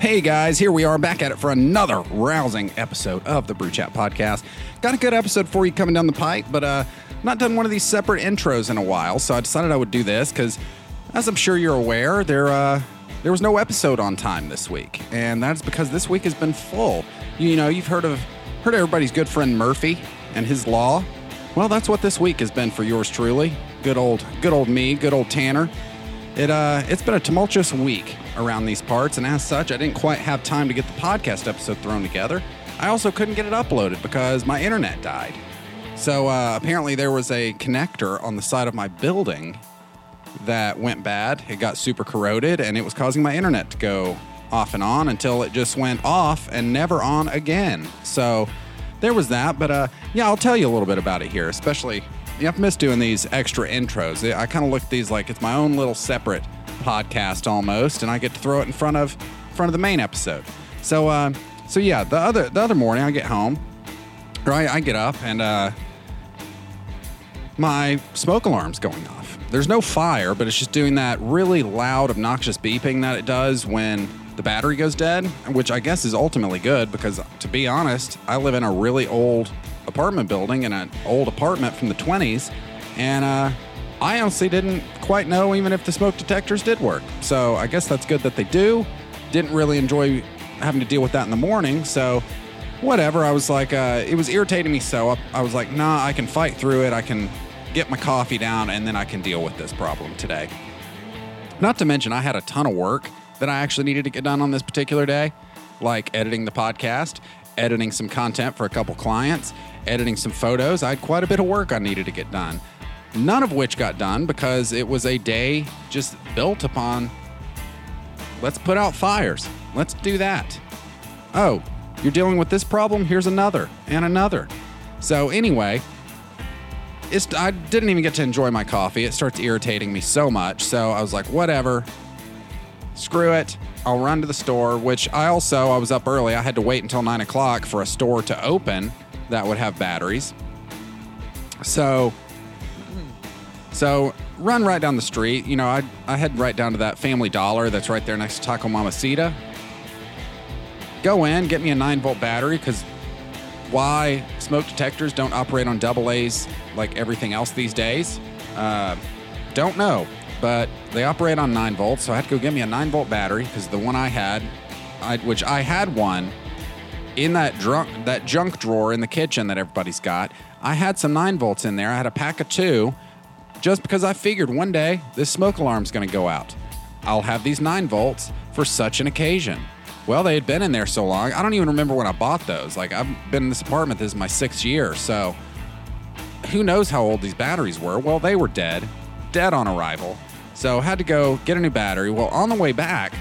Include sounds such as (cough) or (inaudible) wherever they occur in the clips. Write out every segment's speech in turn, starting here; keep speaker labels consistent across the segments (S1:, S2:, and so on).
S1: Hey guys, here we are back at it for another rousing episode of the Brew Chat podcast. Got a good episode for you coming down the pike, but uh, not done one of these separate intros in a while, so I decided I would do this because, as I'm sure you're aware, there uh, there was no episode on time this week, and that's because this week has been full. You know, you've heard of heard of everybody's good friend Murphy and his law. Well, that's what this week has been for yours truly. Good old, good old me, good old Tanner. It uh, it's been a tumultuous week around these parts, and as such, I didn't quite have time to get the podcast episode thrown together. I also couldn't get it uploaded because my internet died. So uh, apparently, there was a connector on the side of my building that went bad. It got super corroded, and it was causing my internet to go off and on until it just went off and never on again. So there was that. But uh, yeah, I'll tell you a little bit about it here, especially. I've missed doing these extra intros. I kind of look at these like it's my own little separate podcast almost, and I get to throw it in front of in front of the main episode. So, uh, so yeah, the other the other morning I get home, I, I get up and uh, my smoke alarm's going off. There's no fire, but it's just doing that really loud, obnoxious beeping that it does when the battery goes dead, which I guess is ultimately good because, to be honest, I live in a really old apartment building in an old apartment from the 20s, and uh, I honestly didn't quite know even if the smoke detectors did work. So I guess that's good that they do. Didn't really enjoy having to deal with that in the morning, so whatever. I was like, uh, it was irritating me so. I, I was like, nah, I can fight through it. I can get my coffee down, and then I can deal with this problem today. Not to mention, I had a ton of work that I actually needed to get done on this particular day, like editing the podcast, editing some content for a couple clients, editing some photos. I had quite a bit of work I needed to get done. None of which got done because it was a day just built upon let's put out fires. Let's do that. Oh, you're dealing with this problem? Here's another and another. So, anyway, it's, I didn't even get to enjoy my coffee. It starts irritating me so much. So, I was like, whatever. Screw it. I'll run to the store, which I also, I was up early. I had to wait until nine o'clock for a store to open that would have batteries. So, so run right down the street. You know, I, I head right down to that Family Dollar that's right there next to Taco Mamacita. Go in, get me a 9 volt battery because why smoke detectors don't operate on double A's like everything else these days? Uh, don't know, but they operate on 9 volts. So I had to go get me a 9 volt battery because the one I had, I, which I had one in that drunk that junk drawer in the kitchen that everybody's got. I had some 9 volts in there. I had a pack of two just because I figured one day this smoke alarm's going to go out. I'll have these 9 volts for such an occasion. Well, they had been in there so long. I don't even remember when I bought those. Like, I've been in this apartment, this is my sixth year. So, who knows how old these batteries were? Well, they were dead, dead on arrival. So, had to go get a new battery. Well, on the way back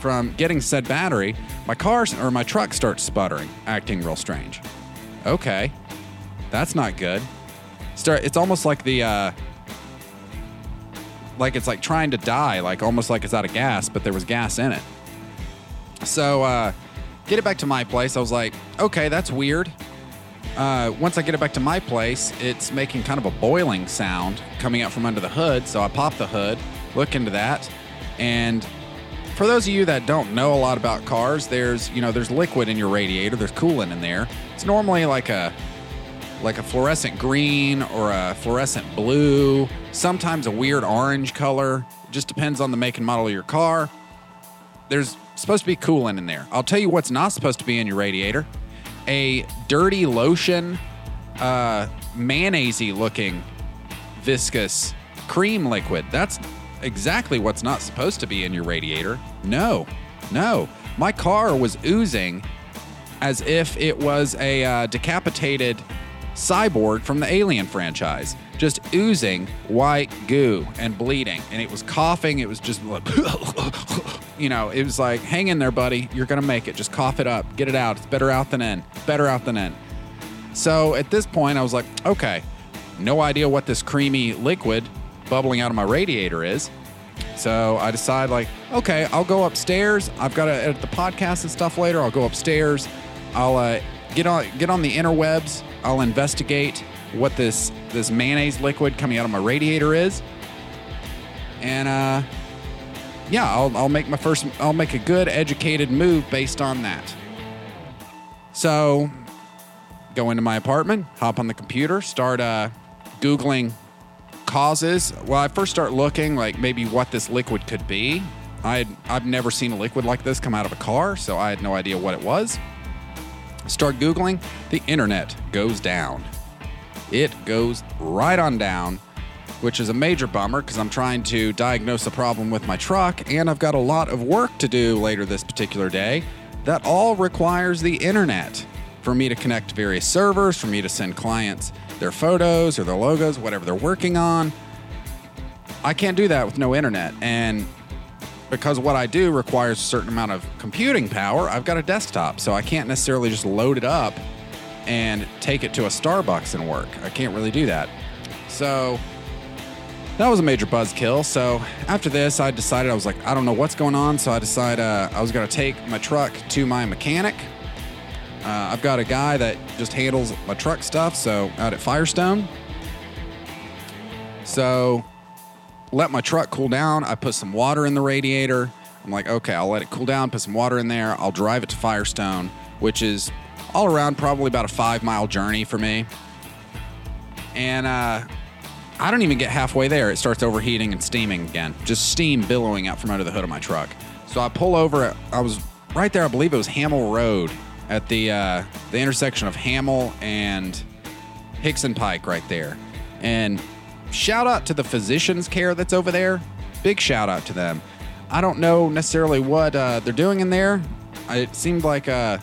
S1: from getting said battery, my car or my truck starts sputtering, acting real strange. Okay, that's not good. Start. It's almost like the. Uh, like it's like trying to die, like almost like it's out of gas, but there was gas in it. So, uh, get it back to my place. I was like, okay, that's weird. Uh, once I get it back to my place, it's making kind of a boiling sound coming out from under the hood. So I pop the hood, look into that, and for those of you that don't know a lot about cars, there's you know there's liquid in your radiator. There's coolant in there. It's normally like a like a fluorescent green or a fluorescent blue, sometimes a weird orange color. It just depends on the make and model of your car. There's supposed to be coolant in there. I'll tell you what's not supposed to be in your radiator a dirty lotion, uh, mayonnaise looking viscous cream liquid. That's exactly what's not supposed to be in your radiator. No, no. My car was oozing as if it was a uh, decapitated cyborg from the Alien franchise, just oozing white goo and bleeding. And it was coughing. It was just (laughs) you know, it was like, hang in there, buddy. You're going to make it. Just cough it up. Get it out. It's better out than in. Better out than in. So at this point, I was like, okay, no idea what this creamy liquid bubbling out of my radiator is. So I decide, like, okay, I'll go upstairs. I've got to edit the podcast and stuff later. I'll go upstairs. I'll uh, get on get on the interwebs. I'll investigate what this this mayonnaise liquid coming out of my radiator is. And uh, yeah, I'll, I'll make my first, I'll make a good educated move based on that. So, go into my apartment, hop on the computer, start uh, Googling causes. Well, I first start looking like maybe what this liquid could be. I I've never seen a liquid like this come out of a car, so I had no idea what it was. Start Googling, the internet goes down. It goes right on down, which is a major bummer because I'm trying to diagnose a problem with my truck and I've got a lot of work to do later this particular day that all requires the internet for me to connect various servers, for me to send clients their photos or their logos, whatever they're working on. I can't do that with no internet. And because what I do requires a certain amount of computing power, I've got a desktop. So I can't necessarily just load it up and take it to a Starbucks and work. I can't really do that. So that was a major buzzkill. So after this, I decided I was like, I don't know what's going on. So I decided uh, I was going to take my truck to my mechanic. Uh, I've got a guy that just handles my truck stuff. So out at Firestone. So let my truck cool down. I put some water in the radiator. I'm like, okay, I'll let it cool down, put some water in there. I'll drive it to Firestone, which is all around probably about a five mile journey for me. And uh, I don't even get halfway there. It starts overheating and steaming again, just steam billowing out from under the hood of my truck. So I pull over. I was right there. I believe it was Hamill Road at the uh, the intersection of Hamill and Hixson Pike, right there. And shout out to the physicians care that's over there. Big shout out to them. I don't know necessarily what uh, they're doing in there. It seemed like a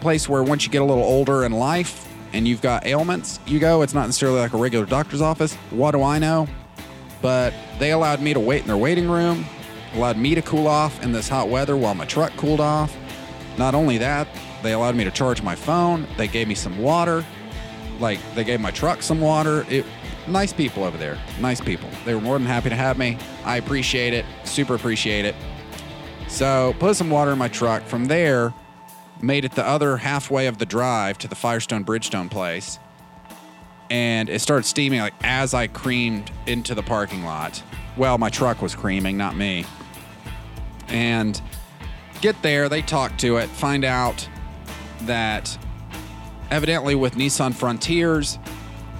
S1: place where once you get a little older in life and you've got ailments, you go. It's not necessarily like a regular doctor's office. What do I know? But they allowed me to wait in their waiting room, allowed me to cool off in this hot weather while my truck cooled off. Not only that, they allowed me to charge my phone. They gave me some water. Like they gave my truck some water. It nice people over there. Nice people. They were more than happy to have me. I appreciate it. Super appreciate it. So put some water in my truck. From there, made it the other halfway of the drive to the Firestone Bridgestone place. And it started steaming like as I creamed into the parking lot. Well, my truck was creaming, not me. And get there, they talk to it, find out that evidently with Nissan Frontiers,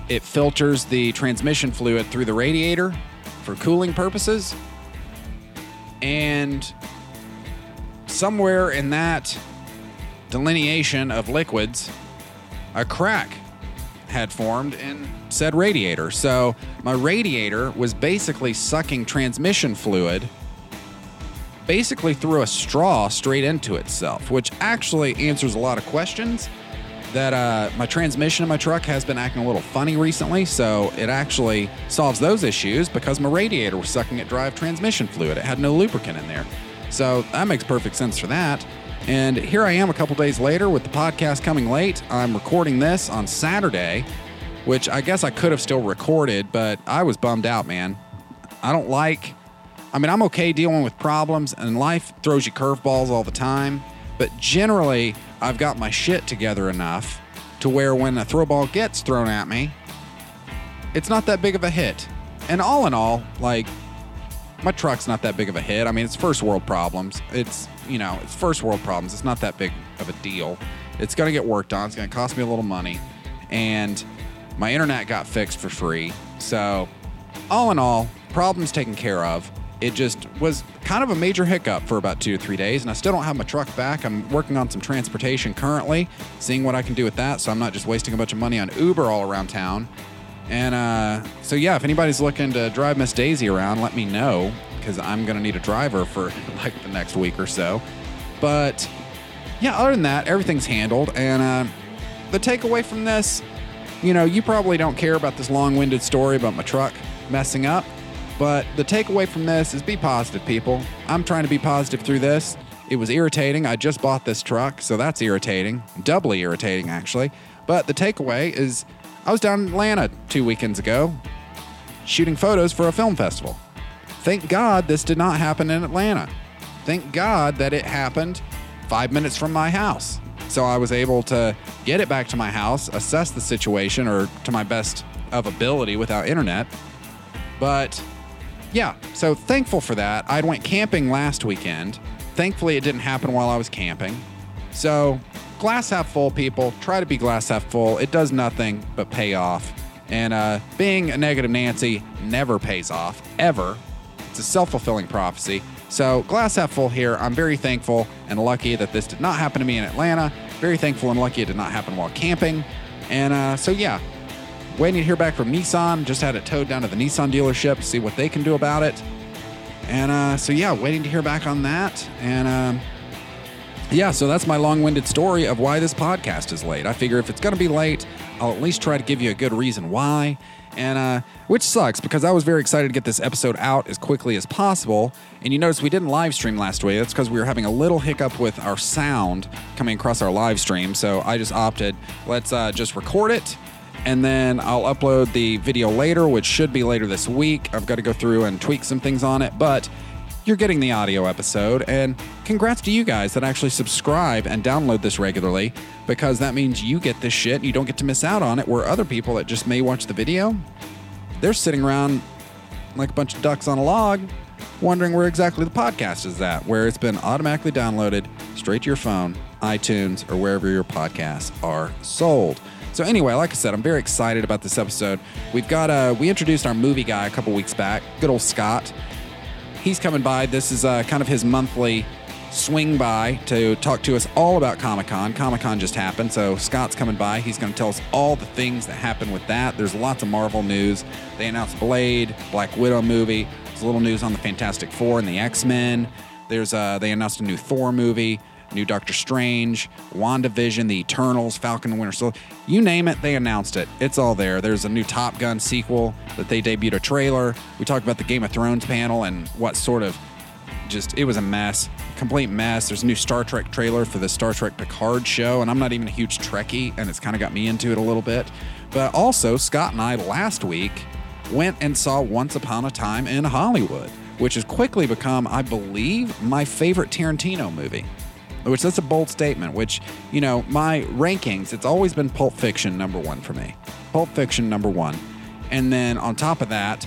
S1: it filters the transmission fluid through the radiator for cooling purposes. And somewhere in that delineation of liquids, a crack had formed in said radiator. So my radiator was basically sucking transmission fluid basically threw a straw straight into itself, which actually answers a lot of questions that uh, my transmission in my truck has been acting a little funny recently, so it actually solves those issues because my radiator was sucking at drive transmission fluid. It had no lubricant in there. So that makes perfect sense for that. And here I am a couple days later with the podcast coming late. I'm recording this on Saturday, which I guess I could have still recorded, but I was bummed out, man. I don't like, I mean, I'm okay dealing with problems, and life throws you curveballs all the time, but generally, I've got my shit together enough to where when a throw ball gets thrown at me, it's not that big of a hit. And all in all, like, my truck's not that big of a hit. I mean, it's first world problems. It's, you know, it's first world problems. It's not that big of a deal. It's going to get worked on. It's going to cost me a little money. And my internet got fixed for free. So, all in all, problems taken care of. It just was kind of a major hiccup for about two or three days, and I still don't have my truck back. I'm working on some transportation currently, seeing what I can do with that, so I'm not just wasting a bunch of money on Uber all around town. And uh, so, yeah, if anybody's looking to drive Miss Daisy around, let me know because I'm going to need a driver for (laughs) like the next week or so. But yeah, other than that, everything's handled. And uh, the takeaway from this, you know, you probably don't care about this long winded story about my truck messing up. But the takeaway from this is be positive, people. I'm trying to be positive through this. It was irritating. I just bought this truck, so that's irritating. Doubly irritating, actually. But the takeaway is I was down in Atlanta two weekends ago shooting photos for a film festival. Thank God this did not happen in Atlanta. Thank God that it happened five minutes from my house. So I was able to get it back to my house, assess the situation, or to my best of ability without internet. But yeah, so thankful for that. I went camping last weekend. Thankfully, it didn't happen while I was camping. So, glass half full, people. Try to be glass half full. It does nothing but pay off. And uh, being a negative Nancy never pays off, ever. It's a self fulfilling prophecy. So, glass half full here. I'm very thankful and lucky that this did not happen to me in Atlanta. Very thankful and lucky it did not happen while camping. And uh, so, yeah, waiting to hear back from Nissan. Just had it towed down to the Nissan dealership, see what they can do about it. And uh, so, yeah, waiting to hear back on that. And um, yeah, so that's my long winded story of why this podcast is late. I figure if it's going to be late, I'll at least try to give you a good reason why. And uh, which sucks because I was very excited to get this episode out as quickly as possible. And you notice we didn't live stream last week. That's because we were having a little hiccup with our sound coming across our live stream. So I just opted, let's uh, just record it and then I'll upload the video later, which should be later this week. I've got to go through and tweak some things on it, but you're getting the audio episode. And congrats to you guys that actually subscribe and download this regularly, because that means you get this shit. You don't get to miss out on it, where other people that just may watch the video, they're sitting around like a bunch of ducks on a log, wondering where exactly the podcast is at, where it's been automatically downloaded straight to your phone, iTunes, or wherever your podcasts are sold. So anyway, like I said, I'm very excited about this episode. We've got uh we introduced our movie guy a couple weeks back, good old Scott. He's coming by. This is uh, kind of his monthly swing by to talk to us all about Comic Con. Comic Con just happened, so Scott's coming by. He's going to tell us all the things that happened with that. There's lots of Marvel news. They announced Blade, Black Widow movie. There's a little news on the Fantastic Four and the X Men. There's uh, they announced a new Thor movie new Doctor Strange, WandaVision, The Eternals, Falcon and Winter Soldier. You name it, they announced it. It's all there. There's a new Top Gun sequel that they debuted a trailer. We talked about the Game of Thrones panel and what sort of just it was a mess, complete mess. There's a new Star Trek trailer for the Star Trek Picard show, and I'm not even a huge Trekkie, and it's kind of got me into it a little bit. But also, Scott and I last week went and saw Once Upon a Time in Hollywood, which has quickly become, I believe, my favorite Tarantino movie which that's a bold statement, which, you know, my rankings, it's always been Pulp Fiction number one for me. Pulp Fiction number one. And then on top of that,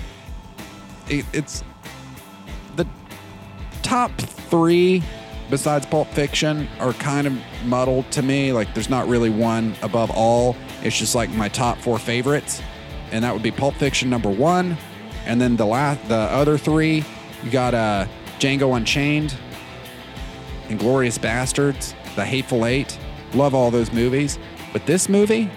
S1: it, it's the top three besides Pulp Fiction are kind of muddled to me. Like there's not really one above all. It's just like my top four favorites. And that would be Pulp Fiction number one. And then the last the other three, you got uh Django Unchained, Inglourious Basterds, The Hateful Eight. Love all those movies. But this movie,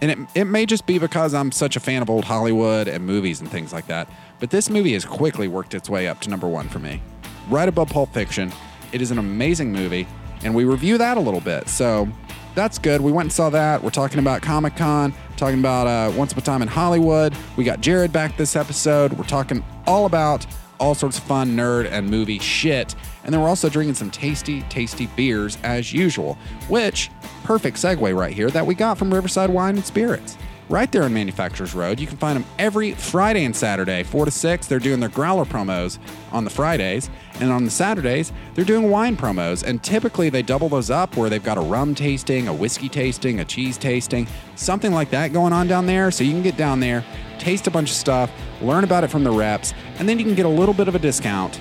S1: and it, it may just be because I'm such a fan of old Hollywood and movies and things like that, but this movie has quickly worked its way up to number one for me. Right above Pulp Fiction. It is an amazing movie, and we review that a little bit. So that's good. We went and saw that. We're talking about Comic Con, talking about uh, Once Upon a Time in Hollywood. We got Jared back this episode. We're talking all about all sorts of fun nerd and movie shit. And then we're also drinking some tasty, tasty beers as usual, which, perfect segue right here, that we got from Riverside Wine and Spirits. Right there on Manufacturers Road. You can find them every Friday and Saturday, 4 to 6. They're doing their growler promos on the Fridays. And on the Saturdays, they're doing wine promos. And typically they double those up where they've got a rum tasting, a whiskey tasting, a cheese tasting, something like that going on down there. So you can get down there, taste a bunch of stuff, learn about it from the reps, and then you can get a little bit of a discount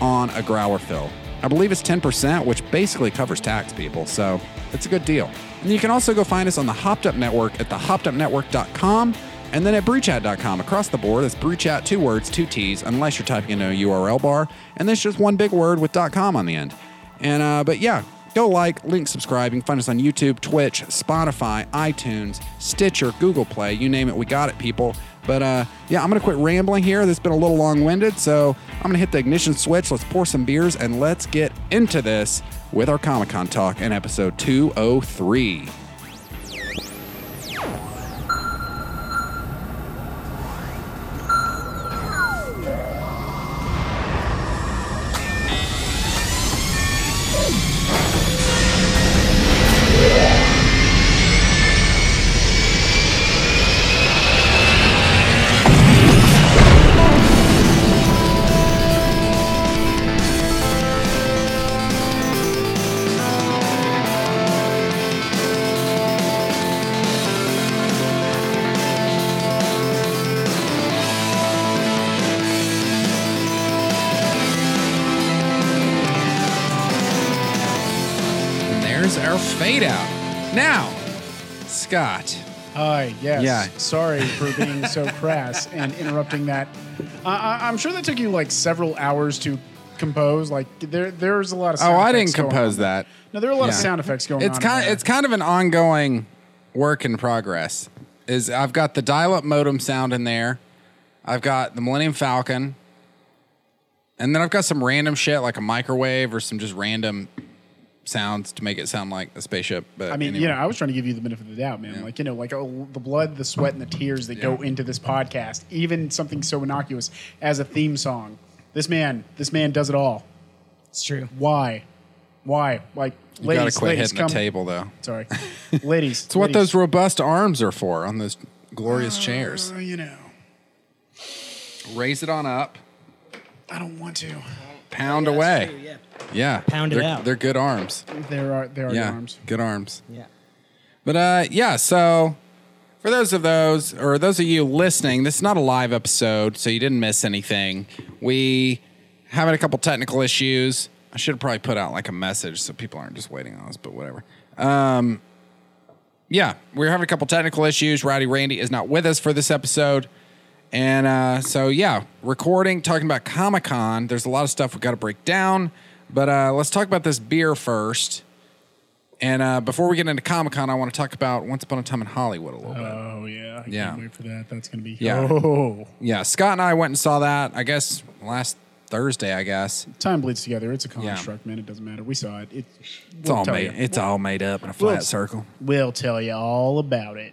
S1: on a growler fill. I believe it's 10%, which basically covers tax, people. So it's a good deal. And you can also go find us on the Hopped Up Network at the thehoppedupnetwork.com and then at brewchat.com. Across the board, it's brewchat, two words, two T's, unless you're typing in a URL bar. And there's just one big word with .com on the end. And, uh, but yeah, go like, link, subscribe. You can find us on YouTube, Twitch, Spotify, iTunes, Stitcher, Google Play. You name it, we got it, people. But uh, yeah, I'm going to quit rambling here. This has been a little long winded. So I'm going to hit the ignition switch. Let's pour some beers and let's get into this with our Comic Con talk in episode 203.
S2: Yes.
S1: Yeah.
S2: Sorry for being so (laughs) crass and interrupting that. Uh, I, I'm sure that took you like several hours to compose. Like there, there's a lot of.
S1: Oh, I didn't compose that.
S2: No, there are a lot of sound effects going
S1: It's
S2: on.
S1: kind.
S2: there.
S1: It's kind of an ongoing work in progress. Is I've got the dial-up modem sound in there. I've got the Millennium Falcon, and then I've got some random shit like a microwave or some just random sounds to make it sound like a spaceship. But
S2: I mean,
S1: anyway.
S2: you know, I was trying to give you the benefit of the doubt, man. Like, you know, like oh, the blood, the sweat, and the tears that go into this podcast. Even something so innocuous as a theme song. This man, this man does it all.
S3: It's true.
S2: Why? Why? Like,
S1: you
S2: ladies,
S1: gotta quit
S2: ladies,
S1: hitting
S2: come.
S1: the table though.
S2: Sorry, (laughs) ladies.
S1: It's what those robust arms are for on those glorious chairs.
S2: Uh, you know,
S1: Raise it on up,
S2: I don't want to.
S1: Pound away.
S3: yeah.
S1: Yeah,
S3: Pound it
S1: they're,
S3: out.
S1: They're good arms.
S2: There are there are
S1: yeah,
S2: arms.
S1: good arms.
S3: Yeah.
S1: But uh, yeah, so for those of those or those of you listening, this is not a live episode, so you didn't miss anything. We having a couple technical issues. I should have probably put out like a message so people aren't just waiting on us, but whatever. Um, yeah, we're having a couple technical issues. Rowdy Randy is not with us for this episode. And uh, so, yeah, recording, talking about Comic Con. There's a lot of stuff we got to break down, but uh, let's talk about this beer first. And uh, before we get into Comic Con, I want to talk about Once Upon a Time in Hollywood a little bit.
S2: Oh yeah, I
S1: Yeah.
S2: can't wait for that. That's gonna be
S1: Yeah. (laughs)
S2: Oh,
S1: Yeah, Scott and I went and saw that. I guess last Thursday. I guess
S2: time bleeds together. It's a
S1: Yeah.
S2: construct, man. It doesn't matter. We saw it. it
S1: it's all made. It's all made up in a flat
S2: Well,
S1: circle.
S2: We'll tell you all about it.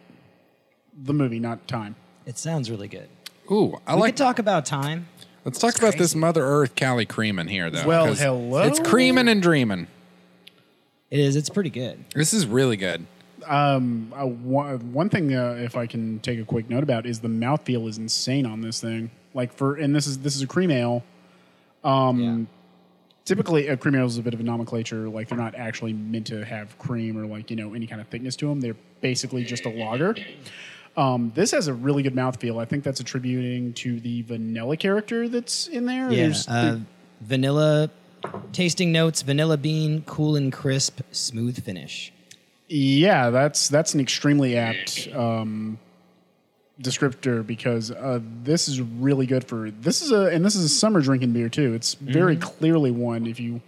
S2: The movie, not time.
S3: It sounds really good.
S1: Ooh, I
S3: we
S1: like.
S3: could talk about time.
S1: let's talk
S3: It's
S1: about this. Mother Earth Cali creaming here, though.
S2: Well,
S1: 'cause
S2: hello?
S1: It's creaming and dreaming.
S3: It is. It's pretty good.
S1: This is really good.
S2: Um, uh, one, one thing, uh, if I can take a quick note about, is the mouthfeel is insane on this thing. Like for, and this is this is a cream ale. Um,
S3: yeah.
S2: typically a cream ale is a bit of a nomenclature like they're not actually meant to have cream or like you know any kind of thickness to them they're basically just a lager um, this has a really good mouthfeel i think that's attributing to the vanilla character that's in there
S3: Yeah.
S2: There's-
S3: Uh, vanilla tasting notes, vanilla bean, cool and crisp, smooth finish.
S2: yeah that's that's an extremely apt um, descriptor because uh, this is really good for this is a and this is a summer drinking beer too it's very
S3: Mm-hmm.
S2: clearly one if you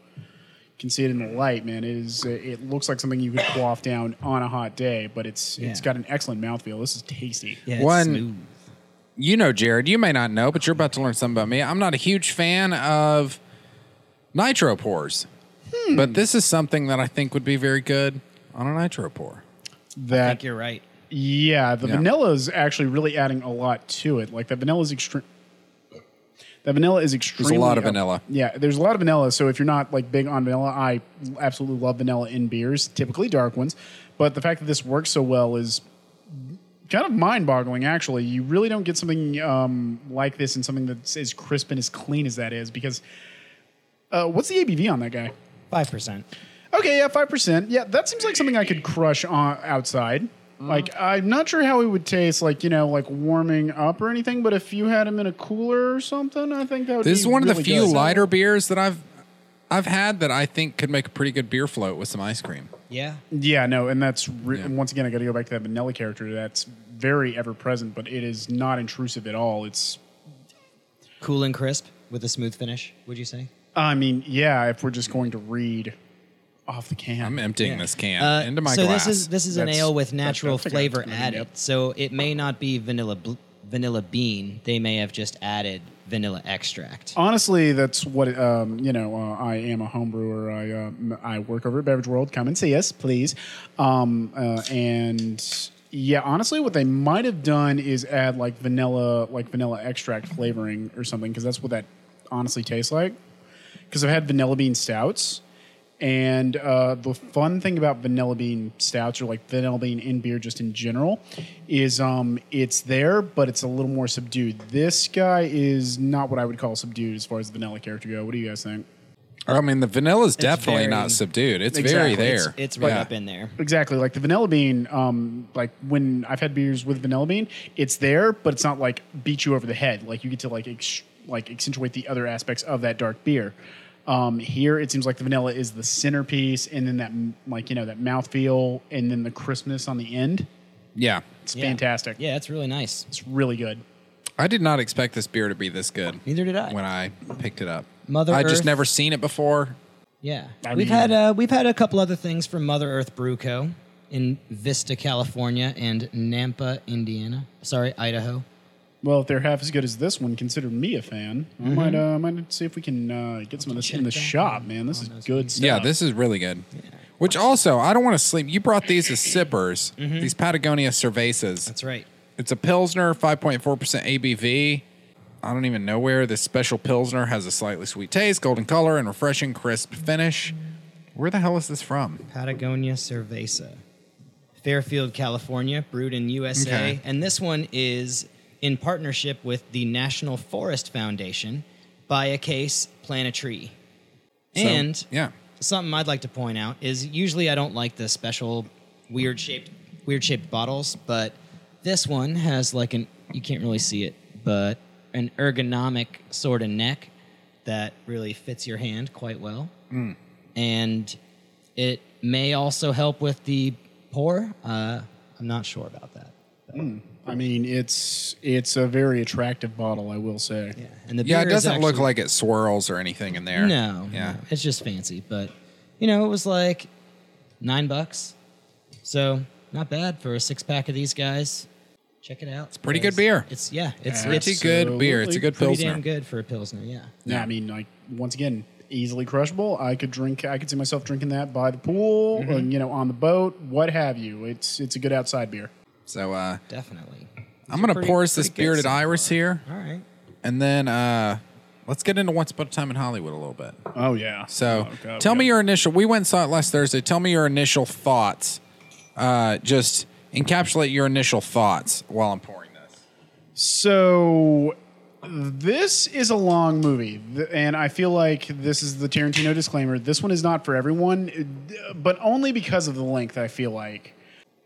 S2: can see it in the light man it is it looks like something you could quaff down on a hot day but it's it's got an excellent mouthfeel this is tasty
S3: Yeah. It's
S1: One-
S3: smooth.
S1: You know, Jared, you may not know, but you're about to learn something about me. I'm not a huge fan of nitro pours,
S2: Hmm.
S1: but this is something that I think would be very good on a nitro pour.
S3: I
S2: that
S3: think you're right.
S2: yeah the
S1: Yeah.
S2: vanilla is actually really adding a lot to it like the vanilla is extreme the vanilla is extremely There's a
S1: lot of
S2: uh,
S1: vanilla.
S2: yeah there's a lot of vanilla so if you're not like big on vanilla i absolutely love vanilla in beers typically dark ones but the fact that this works so well is kind of mind-boggling actually you really don't get something um, like this in something that's as crisp and as clean as that is because uh, what's the abv on that guy
S3: Five percent.
S2: Okay, yeah, five percent. Yeah, that seems like something I could crush on outside.
S1: Mm-hmm.
S2: Like, I'm not sure how it would taste, like you know, like warming up or anything. But if you had them in a cooler or something, I think that would.
S1: This
S2: be
S1: is one of the few
S2: good.
S1: lighter beers that I've I've had that I think could make a pretty good beer float with some ice cream.
S3: Yeah.
S2: Yeah, no, and that's re-
S1: Yeah.
S2: and once again, I got to go back to that vanilla character. That's very ever present, but it is not intrusive at all. It's,
S3: Cool and crisp with a smooth finish. Would you say?
S2: I mean, yeah, if we're just going to read off the can,
S1: I'm emptying
S3: Yeah.
S1: this can
S3: Uh,
S1: into my
S3: so
S1: glass.
S3: this is this is an ale with natural
S2: that's a
S3: flavor added.
S2: yep.
S3: So it may not be vanilla bl- vanilla bean. They may have just added vanilla extract.
S2: Honestly, that's what um, you know. Uh, I am a home brewer. I uh, m- I work over at Beverage World. Come and see us, please. Um, uh, and yeah, honestly, what they might have done is add like vanilla, like vanilla extract flavoring or something, because that's what that honestly tastes like. Because I've had vanilla bean stouts, and uh, the fun thing about vanilla bean stouts or like vanilla bean in beer just in general is um, it's there, but it's a little more subdued. This guy is not what I would call subdued as far as the vanilla character go. What do you guys think?
S1: I mean, the vanilla is definitely
S3: very-
S1: not subdued. It's
S2: Exactly.
S1: very
S2: It's-
S1: there.
S3: It's right
S1: Yeah.
S3: up in there.
S2: Exactly, like the vanilla bean. Um, like when I've had beers with vanilla bean, it's there, but it's not like beat you over the head. Like you get to like ex- like accentuate the other aspects of that dark beer. Um, here, it seems like the vanilla is the centerpiece, and then that like you know that mouthfeel, and then the crispness on the end.
S1: Yeah.
S2: It's
S3: Yeah.
S2: fantastic.
S3: Yeah, it's really nice.
S2: It's really good.
S1: I did not expect this beer to be this good
S3: Neither did I.
S1: when I picked it up.
S3: Mother
S1: I just never seen it before.
S3: Yeah,
S2: I
S3: we've
S2: mean-
S3: had uh, we've had a couple other things from Mother Earth Brew Co. in Vista, California, and Nampa, Indiana. Sorry, Idaho.
S2: Well, if they're half as good as this one, consider me a fan. I might, uh, might see if we can uh, get some of this in the shop, man. This
S3: Oh,
S2: is good
S3: ones.
S2: stuff.
S1: Yeah, this is really good. Which also, I don't want to sleep. You brought these as sippers, these Patagonia Cervezas.
S3: That's right.
S1: It's a Pilsner, 5.4% ABV. I don't even know where this special Pilsner has a slightly sweet taste, golden color, and refreshing, crisp finish. Where the hell is this from?
S3: Patagonia Cerveza, Fairfield, California, brewed in USA,
S1: Okay.
S3: and this one is in partnership with the National Forest Foundation. Buy a case, plant a tree.
S1: So,
S3: and
S1: yeah.
S3: something I'd like to point out is usually I don't like the special weird shaped weird shaped bottles, but this one has like an you can't really see it, but an ergonomic sort of neck that really fits your hand quite well. And it may also help with the pour. Uh, I'm not sure about that.
S2: I mean, it's it's a very attractive bottle, I will say.
S3: Yeah, and the
S1: Yeah, it
S3: beer is
S1: doesn't look
S3: actually-
S1: like it swirls or anything in there.
S3: No,
S1: Yeah.
S3: no, it's just fancy. But you know, it was like nine bucks, so not bad for a six pack of these guys. Check it out. It's
S1: pretty good beer.
S3: It's yeah, it's
S1: Pretty
S3: it's
S1: good beer. It's a good
S3: pretty
S1: Pilsner.
S3: damn good for a pilsner. Yeah.
S2: Yeah, I mean, like once again, easily crushable. I could drink. I could see myself drinking that by the pool,
S3: Mm-hmm.
S2: or, you know, on the boat, what have you. It's it's a good outside beer.
S1: So uh,
S3: Definitely.
S1: I'm going to
S3: pretty-
S1: pour us this
S3: pretty
S1: bearded
S3: so
S1: iris here.
S3: All right.
S1: And then uh, let's get into Once Upon a Time in Hollywood a little bit.
S2: Oh yeah.
S1: So
S2: Oh, God,
S1: tell me your initial. We went and saw it last Thursday. Tell me your initial thoughts. Uh, just encapsulate your initial thoughts while I'm pouring this.
S2: So this is a long movie, and I feel like this is the Tarantino disclaimer. This one is not for everyone, uh, but only because of the length. I feel like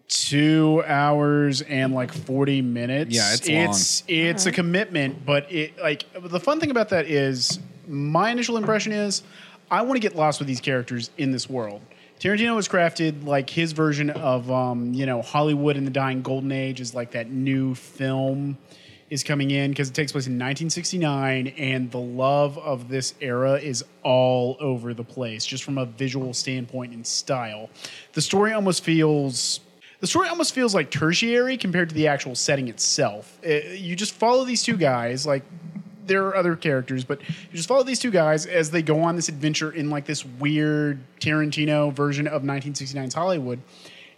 S2: two hours and like forty minutes.
S1: Yeah, it's long.
S2: it's it's a commitment, but it like the fun thing about that is my initial impression is I want to get lost with these characters in this world. Tarantino has crafted like his version of um, you know Hollywood in the dying golden age is like that new film is coming in because it takes place in 1969 and the love of this era is all over the place just from a visual standpoint and style. The story almost feels the story almost feels like tertiary compared to the actual setting itself. Uh, you just follow these two guys, like there are other characters, but you just follow these two guys as they go on this adventure in like this weird Tarantino version of 1969's Hollywood,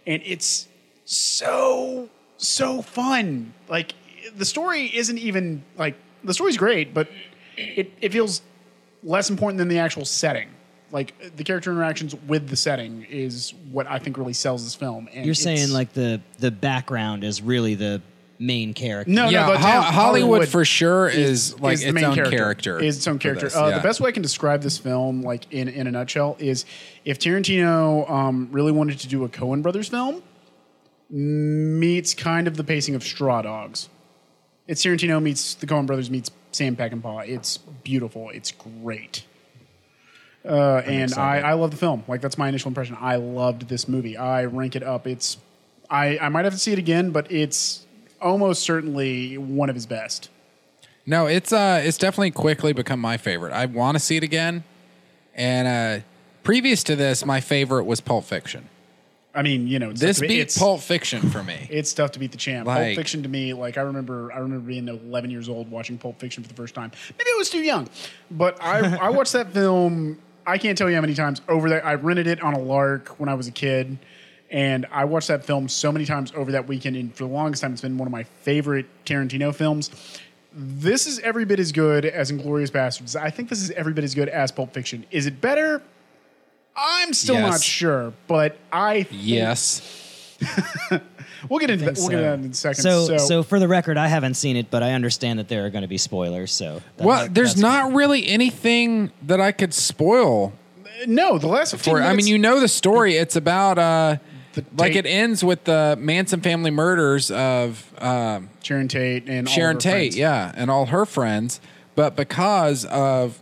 S2: and it's so so fun. Like the story isn't even like the story's great, but it, it feels less important than the actual setting. Like the character interactions with the setting is what I think really sells this film. And
S3: You're saying like the the background is really the main character.
S2: no,
S1: yeah,
S2: no, the
S1: Ho-
S2: town-
S1: Hollywood, for sure is, like
S2: is the
S1: its
S2: main
S1: own
S2: character.
S1: character.
S2: Is its own character.
S1: this,
S2: uh,
S1: yeah.
S2: The best way I can describe this film, like in, in a nutshell, is if Tarantino um, really wanted to do a Coen Brothers film, meets kind of the pacing of Straw Dogs. It's Tarantino meets the Coen Brothers meets Sam Peckinpah. It's beautiful. It's great. Uh, and I. I love the film. Like that's my initial impression. I loved this movie. I rank it up. It's I, I might have to see it again, but it's almost certainly one of his best.
S1: No, it's uh, it's definitely quickly become my favorite. I want to see it again. And uh, previous to this, my favorite was Pulp Fiction.
S2: I mean, you know, it's
S1: This
S2: tough to be-
S1: beat
S2: it's,
S1: Pulp Fiction for me. (laughs)
S2: It's tough to beat the champ. Pulp Fiction to me, like I remember, I remember being 11 years old watching Pulp Fiction for the first time. Maybe I was too young, but I I watched that film. I can't tell you how many times over that. I rented it on a lark when I was a kid, and I watched that film so many times over that weekend. And for the longest time, it's been one of my favorite Tarantino films. This is every bit as good as Inglourious Basterds. I think this is every bit as good as Pulp Fiction. Is it better? I'm still
S1: Yes.
S2: not sure, but I
S1: yes. (laughs)
S2: We'll get into that. We'll get into that in a second.
S3: So, so, for the record, I haven't seen it, but I understand that there are going to be spoilers. So,
S1: Well, there's not really anything that I could spoil
S2: no, the last 15
S1: for. I mean, you know the story. It's about uh, like it ends with the Manson family murders of um,
S2: Sharon Tate and
S1: Sharon
S2: of
S1: Tate,
S2: friends.
S1: yeah, and all her friends. But because of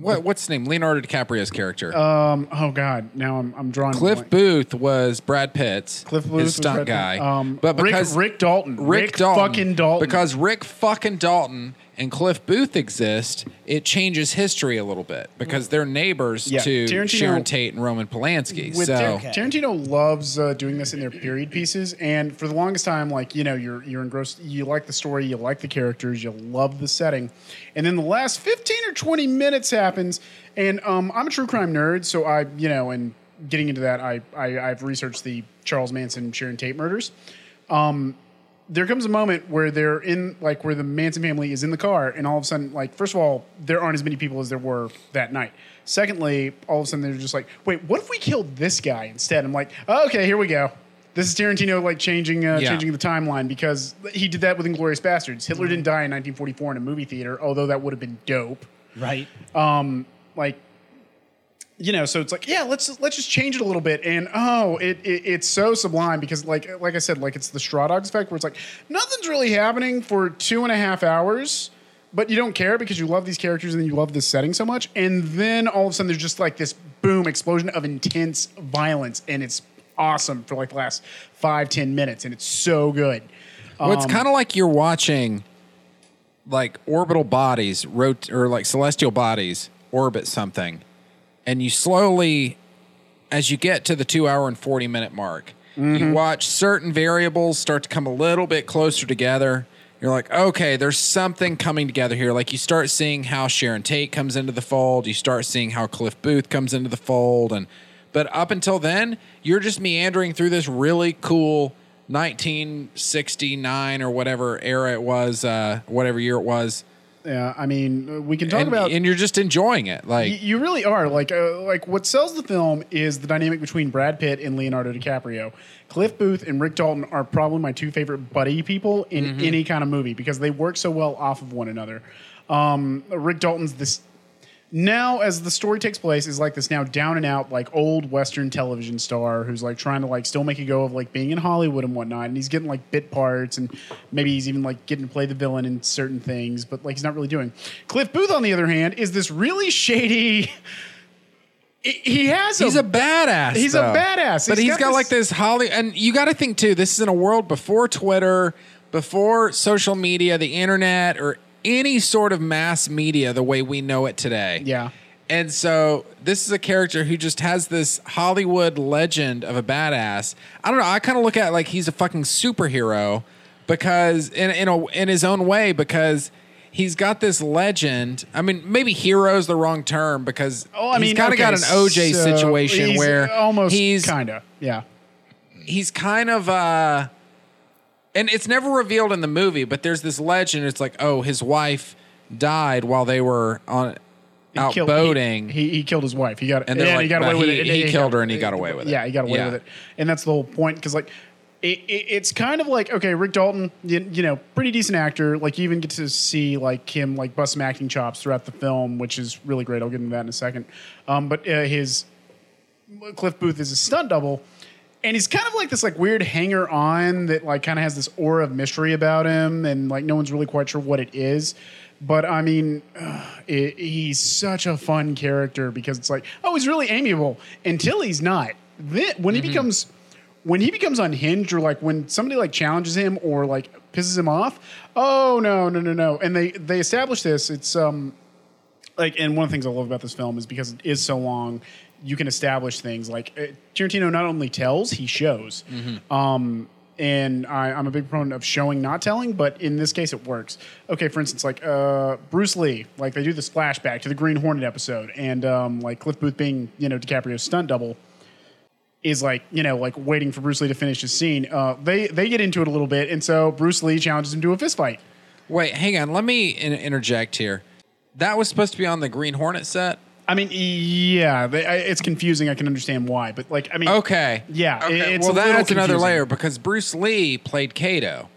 S1: what what's his name? Leonardo DiCaprio's character.
S2: Um, oh God, now I'm I'm drawing.
S1: Cliff
S2: blank.
S1: Booth was Brad Pitt's
S2: Cliff Booth
S1: his stunt guy.
S2: Um,
S1: but
S2: Rick-
S1: because
S2: Rick Dalton.
S1: Rick,
S2: Rick
S1: Dalton,
S2: fucking Dalton.
S1: because Rick fucking Dalton and Cliff Booth exist, it changes history a little bit because they're neighbors
S2: Yeah,
S1: to
S2: Tarantino-
S1: Sharon Tate and Roman Polanski.
S2: With
S1: so
S2: Tar- Tarantino loves uh, doing this in their period pieces, and for the longest time, like you know, you're you're engrossed. You like the story, you like the characters, you love the setting, and then the last fifteen or twenty minutes happens, and um, I'm a true crime nerd, so I you know, and getting into that, I, I I've researched the Charles Manson Sharon Tate murders. Um, there comes a moment where they're in like where the Manson family is in the car, and all of a sudden, like first of all, there aren't as many people as there were that night. Secondly, all of a sudden they're just like, wait, what if we killed this guy instead? I'm like, oh, okay, here we go. This is Tarantino like changing uh,
S1: Yeah.
S2: changing the timeline because he did that with Inglourious Basterds. Hitler didn't die in 1944 in a movie theater, although that would have been dope
S3: Right.
S2: Um, like you know so it's like yeah let's let's just change it a little bit. And oh it, it it's so sublime because like like i said like it's the straw dogs effect where it's like nothing's really happening for two and a half hours but you don't care because you love these characters and you love this setting so much. And then all of a sudden there's just like this boom explosion of intense violence. And it's awesome for like the last five ten minutes. And it's so good.
S1: Well, it's
S2: Um,
S1: kind of like you're watching like orbital bodies rot- or like celestial bodies orbit something, and you slowly, as you get to the two hour and forty minute mark,
S2: Mm-hmm.
S1: you watch certain variables start to come a little bit closer together. You're like, okay, there's something coming together here. Like you start seeing how Sharon Tate comes into the fold. You start seeing how Cliff Booth comes into the fold, and but up until then, you're just meandering through this really cool 1969 or whatever era it was, uh, whatever year it was,
S2: yeah i mean we can talk
S1: and,
S2: about
S1: and you're just enjoying it. Like
S2: Y- you really are like uh, like what sells the film is the dynamic between Brad Pitt and Leonardo DiCaprio. Cliff Booth and Rick Dalton are probably my two favorite buddy people in
S1: Mm-hmm.
S2: any kind of movie because they work so well off of one another. Um, Rick Dalton's this now as the story takes place is like this now down and out like old western television star who's like trying to like still make a go of like being in hollywood and whatnot and he's getting like bit parts and maybe he's even like getting to play the villain in certain things but like he's not really doing cliff booth on the other hand is this really shady (laughs) he- has
S1: He's a badass.
S2: He's a badass.
S1: But
S2: He's
S1: he's
S2: got
S1: got, like this Holly, and you got to think too. This is in a world before Twitter, before social media, the internet, or any sort of mass media the way we know it today.
S2: Yeah.
S1: And so this is a character who just has this Hollywood legend of a badass. I don't know. I kind of look at it like he's a fucking superhero because in in a in his own way because he's got this legend. I mean, maybe hero is the wrong term because
S2: Oh, I
S1: he's
S2: mean,
S1: kind of got an OJ
S2: so
S1: situation
S2: he's
S1: where
S2: almost
S1: he's
S2: kind of yeah.
S1: he's kind of uh and it's never revealed in the movie, but there's this legend. It's like, oh, his wife died while they were on out
S2: killed-
S1: boating.
S2: He, he, he killed his wife. He got
S1: And
S2: and
S1: like,
S2: he got away
S1: but
S2: with
S1: he-
S2: it.
S1: he killed her and he got away with it.
S2: Yeah, he got away
S1: Yeah.
S2: with it. And that's the whole point because like it, it, it's kind of like okay, Rick Dalton, you, you know, pretty decent actor. Like you even get to see like him like bust some acting chops throughout the film, which is really great. I'll get into that in a second. Um, but uh, his Cliff Booth is a stunt double. And he's kind of like this like weird hanger on that like kind of has this aura of mystery about him and like no one's really quite sure what it is. But I mean, uh, it, he's such a fun character because it's like, oh, he's really amiable until he's not. Then when he becomes when he becomes unhinged or like when somebody like challenges him or like pisses him off, oh no, no, no, no. And they they establish this. It's um like and one of the things I love about this film is because it is so long, you can establish things like uh, Tarantino not only tells, he shows. Um, and I, I'm a big proponent of showing, not telling, but in this case, it works. Okay, for instance, like uh, Bruce Lee, like they do the flashback to the Green Hornet episode, and um, like Cliff Booth being, you know, DiCaprio's stunt double is like you know like waiting for Bruce Lee to finish his scene. Uh, they they get into it a little bit, and so Bruce Lee challenges him to a fist fight.
S1: Wait, hang on. Let me in- interject here. That was supposed to be on the Green Hornet set.
S2: I mean, yeah, they, I, it's confusing. I can understand why, but like, I mean,
S1: Okay.
S2: Yeah, it-
S1: Okay.
S2: it's
S1: well,
S2: a little
S1: that's another
S2: confusing.
S1: layer because Bruce Lee played Kato,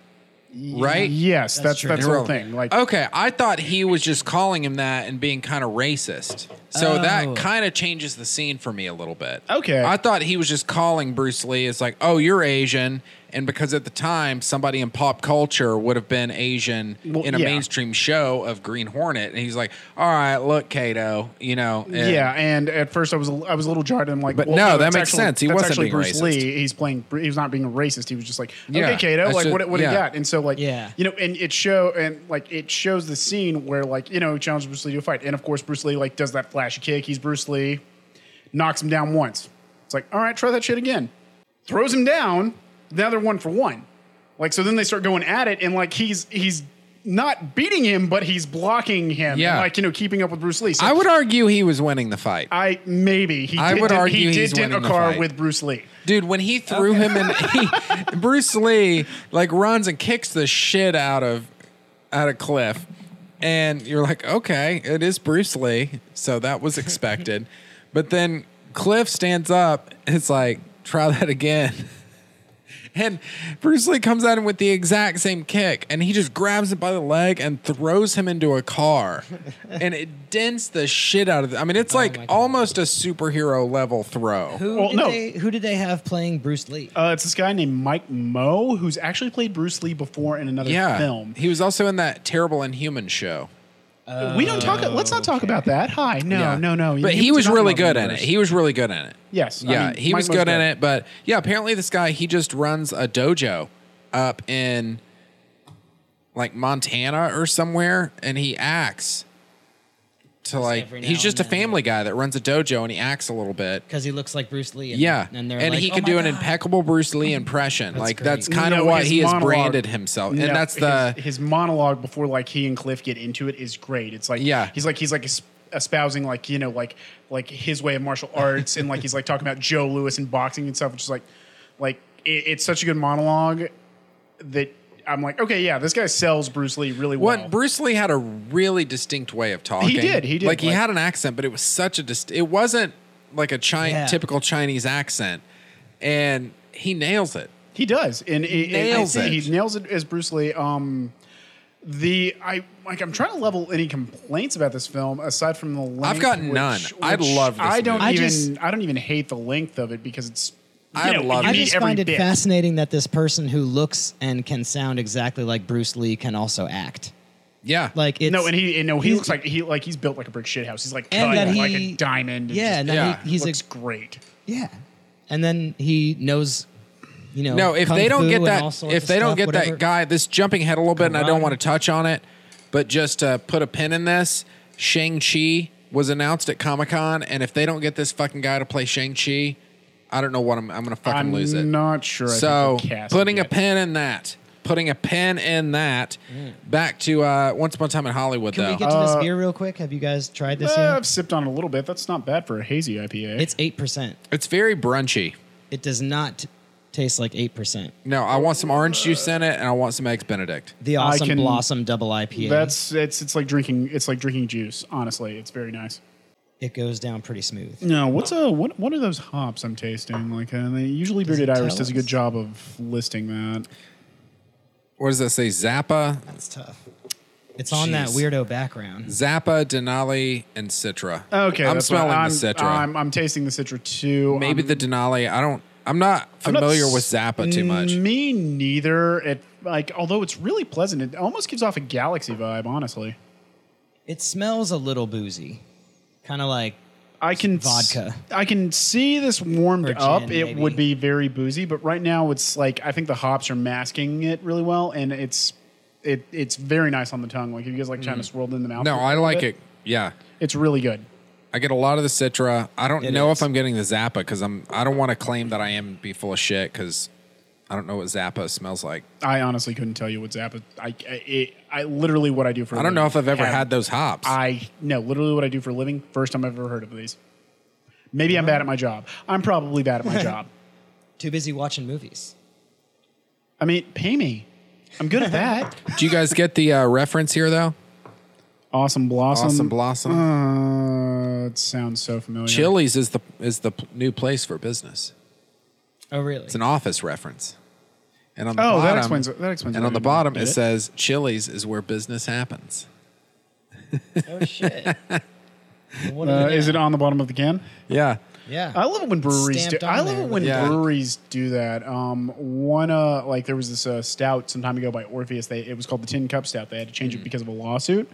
S1: right?
S2: Yes, that's
S3: true.
S2: that's, the whole thing. Like,
S1: okay, I thought he was just calling him that and being kind of racist. So
S3: Oh.
S1: that kind of changes the scene for me a little bit.
S2: Okay.
S1: I thought he was just calling Bruce Lee as like, "Oh, you're Asian," And because at the time, somebody in pop culture would have been Asian
S2: Well,
S1: in a
S2: yeah.
S1: mainstream show of Green Hornet, and he's like, "All right, look, Kato, you know." and-
S2: yeah, and at first I was a- I was a little jarred. I'm like,
S1: But
S2: well,
S1: no, that makes
S2: actually-
S1: sense. He
S2: that's
S1: wasn't
S2: actually
S1: being
S2: Bruce
S1: racist.
S2: Lee. He's playing. He was not being a racist. He was just like, okay,
S1: Yeah,
S2: Kato, like
S1: just-
S2: what what do
S1: yeah.
S2: you got? And so like,
S3: Yeah.
S2: you know, and it show and like it shows the scene where like you know he challenges Bruce Lee to a fight, and of course Bruce Lee like does that flashy kick. He's Bruce Lee, knocks him down once. It's like, all right, try that shit again. Throws him down. Now they're one for one. Like so, then they start going at it, and like he's he's not beating him, but he's blocking him.
S1: Yeah.
S2: and, like you know, keeping up with Bruce Lee. So
S1: I would argue he was winning the fight.
S2: I maybe he.
S1: I
S2: did,
S1: would
S2: did-
S1: argue
S2: he
S1: he's
S2: did dent a
S1: winning the
S2: car
S1: fight.
S2: with Bruce Lee.
S1: Dude, when he threw him in, (laughs) he, Bruce Lee like runs and kicks the shit out of out of Cliff, and you're like, okay, it is Bruce Lee, so that was expected. (laughs) but then Cliff stands up, and it's like, try that again. (laughs) And Bruce Lee comes at him with the exact same kick, and he just grabs him by the leg and throws him into a car, and it dents the shit out of it. I mean, it's
S3: my
S1: like almost a superhero level throw.
S3: Who
S2: Well,
S3: did
S2: no.
S3: they who did they have playing Bruce Lee?
S2: Uh, it's this guy named Mike Moh who's actually played Bruce Lee before in another
S1: Yeah,
S2: film.
S1: he was also in that terrible Inhuman show.
S2: We don't talk. Let's not talk about that. Hi, no,
S1: Yeah.
S2: no, no.
S1: But he was really good in it. He was really good in it.
S2: yes, I
S1: Yeah,
S2: mean,
S1: he
S2: Mike
S1: was good in it. But yeah, apparently this guy he just runs a dojo up in like Montana or somewhere, and he acts to like he's just a
S3: and then.
S1: family guy that runs a dojo and he acts a little bit.
S3: Because he looks like Bruce Lee. And,
S1: Yeah,
S3: and they're
S1: and
S3: like,
S1: he
S3: "Oh
S1: can
S3: my
S1: do an
S3: God."
S1: impeccable Bruce Lee impression. like
S3: great.
S1: that's kind of
S2: No,
S1: what he has branded himself,
S2: No,
S1: and that's the
S2: his, his monologue before like he and Cliff get into it is great. It's like
S1: Yeah.
S2: he's like he's like espousing like you know like like his way of martial (laughs) arts and like he's like talking about Joe Lewis and boxing and stuff. Which is like like it, it's such a good monologue that I'm like okay yeah this guy sells Bruce Lee really well.
S1: What Bruce Lee had a really distinct way of talking.
S2: He did, he did,
S1: Like he
S2: like-
S1: had an accent, but it was such a dist- it wasn't like a Chi-
S3: Yeah.
S1: typical Chinese accent, and he nails it.
S2: He does, and it, and
S1: nails it.
S2: He nails it as Bruce Lee. Um, the I like I'm trying to level any complaints about this film aside from the length.
S1: I've got none. I love this
S2: I don't
S1: movie.
S3: I
S2: even
S3: just-
S2: I don't even hate the length of it because it's. You
S1: I
S2: know,
S1: love.
S3: I just
S2: every
S3: find it
S2: bit.
S3: fascinating that this person who looks and can sound exactly like Bruce Lee can also act.
S1: Yeah,
S3: Like it's
S2: no, and he and no, he looks like he like he's built like a brick shit house. He's like
S3: And
S2: cut
S3: that
S2: like
S3: he-
S2: a diamond.
S3: yeah, and then
S1: Yeah.
S3: he, he's
S2: looks
S3: a
S2: great.
S3: yeah, and then he knows, you know,
S1: no. If
S3: kung
S1: they don't
S3: fu
S1: get that, if
S3: of
S1: they don't
S3: stuff,
S1: get
S3: whatever.
S1: that guy, this jumping head a little bit, and I don't want to touch on it, but just to put a pin in this, Shang Chi was announced at Comic Con, and if they don't get this fucking guy to play Shang Chi, I don't know what I'm. I'm gonna fucking lose it.
S2: I'm
S1: lose it.
S2: not sure.
S1: So
S2: they'll
S1: putting a
S2: yet.
S1: pin in that. Putting a pin in that. Back to uh, Once Upon a Time in Hollywood,
S3: Can
S1: though.
S3: we get to this
S2: Uh,
S3: beer real quick? Have you guys tried this
S2: Uh,
S3: yet?
S2: I've sipped on a little bit. That's not bad for a hazy IPA.
S3: It's eight percent.
S1: it's very brunchy.
S3: It does not taste like eight percent.
S1: No, I want some orange juice in it, and I want some eggs Benedict.
S3: The
S2: I
S3: awesome
S2: can-
S3: blossom double IPA.
S2: That's it's it's like drinking it's like drinking juice. Honestly, it's very nice.
S3: It goes down pretty smooth.
S2: No, what's a what? What are those hops I'm tasting? Like, uh, they, usually
S3: Does
S2: Bearded
S3: it
S2: Iris
S3: tell
S2: does a good job of listing that.
S1: What does that say? Zappa,
S3: That's tough. It's on that
S1: Jeez.
S3: weirdo background.
S1: Zappa, Denali, and Citra.
S2: Okay,
S1: I'm
S2: that's what-
S1: smelling
S2: I'm,
S1: the Citra.
S2: I'm, I'm tasting the Citra too.
S1: Maybe
S2: I'm-
S1: the Denali. I don't. I'm not
S2: I'm not
S1: familiar
S2: s-
S1: with Zappa too much.
S2: Me neither. It like although it's really pleasant, it almost gives off a Galaxy vibe. Honestly,
S3: It smells a little boozy, kind of like
S2: I can
S3: Vodka.
S2: I can see this warmed
S3: gin,
S2: up. It
S3: maybe.
S2: would be very boozy, but right now it's like I think the hops are masking it really well, and it's it it's very nice on the tongue. Like if you guys like China swirled in the mouth.
S1: Mm. No,
S2: for a
S1: I
S2: little
S1: like
S2: bit,
S1: it. Yeah,
S2: It's really good.
S1: I get a lot of the Citra. I don't
S3: It
S1: know
S3: is.
S1: if I'm getting the Zappa because I'm. I don't want to claim that I am be full of shit because I don't know what Zappa smells like.
S2: I honestly couldn't tell you what Zappa. I I, it, I literally what I do for. I
S1: I don't know if I've ever had those hops.
S2: I no, literally what I do for a living. First time I've ever heard of these. Maybe I'm bad at my job. I'm probably bad at my (laughs) job.
S3: too busy watching movies.
S2: I mean, pay me. I'm good at (laughs) that.
S1: Do you guys get the uh, reference here though?
S2: awesome blossom.
S1: Awesome Blossom.
S2: Uh, it sounds so familiar.
S1: Chili's is the is the p- new place for business.
S3: Oh, really?
S1: It's an office reference. And on the
S2: Oh,
S1: bottom,
S2: that explains it. That explains.
S1: And on the bottom
S2: get
S1: it says Chili's is where business happens. (laughs)
S3: oh shit. (laughs) What
S2: Uh, is it on the bottom of the can?
S1: Yeah.
S3: Yeah.
S2: I love it when breweries do.
S3: Stamped on
S2: I love
S3: there
S2: it when
S1: Yeah.
S2: breweries do that. Um, one uh, like there was this uh, stout some time ago by Orpheus. They it was called the Tin Cup Stout. They had to change
S3: Mm.
S2: it because of a lawsuit,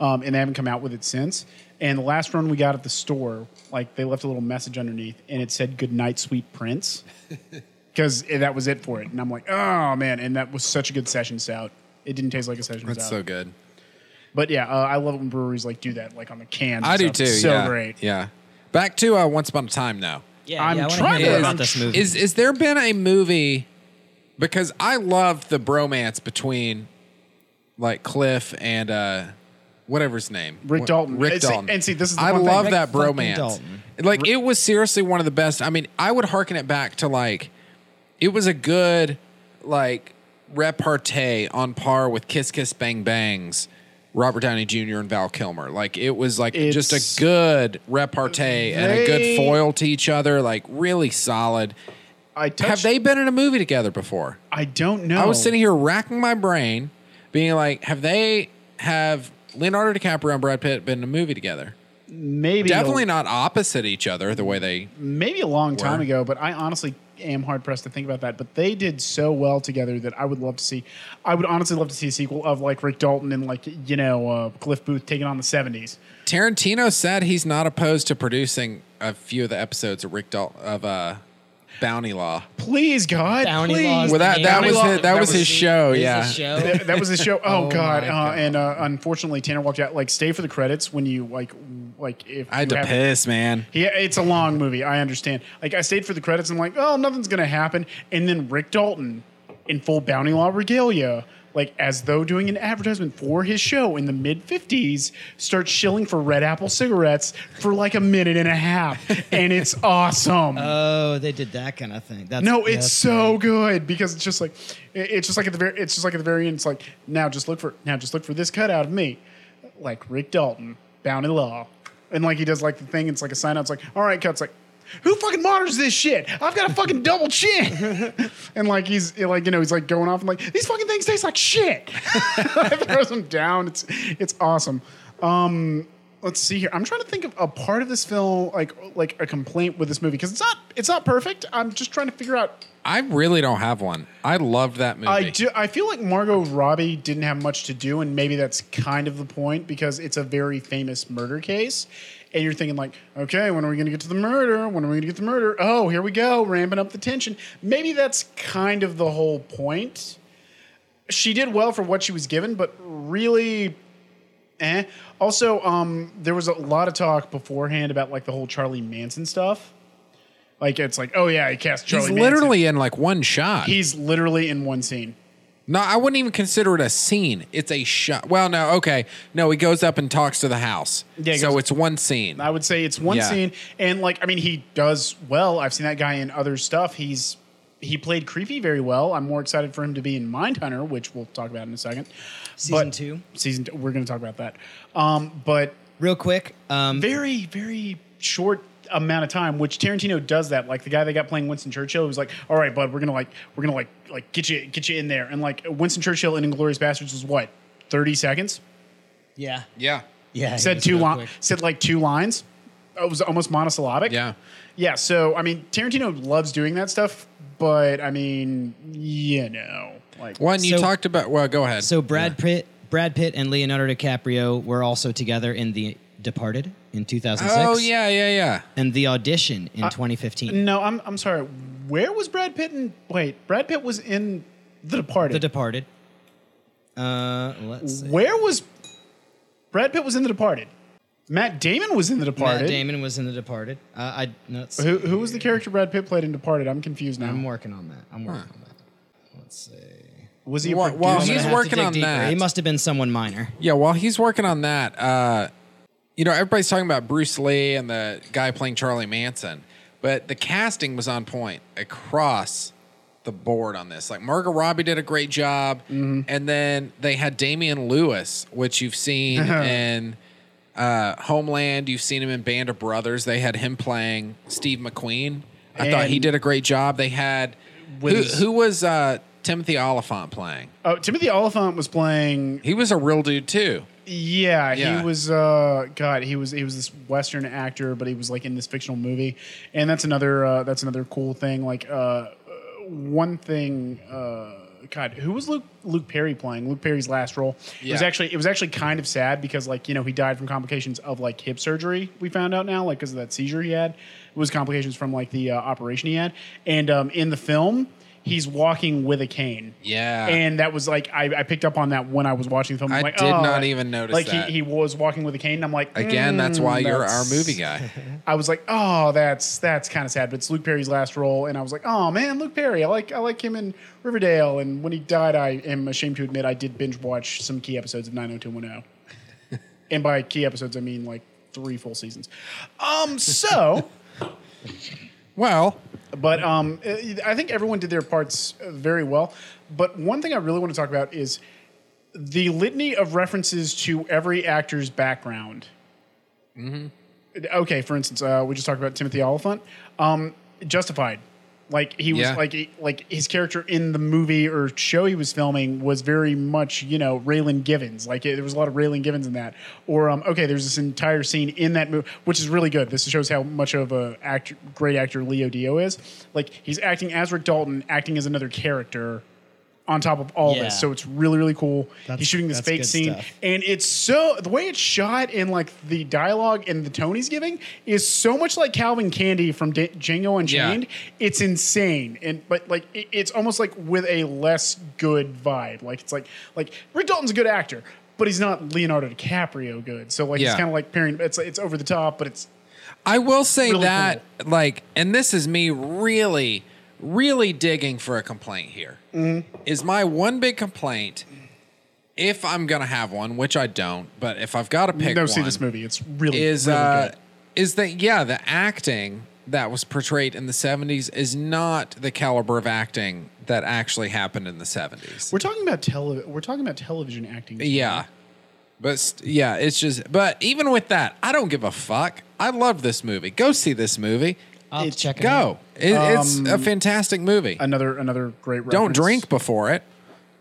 S2: um, and they haven't come out with it since. And the last run we got at the store, like they left a little message underneath, and it said "Good night, sweet prince," (laughs) because that was it for it. And I'm like, oh man, and that was such a good session stout. It didn't taste like a session
S1: That's
S2: stout.
S1: so good.
S2: But yeah, uh, I love it when breweries like do that, like on the cans. and
S1: I do
S2: stuff.
S1: too.
S2: So
S1: yeah.
S2: great.
S1: Yeah. Back to uh, Once Upon a Time now.
S3: Yeah,
S2: I'm
S3: yeah, I wanna
S2: trying
S3: hear
S2: to-
S3: about this movie.
S1: Is is there been a movie? Because I love the bromance between like Cliff and uh, whatever his name,
S2: Rick Dalton.
S1: Rick
S2: And see-
S1: Dalton.
S2: and see, this is the
S1: I
S2: fun thing.
S1: love
S2: Rick
S1: that
S3: fucking
S1: bromance.
S3: Dalton.
S1: Like it was seriously one of the best. I mean, I would hearken it back to like it was a good like repartee on par with Kiss Kiss Bang Bangs. Robert Downey Jr. and Val Kilmer. Like it was like just a good repartee and a good foil to each other. Like really solid.
S2: I touched,
S1: Have they been in a movie together before?
S2: I don't know.
S1: I was sitting here racking my brain, being like, have they have Leonardo DiCaprio and Brad Pitt have been in a movie together?
S2: maybe
S1: Definitely
S2: a,
S1: not opposite each other the way they.
S2: maybe a long time ago, but I honestly am hard pressed to think about that. But they did so well together that I would love to see. I would honestly love to see a sequel of like Rick Dalton and like you know uh, Cliff Booth taking on the seventies.
S1: Tarantino said he's not opposed to producing a few of the episodes of Rick Dalton of uh, Bounty Law.
S2: Please God,
S3: Bounty
S2: please.
S3: Laws.
S1: Well, that that
S3: Bounty
S1: was
S2: Law-
S1: his, that,
S2: that
S1: was
S2: was
S1: his
S2: the-
S1: show.
S3: Is
S1: Yeah,
S3: the show?
S2: that, that was the show. (laughs) Oh,
S3: Oh
S2: God.
S3: my
S2: Uh,
S3: God.
S2: and uh, unfortunately, Tanner walked out. Like, stay for the credits when you like, like if
S1: I had
S2: you
S1: to
S2: have-
S1: piss, man.
S2: Yeah, it's a long movie. I understand. Like, I stayed for the credits. and I'm like, oh, nothing's gonna happen. And then Rick Dalton, in full Bounty Law regalia, like as though doing an advertisement for his show in the mid '50s, starts shilling for Red Apple cigarettes for like a minute and a half, and it's (laughs) awesome.
S3: oh, they did that kind of thing. That's,
S2: No, it's so good because it's just like it's just like at the very it's just like at the very end. It's like now just look for now just look for this cut out of me, like Rick Dalton, Bounty Law, and like he does like the thing. It's like a sign out. It's like all right, cuts like. Who fucking monitors this shit? I've got a fucking double chin, (laughs) and like he's like you know he's like going off and like these fucking things taste like shit. (laughs) throws him down. It's it's awesome. Um, let's see here. I'm trying to think of a part of this film like like a complaint with this movie because it's not it's not perfect. I'm just trying to figure out
S1: I really don't have one. I loved that movie.
S2: I do. I feel like Margot Robbie didn't have much to do, and maybe that's kind of the point because it's a very famous murder case, and you're thinking like, okay, when are we going to get to the murder? When are we going to get the murder? Oh, here we go, ramping up the tension. Maybe that's kind of the whole point. She did well for what she was given, but really, eh. Also, um, there was a lot of talk beforehand about like the whole Charlie Manson stuff. Like it's like, oh yeah, he cast Charlie.
S1: He's
S2: Manson.
S1: literally in like one shot.
S2: He's literally in one scene.
S1: No, I wouldn't even consider it a scene. It's a shot. Well, no, okay. No, he goes up and talks to the house.
S2: Yeah, he
S1: so
S2: goes-
S1: it's one scene.
S2: I would say it's one
S1: Yeah.
S2: scene, and like I mean, he does well. I've seen that guy in other stuff. He's he played creepy very well. I'm more excited for him to be in Mindhunter, which we'll talk about in a second.
S3: Season
S2: But-
S3: two.
S2: Season two, we're going to talk about that. Um, but
S3: Real quick, um,
S2: very very short amount of time which Tarantino does that like the guy they got playing Winston Churchill was like all right bud we're going to like we're going to like like get you get you in there and like Winston Churchill in Inglourious Basterds was what 30 seconds
S3: yeah,
S1: yeah.
S3: yeah.
S2: said two
S3: real
S2: lines
S3: quick.
S2: said like two lines it was almost monosyllabic
S1: Yeah.
S2: yeah so I mean Tarantino loves doing that stuff but I mean you know like
S1: One you
S3: So-
S1: talked about. Well, go ahead.
S3: So Brad Pitt, Brad Pitt, and Leonardo DiCaprio were also together in The Departed in 2006.
S1: oh yeah, yeah, yeah.
S3: and The Audition
S2: Uh,
S3: in 2015.
S2: no I'm I'm sorry where was Brad Pitt in wait Brad Pitt was in The Departed
S3: The Departed. Uh, let's see.
S2: Where was Brad Pitt was in The Departed? Matt Damon was in The Departed.
S3: Matt Damon was in The Departed. Uh, I no, let's
S2: Who, who was the character Brad Pitt played in Departed? I'm confused now.
S3: I'm working on that. I'm working on that. Let's see.
S2: was he a
S1: While- while he's
S3: gonna have to
S1: working on
S3: deeper.
S1: that-
S3: He must have been someone minor.
S1: Yeah, while he's working on that, uh, you know, everybody's talking about Bruce Lee and the guy playing Charlie Manson, but the casting was on point across the board on this. Like Margot Robbie did a great job,
S2: Mm-hmm.
S1: and then they had Damian Lewis, which you've seen (laughs) in uh, Homeland. You've seen him in Band of Brothers. They had him playing Steve McQueen. I thought he did a great job. They had who,
S2: his-
S1: who was uh, Timothy Olyphant playing?
S2: Oh, Timothy Olyphant was playing.
S1: He was a real dude too.
S2: Yeah,
S1: Yeah.
S2: he was. Uh, God, he was. He was this Western actor, but he was like in this fictional movie, and that's another. Uh, that's another cool thing. Like uh, uh, one thing. Uh, God, who was Luke Luke Perry playing? Luke Perry's last role. It was
S1: Yeah.
S2: actually it was actually kind of sad because like you know he died from complications of like hip surgery. We found out now like because of that seizure he had. It was complications from like the uh, operation he had, and um, in the film. He's walking with a cane.
S1: Yeah.
S2: and that was like I, I picked up on that when I was watching the film. I'm
S1: I
S2: like,
S1: did
S2: oh,
S1: not even notice
S2: Like
S1: that.
S2: he, he was walking with a cane. And I'm like,
S1: Again, that's why
S2: mm,
S1: you're our movie guy. (laughs)
S2: I was like, oh, that's that's kind of sad. But it's Luke Perry's last role, and I was like, oh man, Luke Perry. I like I like him in Riverdale. And when he died, I am ashamed to admit I did binge watch some key episodes of 90210. (laughs) and by key episodes, I mean like three full seasons. Um, so. (laughs)
S1: Well,
S2: But um, I think everyone did their parts uh, very well. But one thing I really want to talk about is the litany of references to every actor's background. Okay, for instance, uh, we just talked about Timothy Olyphant. Um, Justified, like he was
S1: Yeah.
S2: like he- like his character in the movie or show he was filming was very much you know Raylan Givens. Like there was a lot of Raylan Givens in that. Or um, okay, there's this entire scene in that movie which is really good. This shows how much of a actor, great actor Leo Dio is. Like he's acting as Rick Dalton, acting as another character on top of all
S3: Yeah.
S2: this. So it's really really cool.
S3: That's-
S2: he's shooting this fake scene
S3: stuff.
S2: and it's so the way it's shot and like the dialogue and the tone he's giving is so much like Calvin Candie from D- Django Unchained. It's insane, and but like it, it's almost like with a less good vibe. Like it's like like Rick Dalton's a good actor, but he's not Leonardo DiCaprio good. So like it's kind of like pairing. It's it's over the top, but it's
S1: I will say
S2: Really
S1: that, like, and this is me really, really digging for a complaint here.
S2: Mm-hmm.
S1: Is my one big complaint, if I'm gonna have one, which I don't, but if I've got to pick
S2: no
S1: one,
S2: see this movie. It's really
S1: is
S2: really
S1: uh,
S2: good.
S1: is that yeah, the acting that was portrayed in the '70s is not the caliber of acting that actually happened in the '70s.
S2: We're talking about tele. We're talking about television acting.
S1: Yeah. But st- yeah, it's just. But even with that, I don't give a fuck. I love this movie. Go see this movie.
S3: I'll
S2: It's-
S3: check it out.
S1: Go. It, it's a fantastic movie.
S2: Another another great. Reference.
S1: Don't drink before it.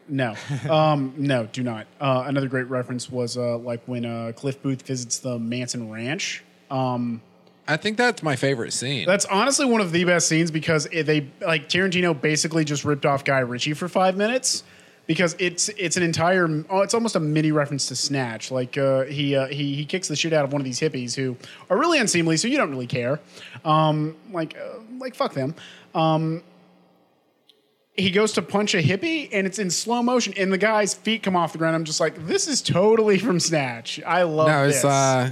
S2: No, um, no, do not. Uh, another great reference was uh, like when uh, Cliff Booth visits the Manson Ranch. Um,
S1: I think that's my favorite scene.
S2: that's honestly one of the best scenes because it, they like Tarantino basically just ripped off Guy Ritchie for five minutes because it's it's an entire oh, it's almost a mini reference to Snatch. Like uh, he uh, he he kicks the shit out of one of these hippies who are really unseemly, so you don't really care. Um, like uh, like fuck them. Um, he goes to punch a hippie and it's in slow motion and the guy's feet come off the ground. I'm just like, this is totally from Snatch. I love
S1: no,
S2: this.
S1: it's uh,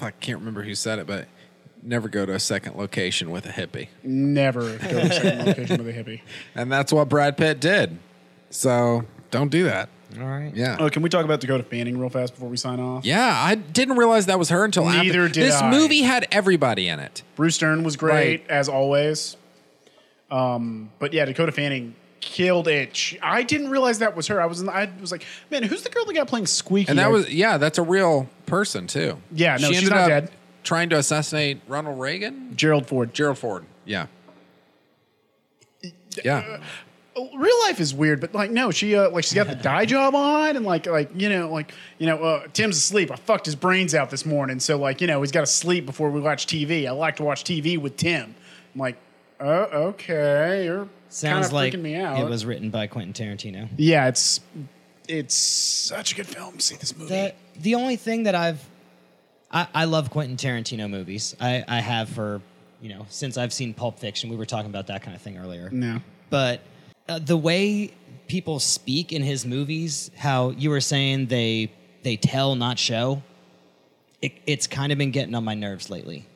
S1: I can't remember who said it, but never go to a second location with a hippie,
S2: Never go to a second location with a hippie. (laughs)
S1: and that's what Brad Pitt did. So don't do that.
S3: All right.
S1: Yeah.
S2: Oh, can we talk about Dakota Fanning real fast before we sign off?
S1: Yeah, I didn't realize that was her until
S2: Neither
S1: after.
S2: did
S1: this
S2: I.
S1: movie had everybody in it.
S2: Bruce Dern was great
S1: Right.
S2: as always. Um, but yeah, Dakota Fanning killed it. She, I didn't realize that was her. I was I was like, man, who's the girl that got playing Squeaky?
S1: And that
S2: I-
S1: was yeah, that's a real person too.
S2: Yeah, no,
S1: she
S2: she's
S1: ended
S2: not
S1: up
S2: dead.
S1: Trying to assassinate Ronald Reagan,
S2: Gerald Ford.
S1: Gerald Ford. Yeah, yeah.
S2: Real life is weird, but like no, she uh, like she's got the dye job on, and like like you know like you know uh, Tim's asleep. I fucked his brains out this morning, so like you know he's got to sleep before we watch TV. I like to watch TV with Tim. I'm like, oh okay, you're kind
S3: Sounds
S2: of
S3: like
S2: freaking me out.
S3: it was written by Quentin Tarantino.
S2: yeah, it's it's such a good film. See this movie.
S3: The the only thing that I've I, I love Quentin Tarantino movies. I, I have for you know since I've seen Pulp Fiction. We were talking about that kind of thing earlier.
S2: no,
S3: But uh, the way people speak in his movies, how you were saying they they tell not show, it, it's kind of been getting on my nerves lately.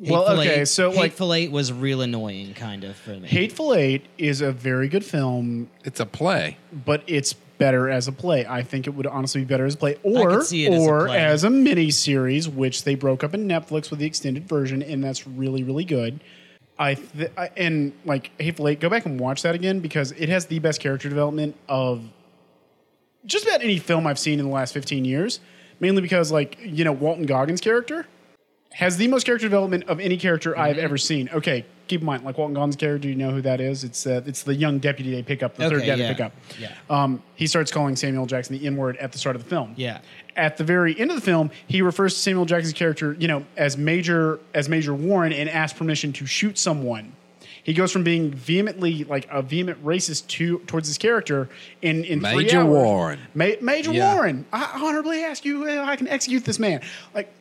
S2: Well,
S3: Hateful
S2: okay,
S3: Eight-
S2: so, like-
S3: Hateful Eight was real annoying, kind of for me.
S2: Hateful Eight is a very good film,
S1: It's a play.
S2: but it's better as a play. I think it would honestly be better as a play, or
S3: could see it as a
S2: or
S3: play.
S2: as a mini series, which they broke up in Netflix with the extended version, and that's really really good. I, th- I and like Hateful Eight, go back and watch that again because it has the best character development of just about any film I've seen in the last fifteen years. Mainly because like you know Walton Goggins' character has the most character development of any character I've mm-hmm. ever seen. Okay, keep in mind, like Walton Goggins' character, you know who that is? It's uh, it's the young deputy they pick up, the third
S3: Okay,
S2: guy they pick up.
S3: Yeah.
S2: Um, he starts calling Samuel Jackson the N word at the start of the film.
S3: Yeah.
S2: At the very end of the film, he refers to Samuel Jackson's character, you know, as Major as Major Warren, and asks permission to shoot someone. He goes from being vehemently like a vehement racist to towards his character in in three
S1: Major
S2: hours.
S1: Warren.
S2: Ma- Major
S1: Yeah.
S2: Warren. I honorably ask you how I can execute this man. Like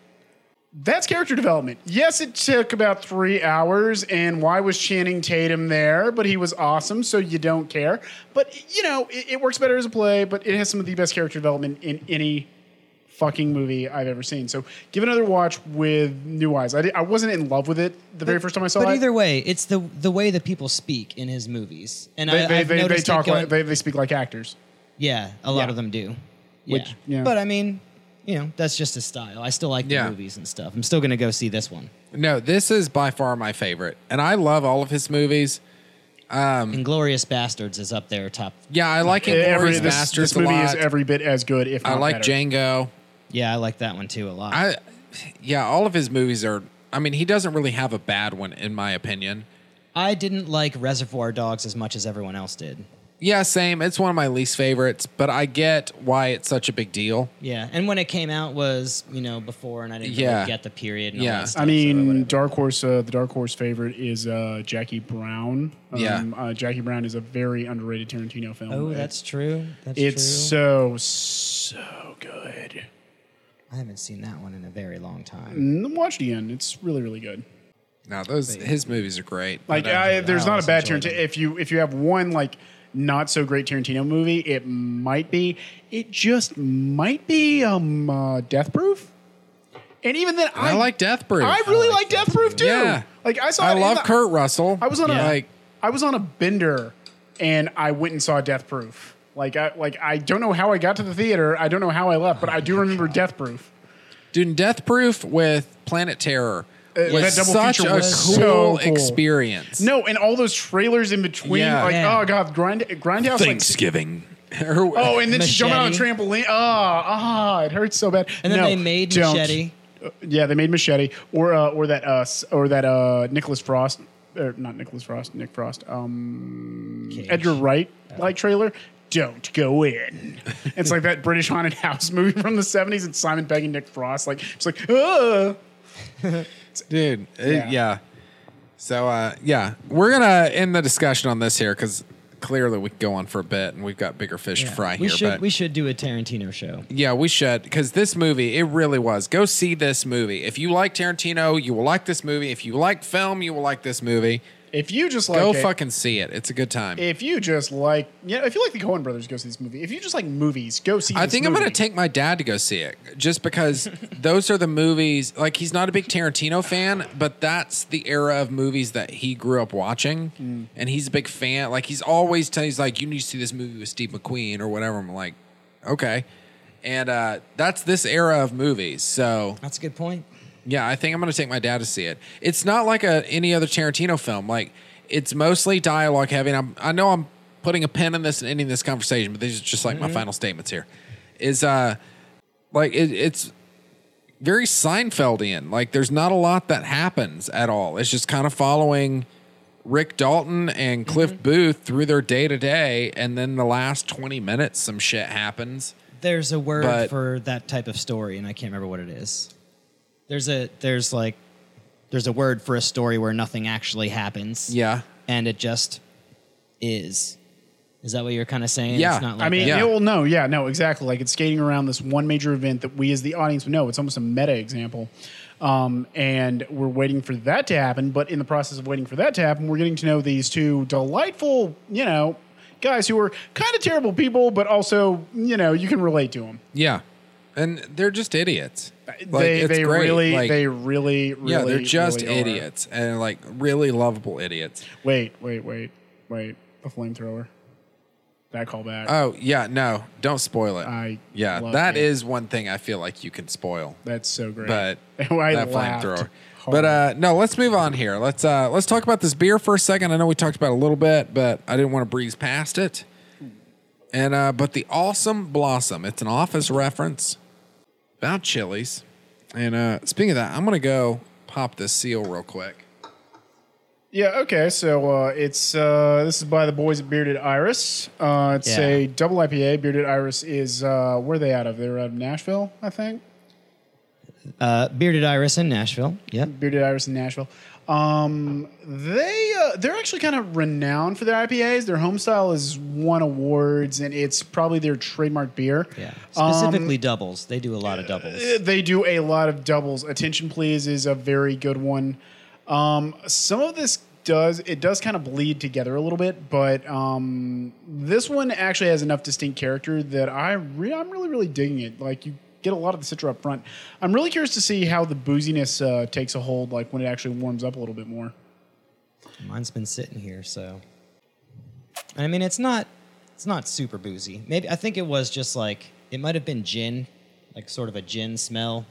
S2: that's character development. Yes, it took about three hours, and why was Channing Tatum there? But he was awesome, so you don't care. But you know, it, it works better as a play. But it has some of the best character development in any fucking movie I've ever seen. So give another watch with new eyes. I, di- I wasn't in love with it the very first time I saw it.
S3: But either way, it's the the way that people speak in his movies, and
S2: they,
S3: I,
S2: they,
S3: I've
S2: they, they
S3: noticed it
S2: talk
S3: going-
S2: like they, they speak like actors.
S3: Yeah, a lot
S2: Yeah.
S3: of them do. Yeah.
S2: Which- yeah.
S3: But I mean, you know, that's just his style. I still like the
S1: Yeah.
S3: movies and stuff. I'm still going to go see this one.
S1: No, this is by far my favorite, and I love all of his movies. Um,
S3: Inglourious Basterds is up there top.
S1: Yeah, I like
S2: Every,
S1: Inglourious
S2: this,
S1: Basterds
S2: this movie
S1: a
S2: is every bit as good, if
S1: I like
S2: better.
S1: Django.
S3: Yeah, I like that one too a lot.
S1: I, yeah, all of his movies are. I mean, he doesn't really have a bad one, in my opinion.
S3: I didn't like Reservoir Dogs as much as everyone else did.
S1: Yeah, same. It's one of my least favorites, but I get why it's such a big deal.
S3: Yeah, and when it came out was you know before, and I didn't
S1: Yeah.
S3: really get the period. And all
S1: Yeah.
S3: that stuff,
S2: I
S3: so
S2: mean,
S3: whatever.
S2: dark horse. Uh, the dark horse favorite is uh, Jackie Brown. Um,
S1: Yeah.
S2: uh, Jackie Brown is a very underrated Tarantino film.
S3: oh,
S2: It-
S3: that's true. That's true.
S2: it's
S3: true.
S2: so so good.
S3: I haven't seen that one in a very long time.
S2: Mm, Watch the end. It's really really good.
S1: Now those his movies are great.
S2: Like,
S1: But,
S2: I, there's
S3: I
S2: not a
S3: always
S2: bad
S3: enjoy
S2: Tarantino. If you if you have one like not so great Tarantino movie, it might be. It just might be um uh, Death Proof. And even then, I,
S1: I like Death Proof.
S2: I really
S3: I
S2: like
S3: like that
S2: Death Proof
S3: too.
S2: too.
S1: Yeah.
S2: Like I saw.
S1: I love
S2: the-
S1: Kurt Russell.
S2: I was on a
S1: like.
S2: I was on a bender and I went and saw Death Proof. Like I like I don't know how I got to the theater. I don't know how I left, but I do remember Death Proof.
S1: Dude, Death Proof with Planet Terror was
S2: that double
S1: such
S2: feature
S1: a
S2: was
S1: cool,
S2: so cool.
S1: experience.
S2: No, and all those trailers in between.
S1: Yeah.
S2: Like
S3: Yeah.
S2: oh god, grind grindhouse. Like,
S1: Thanksgiving. (laughs)
S2: oh, and then she's jumping on a
S3: Machete.
S2: trampoline. Ah, ah, it hurts so bad.
S3: And then
S2: No,
S3: they made
S2: don't.
S3: Machete.
S2: Uh, yeah, they made Machete, or uh, or that uh, s- or that uh, Nicholas Frost, or not Nicholas Frost, Nick Frost, um,
S3: Cage.
S2: Edgar Wright like trailer. Don't go in. (laughs) it's like that British haunted house (laughs) movie from the seventies, and Simon Pegg and Nick Frost, like it's like, uh
S1: Dude, uh,
S2: Yeah.
S1: yeah. So, uh, yeah, we're going to end the discussion on this here because clearly we could go on for a bit and we've got bigger fish to fry
S3: we
S1: here.
S3: should
S1: but
S3: we should do a Tarantino show.
S1: yeah, we should because this movie, it really was. Go see this movie. If you like Tarantino, you will like this movie. If you like film, you will like this movie.
S2: If you just like
S1: Go
S2: it-
S1: fucking see it. It's a good time.
S2: if you just like, yeah, if you like the Coen Brothers, go see this movie. If you just like movies, go see.
S1: I
S2: this
S1: think I'm going to take my dad to go see it just because (laughs) those are the movies. Like, he's not a big Tarantino fan, but that's the era of movies that he grew up watching.
S2: Mm.
S1: And he's a big fan. Like, he's always telling, he's like, you need to see this movie with Steve McQueen or whatever. I'm like, okay. And uh, that's this era of movies. So,
S3: That's a good point.
S1: Yeah, I think I'm going to take my dad to see it. It's not like a, any other Tarantino film. Like, it's mostly dialogue heavy. And I'm, I know I'm putting a pin in this and ending this conversation, but these are just like my final statements here. Is uh, like it, it's very Seinfeldian. Like, there's not a lot that happens at all. It's just kind of following Rick Dalton and Cliff Booth through their day to day, and then the last 20 minutes, some shit happens.
S3: There's a word
S1: But-
S3: for that type of story, and I can't remember what it is. There's a there's like there's a word for a story where nothing actually happens.
S1: Yeah.
S3: and it just is. Is that what you're kind of saying?
S1: Yeah.
S3: It's not like
S2: I mean,
S3: that?
S1: Yeah.
S2: yeah. well, no, yeah, no, exactly. Like it's skating around this one major event that we as the audience know. It's almost a meta example. Um, and we're waiting for that to happen. But in the process of waiting for that to happen, we're getting to know these two delightful, you know, guys who are kind of terrible people, but also, you know, you can relate to them.
S1: Yeah. And they're just idiots. Like,
S2: they they
S1: great.
S2: really,
S1: Like,
S2: they really, really,
S1: yeah, they're just
S2: really are.
S1: idiots and like really lovable idiots.
S2: Wait, wait, wait, wait. The flamethrower. That callback.
S1: Oh yeah, no, don't spoil it.
S2: I
S1: yeah, that
S2: it.
S1: is one thing I feel like you can spoil,
S2: That's so great.
S1: but (laughs)
S2: I
S1: that flamethrower. But uh, no, let's move on here. Let's uh, let's talk about this beer for a second. I know we talked about it a little bit, but I didn't want to breeze past it. And uh, but the awesome blossom, it's an office reference about chilies. And uh, speaking of that, I'm gonna go pop this seal real quick.
S2: Yeah. Okay. So uh, it's uh, this is by the boys at Bearded Iris. Uh, it's
S3: Yeah.
S2: a double IPA. Bearded Iris is uh, where are they out of? They're out of Nashville, I think.
S3: Uh, Bearded Iris in Nashville. Yep.
S2: Bearded Iris in Nashville. Um, they uh, they're actually kind of renowned for their IPAs. Their home style has won awards, and it's probably their trademark beer.
S3: Yeah.
S2: Um,
S3: Specifically doubles. They do a lot of doubles.
S2: Uh, They do a lot of doubles. Attention, please, is a very good one. Um, some of this does it does kind of bleed together a little bit, but um, this one actually has enough distinct character that I re- I'm really really digging it. Like you get a lot of the citra up front. I'm really curious to see how the booziness uh, takes a hold, like when it actually warms up a little bit more.
S3: Mine's been sitting here, so. I mean, it's not, it's not super boozy. Maybe I think it was just like it might have been gin, like sort of a gin smell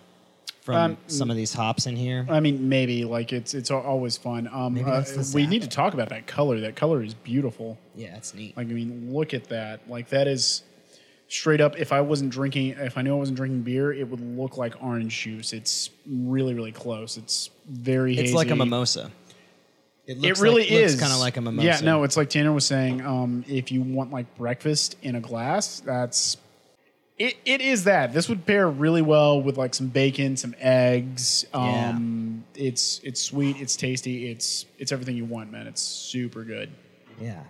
S3: from
S2: Um,
S3: some of these hops in here.
S2: I mean, maybe like it's it's always fun. Um, uh, we need to talk about that color. That color is beautiful.
S3: yeah, it's neat.
S2: Like, I mean, look at that. Like, that is straight up. If I wasn't drinking, if I knew I wasn't drinking beer, it would look like orange juice. It's really, really close. It's very
S3: it's
S2: hazy.
S3: like a mimosa. It,
S2: It really
S3: like,
S2: is
S3: kind of like a mimosa.
S2: Yeah, no, it's like Tanner was saying. Um, if you want like breakfast in a glass, that's it. It is that. This would pair really well with like some bacon, some eggs. Um, it's it's sweet. It's tasty. It's it's everything you want, man. It's super good.
S3: yeah,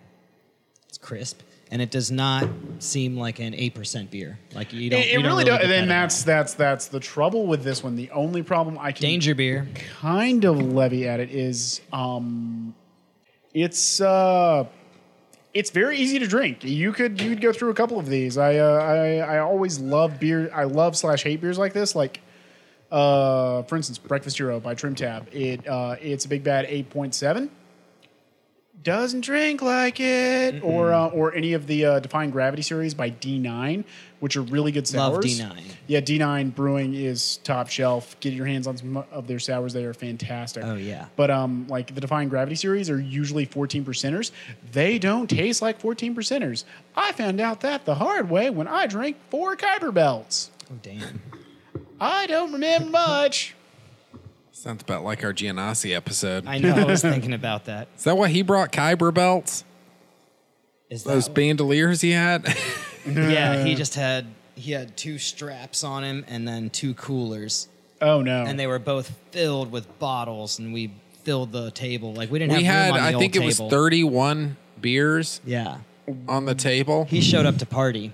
S3: it's crisp, and it does not seem like an eight percent beer. Like you don't.
S2: It,
S3: you don't
S2: really
S3: that
S2: And
S3: at
S2: that's that's that's the trouble with this one. The only problem I can
S3: danger beer.
S2: kind of levy at it is um it's uh it's very easy to drink. You could you could go through a couple of these. I uh, I I always love beer. I love slash hate beers like this. Like uh for instance, Breakfast Hero by Trim Tab. It uh it's a big bad eight point seven. Doesn't drink like it, or uh, or any of the uh, Defying Gravity series by D9, which are really good sours.
S3: Love D9.
S2: Yeah, D9 Brewing is top shelf. Get your hands on some of their sours; they are fantastic.
S3: Oh, yeah.
S2: But um, like the Defying Gravity series are usually 14 percenters. They don't taste like 14 percenters. I found out that the hard way when I drank four Kuiper Belts.
S3: Oh damn.
S2: I don't remember much. (laughs)
S1: Sounds about like our Gianassi episode.
S3: I know. I was (laughs) thinking about that.
S1: Is that why he brought Kuiper belts?
S3: Is
S1: Those
S3: that,
S1: bandoliers he had? (laughs)
S3: Yeah, he just had he had two straps on him and then two coolers,
S2: Oh no!
S3: and they were both filled with bottles, and we filled the table like we didn't
S1: we
S3: have
S1: had,
S3: room on the
S1: I think it
S3: old
S1: was
S3: table.
S1: 31 beers
S3: Yeah,
S1: on the table.
S3: he showed up to party.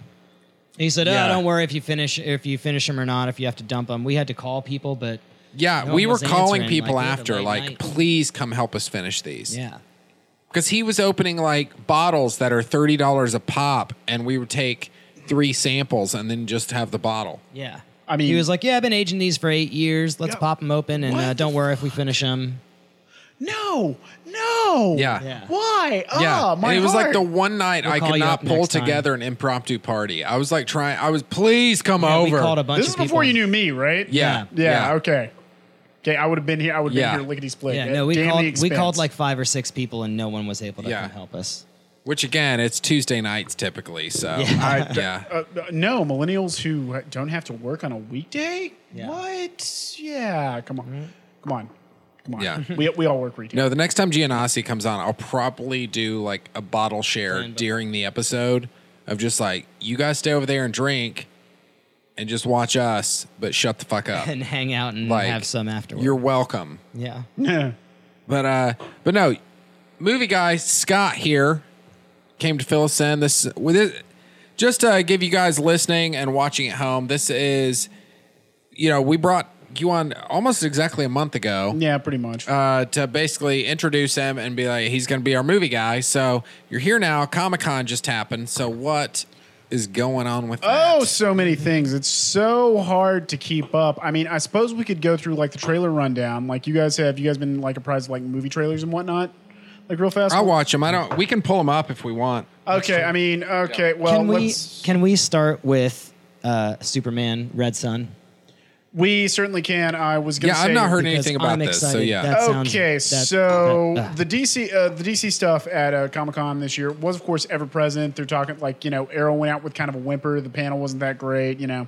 S3: He said, "Oh,
S1: Yeah.
S3: don't worry if you finish if you finish them or not. If you have to dump them, we had to call people, but
S1: Yeah,
S3: No
S1: we were calling
S3: answering,
S1: people
S3: like, we had a
S1: after, like,
S3: night.
S1: please come help us finish these.
S3: yeah,
S1: Because he was opening like bottles that are $30 a pop, and we would take three samples and then just have the bottle.
S3: yeah."
S2: I mean-
S3: he was like, "Yeah, I've been aging these for eight years. Let's
S2: Yeah.
S3: pop them open, and uh, don't worry if we finish them."
S2: no, no.
S1: Yeah.
S3: Yeah.
S2: Why?
S1: Yeah,
S2: Ah, my
S1: and it was like the one night
S3: We'll
S1: I could not pull
S3: next time.
S1: together an impromptu party. I was like trying. I was, please come
S3: Yeah,
S1: over.
S3: we called a bunch
S2: This is
S3: of people.
S2: before you knew me, right?
S1: yeah,
S2: Yeah. Okay. Okay. I would have been here. I would have
S1: Yeah.
S2: been here lickety split.
S3: Yeah, no, we called we called like five or six people, and no one was able to
S1: Yeah.
S3: come help us.
S1: Which again, it's Tuesday nights typically. So
S3: Yeah.
S2: I,
S1: yeah.
S2: Uh, no, millennials who don't have to work on a weekday.
S3: Yeah.
S2: What? Yeah. Come on. Come on. Come on.
S1: Yeah. (laughs)
S2: We, we all work retail.
S1: No, the next time Gianassi comes on, I'll probably do like a bottle share
S3: Fine, but-
S1: during the episode of just like you guys stay over there and drink, and just watch us, but shut the fuck up. (laughs)
S3: and hang out and
S1: Like,
S3: have some afterwards.
S1: You're welcome.
S3: yeah.
S2: Yeah.
S1: But uh, but no, movie guy Scott here came to fill us in. This with it, just to give you guys listening and watching at home. This is, you know, we brought you on almost exactly a month ago.
S2: Yeah, pretty much.
S1: Uh, to basically introduce him and be like, he's going to be our movie guy. So you're here now. Comic Con just happened. So what is going on with that?
S2: Oh, so many things. It's so hard to keep up. I mean, I suppose we could go through like the trailer rundown. Like you guys have, you guys been like apprised of like movie trailers and whatnot, like real fast.
S1: I'll watch them. I don't. We can pull them up if we want.
S2: Okay, I mean, okay. Well,
S3: can we
S2: let's.
S3: can we start with uh, Superman Red Sun?
S2: We certainly can. I was going
S1: Yeah,
S2: to say.
S1: Yeah, I've not heard anything about
S3: I'm
S1: this. So yeah.
S3: That sounds-
S2: okay,
S3: that-
S2: so
S3: that- uh.
S2: the DC uh, the DC stuff at uh, Comic Con this year was, of course, ever present. They're talking like you know, Arrow went out with kind of a whimper. The panel wasn't that great, you know.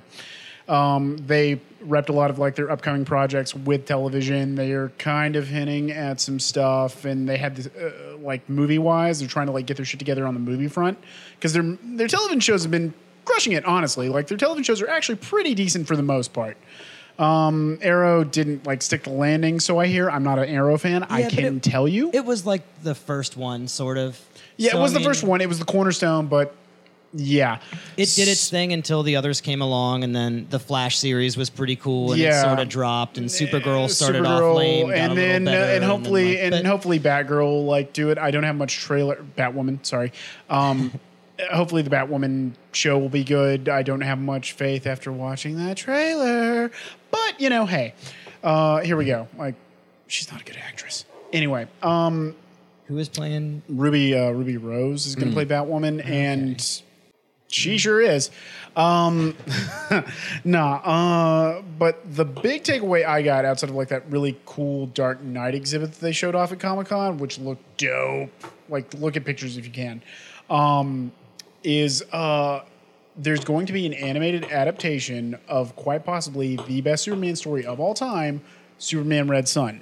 S2: Um, they repped a lot of like their upcoming projects with television. They are kind of hinting at some stuff, and they had this, uh, like movie wise, they're trying to like get their shit together on the movie front because their their television shows have been crushing it. Honestly, like their television shows are actually pretty decent for the most part. Um, Arrow didn't like stick the landing, so I hear. I'm not an Arrow fan. I
S3: Yeah, but
S2: can
S3: it-
S2: tell you.
S3: It was like the first one, sort of.
S2: yeah,
S3: So,
S2: it was
S3: I
S2: the
S3: mean,
S2: first one. It was the cornerstone, but yeah,
S3: It did its thing until the others came along, and then the Flash series was pretty cool, and it sort of dropped, and Supergirl started off lame, got a
S2: and
S3: little
S2: then
S3: better,
S2: and hopefully
S3: then,
S2: and,
S3: like, but-
S2: hopefully Batgirl will, like do it. I don't have much trailer. Batwoman, sorry. Um, hopefully the Batwoman show will be good. I don't have much faith after watching that trailer, but you know, hey, uh, here we go. Like, she's not a good actress. Anyway, um,
S3: who was playing?
S2: Ruby uh, Ruby Rose is going to play Batwoman, and she sure is. Um, (laughs) nah, uh, but the big takeaway I got outside of like that really cool Dark Knight exhibit that they showed off at Comic Con, which looked dope. Like, look at pictures if you can. Um, is uh, there's going to be an animated adaptation of quite possibly the best Superman story of all time, Superman Red Sun.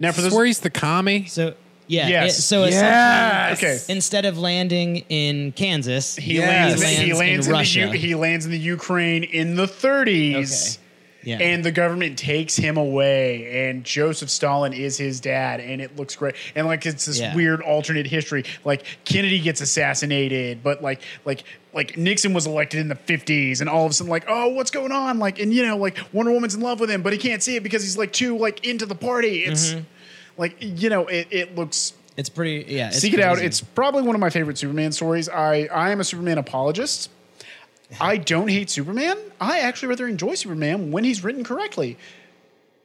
S2: Now, for
S1: This is where he's the commie.
S3: So yeah,
S2: Yes.
S3: it- so
S1: Yes.
S2: Okay.
S3: instead of landing in Kansas,
S2: He
S1: Yes.
S2: lands.
S3: He
S2: he
S3: lands
S2: lands
S3: in
S2: in,
S3: Russia.
S2: the U, he lands in the Ukraine in the 30s.
S3: Okay. Yeah.
S2: And the government takes him away, and Joseph Stalin is his dad, and it looks great. And like it's this
S3: Yeah.
S2: weird alternate history. Like Kennedy gets assassinated, but like like like Nixon was elected in the fifties, and all of a sudden like oh what's going on? Like and you know like Wonder Woman's in love with him, but he can't see it because he's like too like into the party. It's
S3: Mm-hmm.
S2: like you know it it looks
S3: it's pretty. Yeah, it's
S2: Seek it out. It's probably one of my favorite Superman stories. I, I am a Superman apologist. I don't hate Superman. I actually rather enjoy Superman when he's written correctly.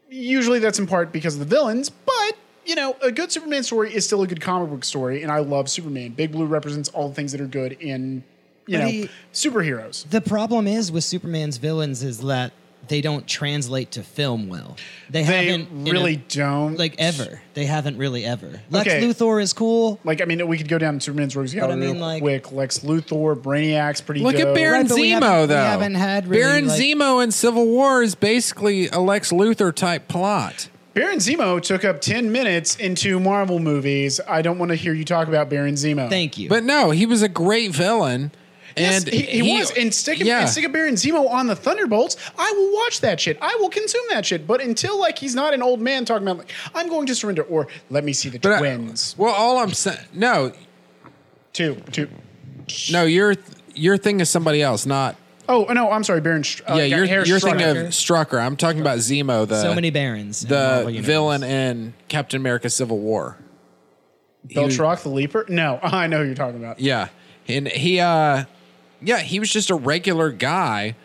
S2: Usually that's in part because of the villains, but you know, a good Superman story is still a good comic book story, and I love Superman. Big Blue represents all the things that are good in you
S3: But
S2: know
S3: he-
S2: superheroes.
S3: the problem is with Superman's villains is that they don't translate to film well. They,
S2: They
S3: haven't in a-
S2: really don't
S3: like ever. They haven't really ever. Lex
S2: Okay.
S3: Luthor is cool.
S2: Like I mean, we could go down Superman's rogues
S3: But I
S2: gallery
S3: mean,
S2: real
S3: like-
S2: quick. Lex Luthor, Brainiac's pretty.
S1: Look
S2: dope.
S1: at Baron
S3: Right, but we
S1: Zemo,
S3: haven't- we haven't had really,
S1: Baron
S3: like-
S1: Zemo in Civil War is basically a Lex Luthor type plot.
S2: Baron Zemo took up 10 minutes into Marvel movies. I don't want to hear you talk about Baron Zemo.
S3: Thank you.
S1: But no, he was a great villain.
S2: Yes,
S1: And
S2: he, he was. And stick, him,
S1: yeah.
S2: and stick a Baron Zemo on the Thunderbolts. I will watch that shit. I will consume that shit. But until like he's not an old man talking about like I'm going to surrender or let me see the
S1: But I-
S2: twins.
S1: well, all I'm saying, no,
S2: two, two.
S1: no, your your thing is somebody else, not.
S2: Oh no, I'm sorry, Baron. Str- uh,
S1: yeah, you're, you're thinking of Strucker. I'm talking about Zemo, the
S3: so many barons. the Marvel
S1: villain in Captain America: Civil War.
S2: Beltrock the Leaper. No, (laughs) I know who you're talking about.
S1: Yeah, and he, uh, yeah, he was just a regular guy,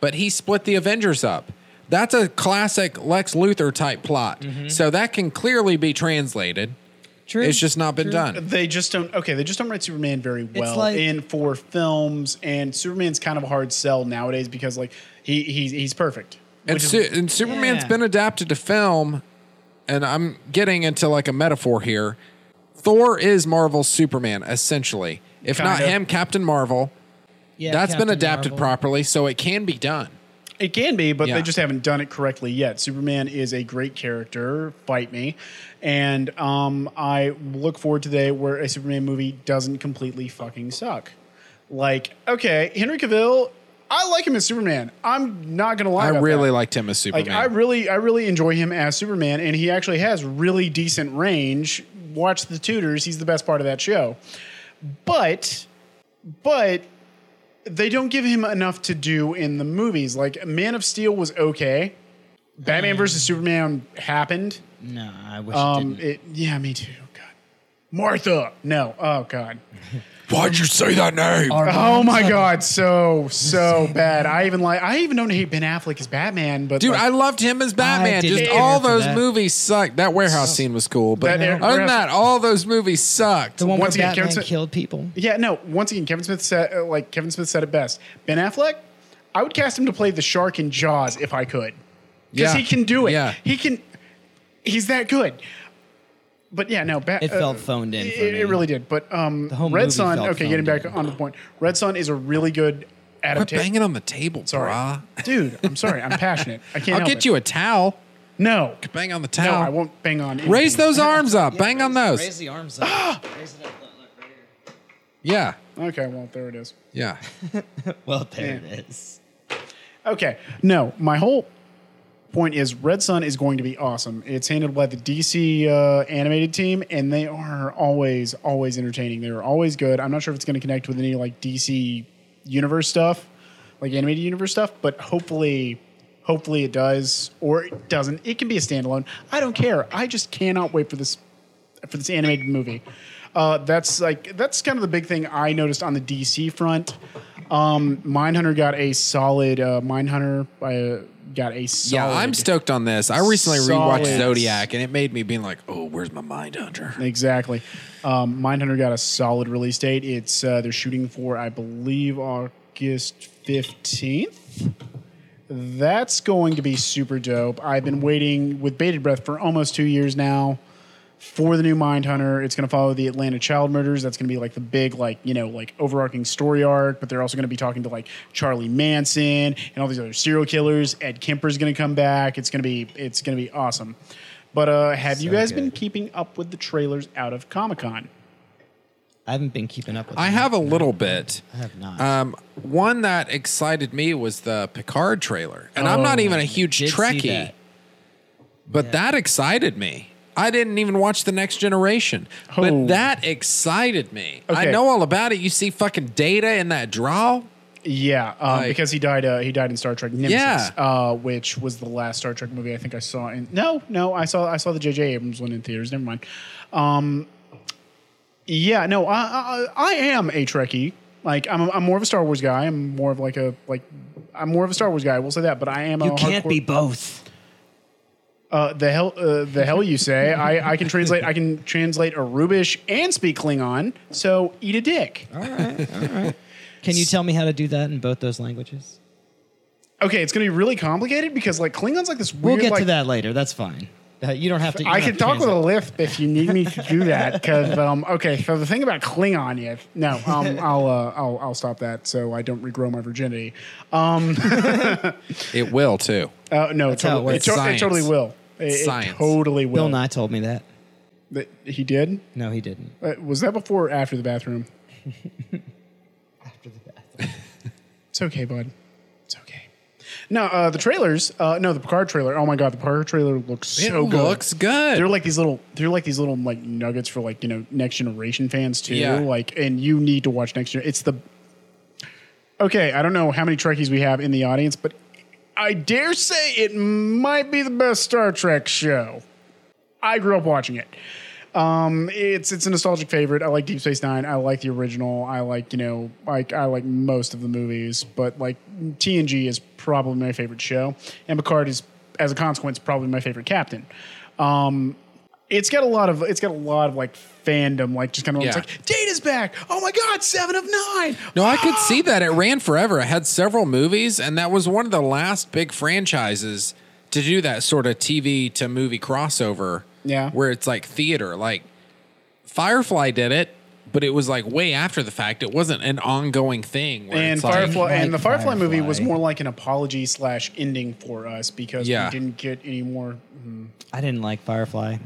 S1: but he split the Avengers up. That's a classic Lex Luthor type plot.
S2: Mm-hmm.
S1: So that can clearly be translated.
S3: True.
S1: It's just not been
S3: True.
S1: done.
S2: They just don't. Okay, they just don't write Superman very well
S3: like-
S2: in for films, and Superman's kind of a hard sell nowadays because like he he's he's perfect.
S1: And,
S2: which is-
S1: Su- and Superman's
S3: Yeah.
S1: been adapted to film, and I'm getting into like a metaphor here. Thor is Marvel's Superman, essentially. If not
S2: Kinda.
S1: him, Captain Marvel.
S3: Yeah,
S1: That's been adapted
S3: Marvel.
S1: properly, so it can be done.
S2: It can be, but
S1: Yeah.
S2: they just haven't done it correctly yet. Superman is a great character. Fight me, and um, I look forward to the day where a Superman movie doesn't completely fucking suck. Like, okay, Henry Cavill, I like him as Superman. I'm not gonna lie.
S1: I
S2: about
S1: really
S2: that.
S1: liked him as Superman.
S2: Like, I really, I really enjoy him as Superman, and he actually has really decent range. Watch the Tudors; he's the best part of that show. But, but they don't give him enough to do in the movies. Like Man of Steel was okay. Batman versus Superman happened.
S3: No, I wish it
S2: Um,
S3: didn't.
S2: it yeah, me too. God, Martha. No, oh God. (laughs)
S1: Why'd you say that name?
S2: Oh my God, so (laughs) so bad. I even like. I even don't hate Ben Affleck as Batman, but
S1: Dude,
S2: like,
S1: I loved him as Batman.
S3: didn't
S1: Just
S3: care
S1: all
S3: for
S1: those
S3: that.
S1: movies sucked. That warehouse scene was cool, but
S2: That air-
S1: other than that, all those movies sucked.
S3: the one where
S2: once again,
S3: Batman
S2: Kevin Smith-
S3: killed people.
S2: Yeah, no. Once again, Kevin Smith said uh, like Kevin Smith said it best. Ben Affleck, I would cast him to play the shark in Jaws if I could, because
S1: Yeah.
S2: he can do it.
S1: Yeah.
S2: he can. He's that good. But yeah, no. Ba-
S3: It felt phoned in
S2: It,
S3: for me.
S2: it really did. But um,
S3: The whole
S2: Red Sun. Okay, getting back
S3: in.
S2: on the point. Red Sun is a really good
S1: Quit
S2: adaptation.
S1: banging on the table,
S2: Sorry,
S1: brah.
S2: dude. I'm sorry. I'm passionate. I can't.
S1: I'll
S2: help
S1: get
S2: it.
S1: you a towel.
S2: no.
S1: Bang on the towel. No.
S2: I won't bang on. anything.
S1: Raise those (laughs) arms up. bang on those.
S3: Raise
S1: those.
S3: the arms up. (gasps) Raise it up. Look, look, right here.
S1: Yeah.
S2: Okay, well there it is.
S1: Yeah. (laughs)
S3: Well, there
S2: Yeah.
S3: it is.
S2: Okay, no, my whole point is Red Sun is going to be awesome. It's handled by the DC uh, animated team, and they are always, always entertaining. They're always good. I'm not sure if it's going to connect with any like DC universe stuff, like animated universe stuff, but hopefully, hopefully it does, or it doesn't. It can be a standalone. I don't care. I just cannot wait for this for this animated movie. Uh, that's like that's kind of the big thing I noticed on the DC front. Um, Mindhunter got a solid. Uh, Mindhunter uh, got a solid.
S1: Yeah, I'm stoked on this. I recently rewatched
S2: Solid.
S1: Zodiac and it made me being like, oh, where's my Mindhunter?
S2: Exactly. Um, Mindhunter got a solid release date. It's uh, they're shooting for, I believe, August fifteenth. That's going to be super dope. I've been waiting with bated breath for almost two years now for the new Mindhunter. It's going to follow the Atlanta child murders. That's going to be like the big, like you know, like overarching story arc. But they're also going to be talking to like Charlie Manson and all these other serial killers. Ed Kemper's going to come back. It's going to be it's going to be awesome. But uh, have you
S3: So
S2: guys been keeping up with the trailers out of Comic Con?
S3: I haven't been keeping up with.
S1: I
S3: them.
S1: have a little bit.
S3: I have not.
S1: Um, one that excited me was the Picard trailer, and I'm not
S2: Oh,
S1: even a huge Trekkie,
S3: that.
S1: but that excited me. I didn't even watch the Next Generation,
S2: Oh.
S1: but that excited me. I know all about it. You see fucking Data in that draw.
S2: Yeah, um,
S1: Like-
S2: because he died. Uh, he died in Star Trek Nemesis,
S1: Yeah.
S2: uh, which was the last Star Trek movie I think I saw. In no, no, I saw I saw the J.J. Abrams one in theaters. Never mind. Um, yeah, no, I, I, I am a Trekkie. Like I'm, I'm more of a Star Wars guy. I'm more of like a like I'm more of a Star Wars guy. We'll say that. But I am.
S3: A You
S2: a
S3: can't
S2: hardcore-
S3: be both.
S2: Uh, the hell, uh, the hell you say? I, I can translate. I can translate Aurebesh and speak Klingon. So eat a dick. All right, all right.
S3: Can you tell me how to do that in both those languages?
S2: Okay, it's gonna be really complicated because like Klingon's like this weird.
S3: We'll get
S2: like,
S3: to that later. That's fine. Uh, you don't have to.
S2: I can talk with a
S3: translate.
S2: lisp if you need me to do that. Because (laughs) um, okay, so the thing about Klingon is no, um, I'll, uh, I'll I'll stop that so I don't regrow my virginity. (laughs)
S1: It will too.
S2: Uh, no, it,
S3: how it
S2: totally, it,
S3: works.
S2: to- it
S1: Science.
S2: totally will. It, it
S1: Science.
S2: totally will.
S3: Bill Nye told me that.
S2: That- he did.
S3: No, he didn't.
S2: Uh, was that before or after the bathroom?
S3: After the bathroom.
S2: It's okay, bud. No, uh, the trailers. Uh, no, the Picard trailer. Oh my god, the Picard trailer looks
S1: It
S2: so good.
S1: looks good.
S2: They're like these little. They're like these little like nuggets for like you know next generation fans too.
S1: Yeah.
S2: Like, and you need to watch next year. It's the. Okay, I don't know how many Trekkies we have in the audience, but I dare say it might be the best Star Trek show. I grew up watching it. Um, it's it's a nostalgic favorite. I like Deep Space Nine. I like the original. I like you know like I like most of the movies, but like TNG is probably my favorite show, and Picard is as a consequence probably my favorite captain. Um, it's got a lot of it's got a lot of like fandom, like just kind of
S1: Yeah.
S2: like Data's back. Oh my god, seven of nine.
S1: No, I could see that. It ran forever. It had several movies, and that was one of the last big franchises to do that sort of TV to movie crossover.
S2: Yeah.
S1: Where it's like theater. Like Firefly did it, but it was like way after the fact. It wasn't an ongoing thing. Where
S2: And
S1: it's
S2: Firefly
S3: Like
S2: and the Firefly, movie was more like an apology slash ending for us because
S1: Yeah.
S2: we didn't get any more. Hmm.
S3: I didn't like Firefly.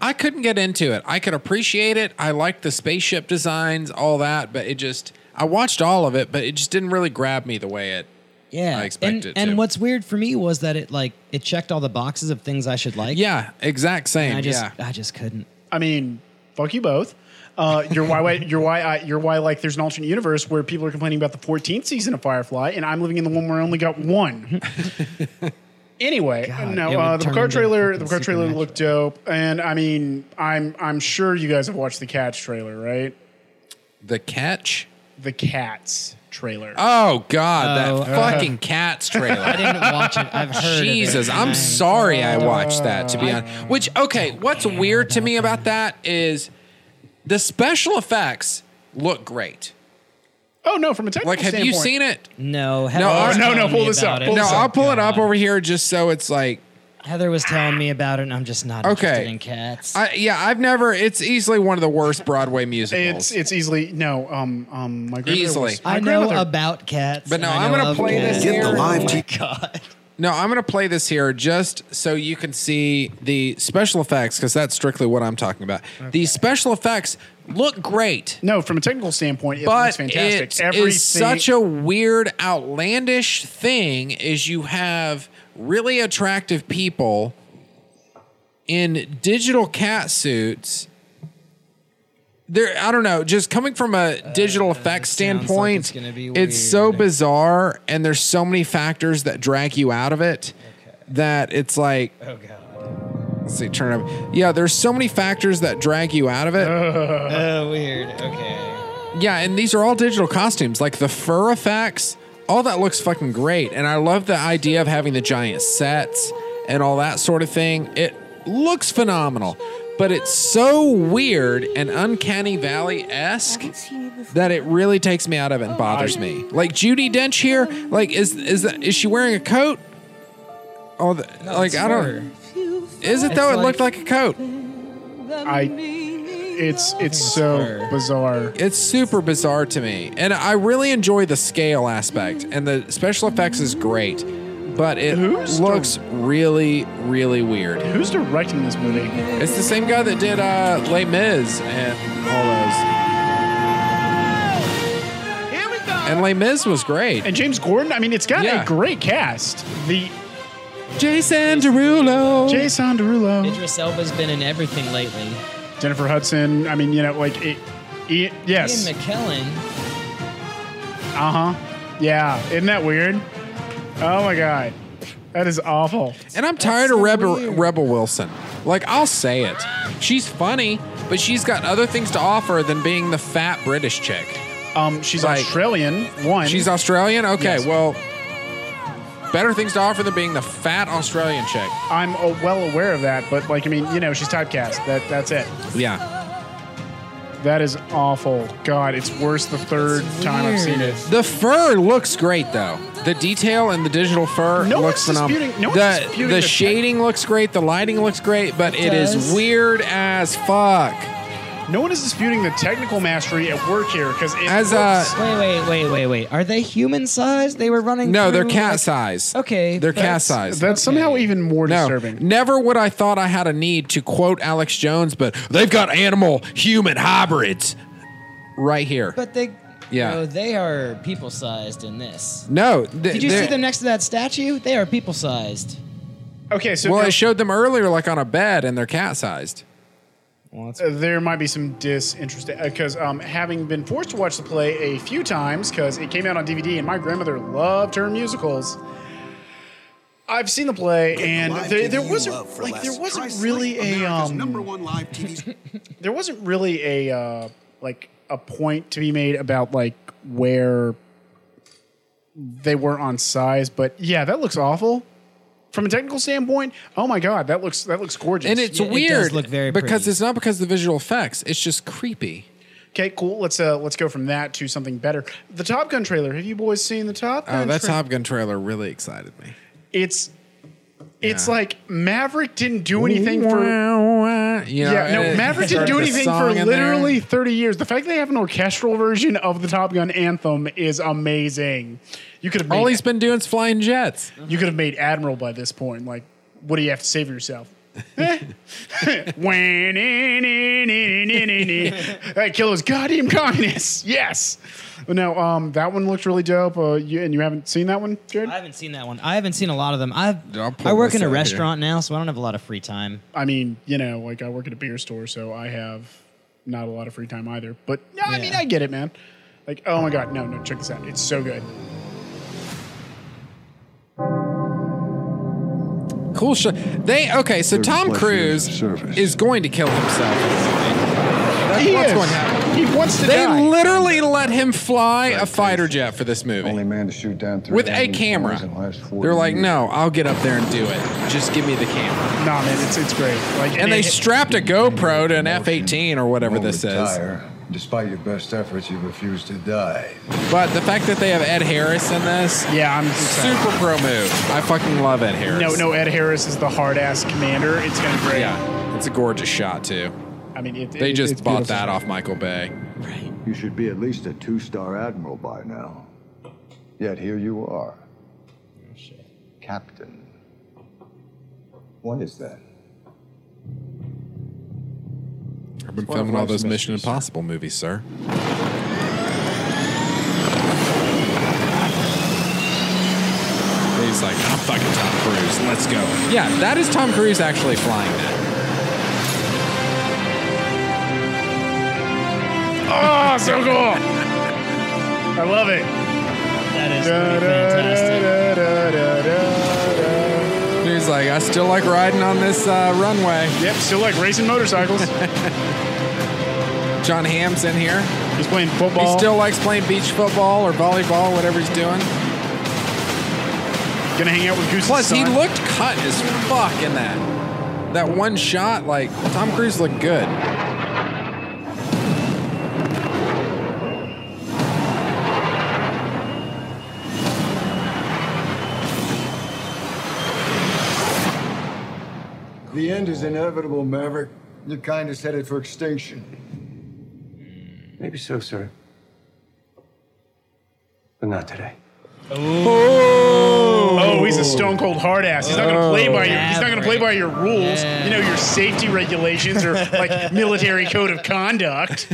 S1: I couldn't get into it. I could appreciate it. I liked the spaceship designs, all that, but it just I watched all of it, but it just didn't really grab me the way it
S3: Yeah,
S1: I expect
S3: and,
S1: it
S3: and
S1: to.
S3: what's weird for me was that it like it checked all the boxes of things I should like.
S1: Yeah, exact same.
S3: and I just
S1: yeah.
S3: I just couldn't.
S2: I mean, fuck you both. Uh, you're why, why you're why I, you're why like there's an alternate universe where people are complaining about the 14th season of Firefly, and I'm living in the one where I only got one. (laughs) anyway,
S3: God,
S2: no, uh, the
S3: turn
S2: Picard trailer, the
S3: fucking
S2: Picard trailer looked dope, and I mean, I'm I'm sure you guys have watched the Cats trailer, right?
S1: the catch.
S2: The Cats trailer.
S1: Oh God,
S3: Oh,
S1: that fucking Cats (laughs) trailer.
S3: I didn't watch it. I've heard.
S1: Jesus,
S3: of it.
S1: I'm
S3: I-
S1: sorry I watched that. To be honest, which okay, what's weird to me about that is the special effects look great.
S2: oh no, from a technical
S1: Like, have you seen it?
S3: No,
S1: No,
S2: Oh, no, no, pull this up, pull
S1: No,
S2: this
S1: I'll pull it up over here just so it's like
S3: Heather was telling me about it, and I'm just not
S1: Okay.
S3: interested in cats.
S1: I, yeah, I've never. It's easily one of the worst Broadway musicals.
S2: It's it's easily no. Um um. My grandmother
S1: Easily.
S2: Was, my
S3: I know about cats,
S1: But no,
S3: I
S1: I'm gonna
S3: of
S1: play this
S3: cats.
S1: Get the
S3: Oh
S4: live
S3: my
S4: t-
S3: god!
S1: No, I'm going to play this here just so you can see the special effects because that's strictly what I'm talking about. The special effects look great,
S2: No, from a technical standpoint, it
S1: but
S2: looks fantastic.
S1: it is
S2: Everything-
S1: such a weird, outlandish thing. Is you have really attractive people in digital cat suits. There, I don't know. Just coming from a digital effects
S3: Uh, like
S1: standpoint,
S3: it's gonna be
S1: it's so bizarre, and there's so many factors that drag you out of it that it's like
S3: Oh god!
S1: Let's see, turn it up. Yeah, there's so many factors that drag you out of it. (laughs)
S3: Oh weird. Okay.
S1: yeah, and these are all digital costumes. Like the fur effects, all that looks fucking great. And I love the idea of having the giant sets and all that sort of thing. It looks phenomenal. But it's so weird and uncanny valley esque that it really takes me out of it and oh, bothers me. Like Judi Dench here, like is is that is she wearing a coat? Oh, the, like I don't. Is it
S3: It's
S1: though? it looked like a coat.
S2: I. It's it's so
S3: fur.
S2: bizarre.
S1: It's super bizarre to me, and I really enjoy the scale aspect, and the special effects is great, but it
S2: Who's
S1: looks really, really weird.
S2: Who's directing this movie?
S1: It's the same guy that did uh, Les Mis and all those. Here we go. And Les Mis was great.
S2: And James Corden. I mean, it's got
S1: Yeah.
S2: a great cast. The
S1: Jason Derulo.
S2: Jason Derulo,
S3: Idris Elba's been in everything lately.
S2: Jennifer Hudson. I mean, you know, like it. it yes.
S3: Ian McKellen.
S2: Uh huh. Yeah. Isn't that weird? Oh my god, that is awful.
S1: And I'm tired
S3: so
S1: of Rebel,
S3: weird.
S1: Rebel Wilson. Like, I'll say it. She's funny, but she's got other things to offer than being the fat British chick.
S2: Um, she's
S1: Like-
S2: Australian. One.
S1: She's Australian? Okay,
S2: Yes.
S1: well, better things to offer than being the fat Australian chick.
S2: I'm uh, well aware of that, but like, I mean, you know, she's typecast. That that's it.
S1: Yeah.
S2: That is awful. God, it's worse the third time I've seen it.
S1: The fur looks great, though. The detail and the digital fur
S2: No
S1: looks
S2: one's
S1: phenomenal.
S2: disputing- no one's
S1: the
S2: disputing
S1: the
S2: the
S1: shading looks great. The lighting looks great, but it is
S3: does.
S1: weird as fuck.
S2: No one is disputing the technical mastery at work here because it
S1: As
S2: looks-
S1: uh,
S3: Wait, wait, wait, wait, wait. Are they human sized? They were running.
S1: no, they're cat
S3: like-
S1: size.
S3: Okay,
S1: they're cat
S3: that's-
S1: size.
S2: that's somehow even more
S1: No,
S2: disturbing.
S1: never would I thought I had a need to quote Alex Jones, but they've got animal human hybrids right here.
S3: But they.
S1: Yeah.
S3: No, they are people sized in this.
S1: no, th-
S3: Did you see them next to that statue? They are people sized.
S2: Okay, so
S1: Well,
S2: now-
S1: I showed them earlier, like on a bed, and they're cat sized.
S3: Well, that's
S2: uh, there might be some disinterest because um, having been forced to watch the play a few times because it came out on DVD and my grandmother loved her musicals. I've seen the play and there, there wasn't like
S4: less.
S2: there wasn't
S4: Try
S2: really a um,
S4: number one live TV. (laughs)
S2: there wasn't really a uh, like a point to be made about like where they were on size, but yeah, that looks awful. From a technical standpoint, oh my god, that looks that looks gorgeous.
S1: And it's
S3: Yeah, it does
S1: weird
S3: look very
S1: because
S3: pretty.
S1: it's not because of the visual effects. It's just creepy.
S2: okay, cool. Let's uh let's go from that to something better. The Top Gun trailer. Have you boys seen the Top Gun?
S1: Oh, that
S2: tra-
S1: Top Gun trailer really excited me.
S2: It's it's
S1: Yeah.
S2: like Maverick didn't do anything for.
S1: You know,
S2: Yeah, no, Maverick didn't do anything for
S1: in
S2: literally 30 years. The fact that they have an orchestral version of the Top Gun anthem is amazing. You could have made
S1: All he's been doing is flying jets.
S2: You could have made Admiral by this point. Like, what do you have to say for yourself? Eh? hey, kill those goddamn communists. Yes. No, um, that one looks really dope. Uh, you, and you haven't seen that one, Jared?
S3: I haven't seen that one. I haven't seen a lot of them. I've
S1: I'll pull
S3: I work
S1: this
S3: in a
S1: out here.
S3: restaurant now, so I don't have a lot of free time.
S2: I mean, you know, like I work at a beer store, so I have not a lot of free time either. But no, I mean,
S3: Yeah.
S2: I get it, man. Like, oh my god, no, no, check this out. It's so good.
S1: Cool shot. They okay. So Tom Cruise
S5: is
S1: is going to kill himself. That's
S2: He
S1: what's
S2: is.
S1: going to happen.
S2: He wants to
S1: They
S2: die.
S1: literally let him fly a fighter jet for this movie.
S5: Only man to shoot down three
S1: with a
S5: enemy
S1: camera.
S5: in the last 40
S1: They're like,
S5: years.
S1: no, I'll get up there and do it. Just give me the camera.
S2: Nah, man, it's it's great. Like,
S1: And they
S2: it-
S1: strapped a GoPro to an F-18 or whatever
S5: Won't
S1: this is.
S5: retire, Despite your best efforts, you refuse to die.
S1: But the fact that they have Ed Harris in this,
S2: Yeah, I'm excited.
S1: super pro move. I fucking love Ed Harris.
S2: No, no, Ed Harris is the hard ass commander. It's gonna be great.
S1: Yeah, it's a gorgeous shot too.
S2: I mean, it,
S1: They
S2: it-
S1: just
S2: it's
S1: bought
S2: beautiful.
S1: that off Michael Bay. Right.
S5: You should be at least a two star admiral by now. Yet here you are. Captain. What is that?
S1: I've been filming all those Mission
S5: mysteries.
S1: Impossible movies, sir. He's like, I'm fucking Tom Cruise. Let's go. Yeah, that is Tom Cruise actually flying that.
S2: Oh, so cool! I love it.
S3: That is
S2: Da,
S3: fantastic.
S2: da, da.
S1: He's like, I still like riding on this uh, runway.
S2: Yep, still like racing motorcycles. (laughs)
S1: Jon Hamm's in here.
S2: He's playing football.
S1: He still likes playing beach football or volleyball, whatever he's doing.
S2: gonna hang out with Goose.
S1: Plus, he looked cut as fuck in that. That one shot, like Tom Cruise looked good.
S5: The end is inevitable, Maverick. Your kind is headed for extinction.
S6: Maybe so, sir. But not today.
S2: Oh, he's a stone cold hard ass. He's not gonna play by your. He's not gonna play by your rules.
S3: Yeah.
S2: You know your safety regulations or like (laughs) military code of conduct.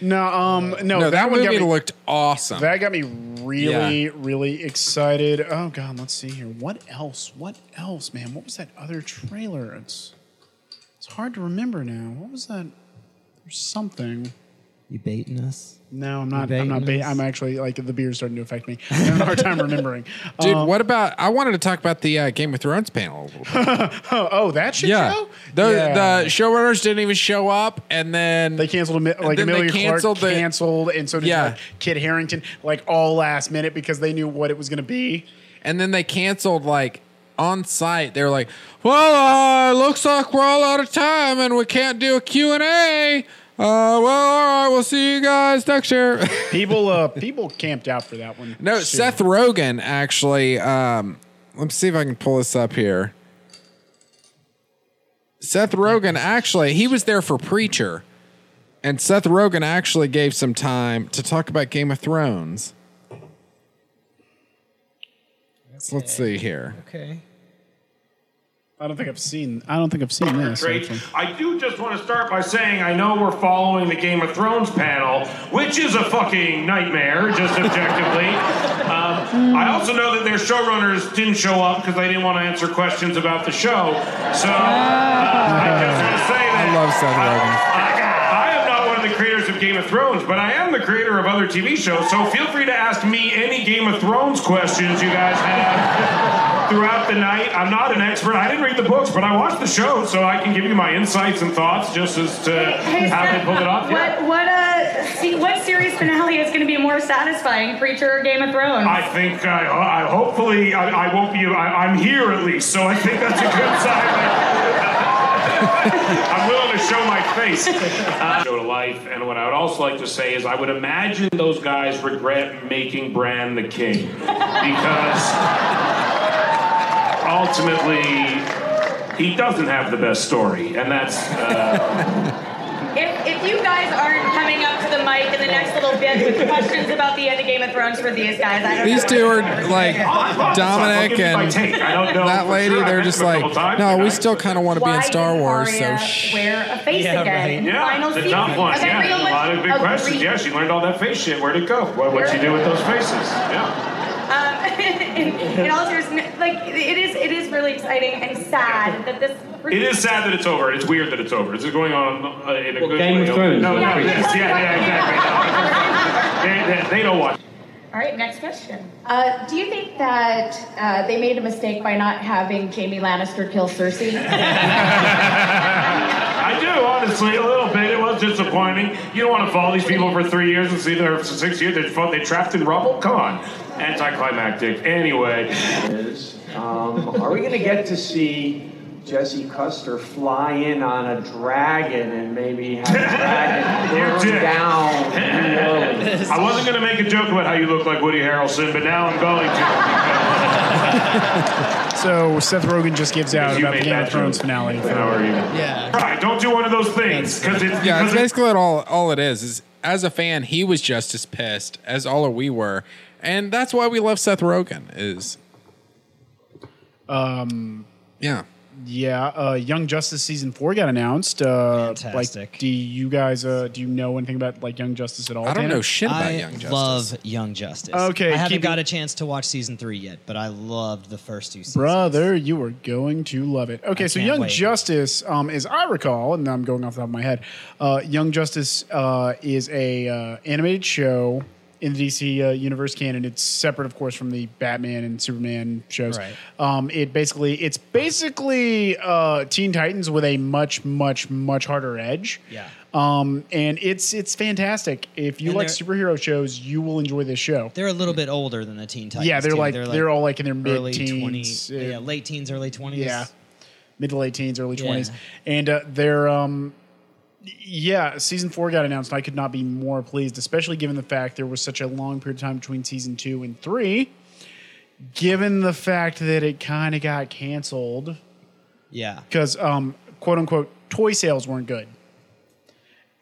S2: No, um, no,
S1: No,
S2: that,
S1: that,
S2: one got
S1: movie
S2: me.
S1: looked awesome.
S2: That got me really,
S1: Yeah.
S2: really excited. Oh god, let's see here. What else? What else, man? What was that other trailer? It's it's hard to remember now. What was that? There's something.
S3: You baiting us?
S2: No, I'm not. I'm not.
S3: baiting
S2: I'm actually like the beer's starting to affect me. I'm having a hard time remembering. (laughs)
S1: Dude,
S2: Um,
S1: what about? I wanted to talk about the uh, Game of Thrones panel a little bit.
S2: Oh, (laughs) oh, that shit
S1: yeah,
S2: show.
S1: the
S2: Yeah.
S1: the showrunners didn't even show up, and then
S2: They canceled like
S1: then they
S2: Emilia
S1: canceled
S2: Clarke
S1: the-
S2: canceled, and so did
S1: Yeah.
S2: like, Kit Harington, like all last minute because they knew what it was going to be.
S1: and then they canceled like on site. They were like, "Well, uh, looks like we're all out of time, and we can't do a Q and A." Uh, well, all right, we'll see you guys next year. (laughs)
S2: People, uh, people camped out for that one.
S1: no,
S2: Shit.
S1: Seth Rogen actually. Um, let me see if I can pull this up here. Seth Rogen actually, he was there for Preacher, and Seth Rogen actually gave some time to talk about Game of Thrones. So let's see here.
S3: Okay.
S2: I don't think I've seen. I don't think I've seen this.
S7: Great. I do just want to start by saying I know we're following the Game of Thrones panel, which is a fucking nightmare, just (laughs) objectively. Um, I also know that their showrunners didn't show up because they didn't want to answer questions about the show. So uh, I just want to say that
S1: I love Seth Rogen.
S7: I, I am not one of the creators of Game of Thrones, but I am the creator of other TV shows. So feel free to ask me any Game of Thrones questions you guys have throughout the night. I'm not an expert. I didn't read the books, but I watched the show, so I can give you my insights and thoughts just as to
S8: Hey,
S7: how they
S8: Seth,
S7: pulled it off. Yeah.
S8: What what uh see what series finale is going to be more satisfying, Preacher or Game of Thrones?
S7: I think I, I hopefully I, I won't be. I, I'm here at least, so I think that's a good sign. (laughs) I'm willing to show my face. Uh, show to life, and what I would also like to say is, I would imagine those guys regret making Bran the king because ultimately he doesn't have the best story, and that's. Uh,
S8: if if you guys aren't coming up to the mic in the next little bit with questions about the end of Game of Thrones for these guys, I don't
S1: These
S8: know.
S1: two are like
S7: oh,
S1: Dominic
S7: give you my
S1: and
S7: take. I don't know
S1: that lady.
S7: sure.
S1: They're just like, no, we still kind of want to be in Star Wars. So
S8: Arya
S1: shh.
S8: wear a face
S3: Yeah,
S8: again
S3: right.
S8: in
S7: Yeah,
S8: final
S7: the
S8: season?
S7: tough one.
S8: Like, I
S7: yeah, a lot of big questions.
S8: agree-
S7: Yeah, she learned all that face shit. Where'd it go? What, what'd she do with those faces? Yeah.
S8: Um, in, (laughs) in all seriousness, like it is, it is really exciting and sad that this.
S7: It is sad that it's over. It's weird that it's over. It's going on uh, in a
S6: Well,
S7: good
S6: Game
S7: way.
S6: of Thrones.
S7: No, no,
S8: Yeah.
S7: yes, yeah, yeah, exactly. they, they, they don't watch.
S8: All right, next question.
S9: Uh, do you think that uh, they made a mistake by not having Jaime Lannister kill Cersei? (laughs)
S7: I do, honestly, a little bit. Disappointing. You don't want to follow these people for three years and see them for six years. They're, fu- they trapped in rubble? Come on. Anticlimactic. Anyway.
S10: um, are we going to get to see Jesse Custer fly in on a dragon and maybe have a dragon (laughs) down (laughs)
S7: I wasn't going to make a joke about how you look like Woody Harrelson, but now I'm going to. (laughs)
S2: So Seth Rogen just gives out about the Game of Thrones finale.
S7: How are you?
S3: Yeah.
S7: Right, don't do one of those things because it's
S11: Yeah,
S7: because
S11: it's basically all all it is. Is as a fan, he was just as pissed as all of we were, and that's why we love Seth Rogen. Is
S2: Um,
S11: yeah,
S2: yeah, uh, Young Justice season four got announced. Uh,
S3: Fantastic.
S2: Like, do you guys uh, do you know anything about like Young Justice at all?
S11: I don't
S2: Tanner?
S11: know shit about
S3: I
S11: Young Justice.
S3: love Young Justice.
S2: Okay,
S3: I haven't
S2: keep
S3: got
S2: it-
S3: a chance to watch season three yet, but I loved the first two seasons.
S2: Brother, you are going to love it. Okay,
S3: I
S2: so
S3: can't
S2: Young
S3: wait.
S2: Justice, um, as I recall, and I'm going off the top of my head, uh, Young Justice uh, is a uh, animated show in the DC uh, universe canon. It's separate, of course, from the Batman and Superman shows.
S3: Right.
S2: Um, it basically, it's basically uh, Teen Titans with a much, much, much harder edge.
S3: Yeah.
S2: Um, and it's it's fantastic. If you
S3: And
S2: like superhero shows, you will enjoy this show.
S3: They're a little bit older than the Teen Titans.
S2: Yeah, they're
S3: too.
S2: like they're, all like in their mid teens,
S3: 20, yeah, late teens, early twenties.
S2: yeah, mid to late teens, early
S3: Yeah.
S2: twenties, and uh, they're um, yeah. Season four got announced. and I could not be more pleased, especially given the fact there was such a long period of time between season two and three. Given the fact that it kind of got canceled
S3: yeah,
S2: because um, quote unquote toy sales weren't good.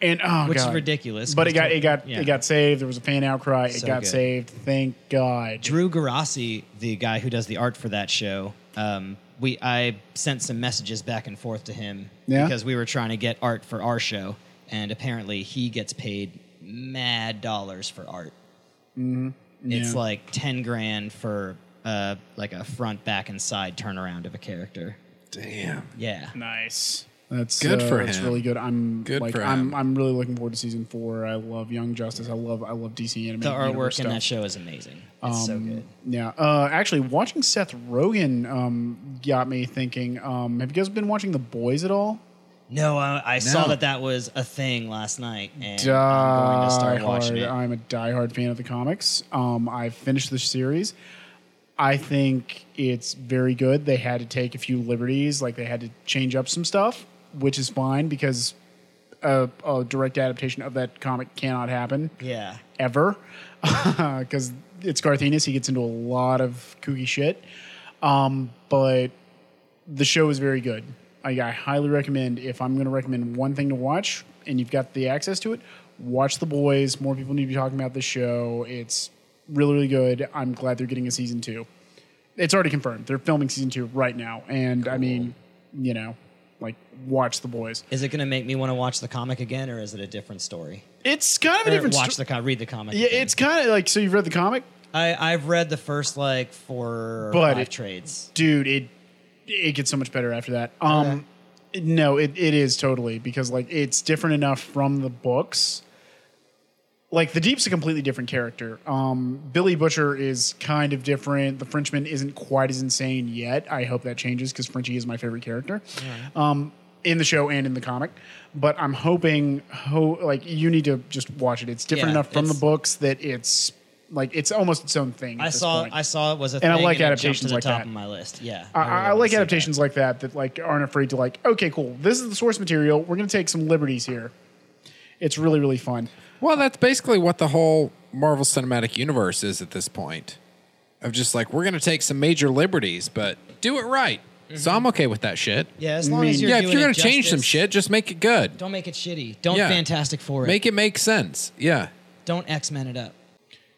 S2: And oh
S3: which
S2: god,
S3: is ridiculous.
S2: But it
S3: 'cause
S2: got it got
S3: yeah.
S2: it got saved. There was a fan outcry. It
S3: So
S2: got
S3: good.
S2: saved. Thank God.
S3: Drew Garasi, the guy who does the art for that show, um, we I sent some messages back and forth to him
S2: Yeah?
S3: because we were trying to get art for our show, and apparently he gets paid mad dollars for art.
S2: Mm-hmm.
S3: It's like ten grand for uh, like a front, back, and side turnaround of a character.
S11: damn.
S3: Yeah,
S2: Nice. That's
S11: Good
S2: uh,
S11: for
S2: That's
S11: him.
S2: really good. I'm
S11: Good
S2: like
S11: for
S2: I'm
S11: him.
S2: I'm really looking forward to season four. I love Young Justice. I love I love DC animated
S3: the
S2: universe
S3: artwork in that show is amazing. It's so
S2: Um,
S3: good.
S2: Yeah. Uh, actually, watching Seth Rogen um, got me thinking. Um, have you guys been watching The Boys at all?
S3: No, I, I saw that that was a thing last night, and I'm going to start
S2: Die
S3: watching
S2: hard.
S3: it.
S2: I'm a diehard fan of the comics. Um, I finished the series. I think it's very good. They had to take a few liberties, like they had to change up some stuff, which is fine because a, a direct adaptation of that comic cannot happen
S3: yeah.
S2: ever (laughs) because it's Garth Ennis. He gets into a lot of kooky shit. Um, but the show is very good. I, I highly recommend, if I'm going to recommend one thing to watch and you've got the access to it, watch The Boys. More people need to be talking about this show. It's really, really good. I'm glad they're getting a season two. It's already confirmed. They're filming season two right now. And I mean, you know, like, watch The Boys.
S3: Is it going to make me want to watch the comic again, or is it a different story?
S2: It's kind of a
S3: Or
S2: different
S3: watch the co- read the comic.
S2: Yeah,
S3: again.
S2: it's kind of like, so you've read the comic?
S3: I I've read the first like four or
S2: But
S3: five
S2: it-
S3: trades.
S2: dude it it gets so much better after that um no it, it is totally because like it's different enough from the books like the deep's a completely different character. Um billy butcher is kind of different. The frenchman isn't quite as insane yet. I hope that changes because frenchie is my favorite character. Um in the show and in the comic. But i'm hoping ho- like you need to just watch it. It's different
S3: Yeah,
S2: enough from the books that it's like it's almost its own thing at
S3: I
S2: this
S3: saw
S2: point.
S3: I saw it was a
S2: And I
S3: thing
S2: like adaptations like
S3: top
S2: that.
S3: of my list. Yeah,
S2: I,
S3: really
S2: I, I like adaptations like that that like aren't afraid to like okay cool. This is the source material. We're going to take some liberties here. It's really really fun
S11: Well, that's basically what the whole Marvel Cinematic Universe is at this point. Of just like we're gonna take some major liberties, but do it right. So mm-hmm. I'm okay with that shit.
S3: Yeah, as long as you're
S11: yeah, if
S3: doing
S11: you're gonna
S3: it
S11: change some
S3: justice,
S11: shit, just make it good.
S3: don't make it shitty. Don't
S11: Yeah.
S3: Fantastic Four it.
S11: Make it make sense. Yeah.
S3: Don't X Men it up.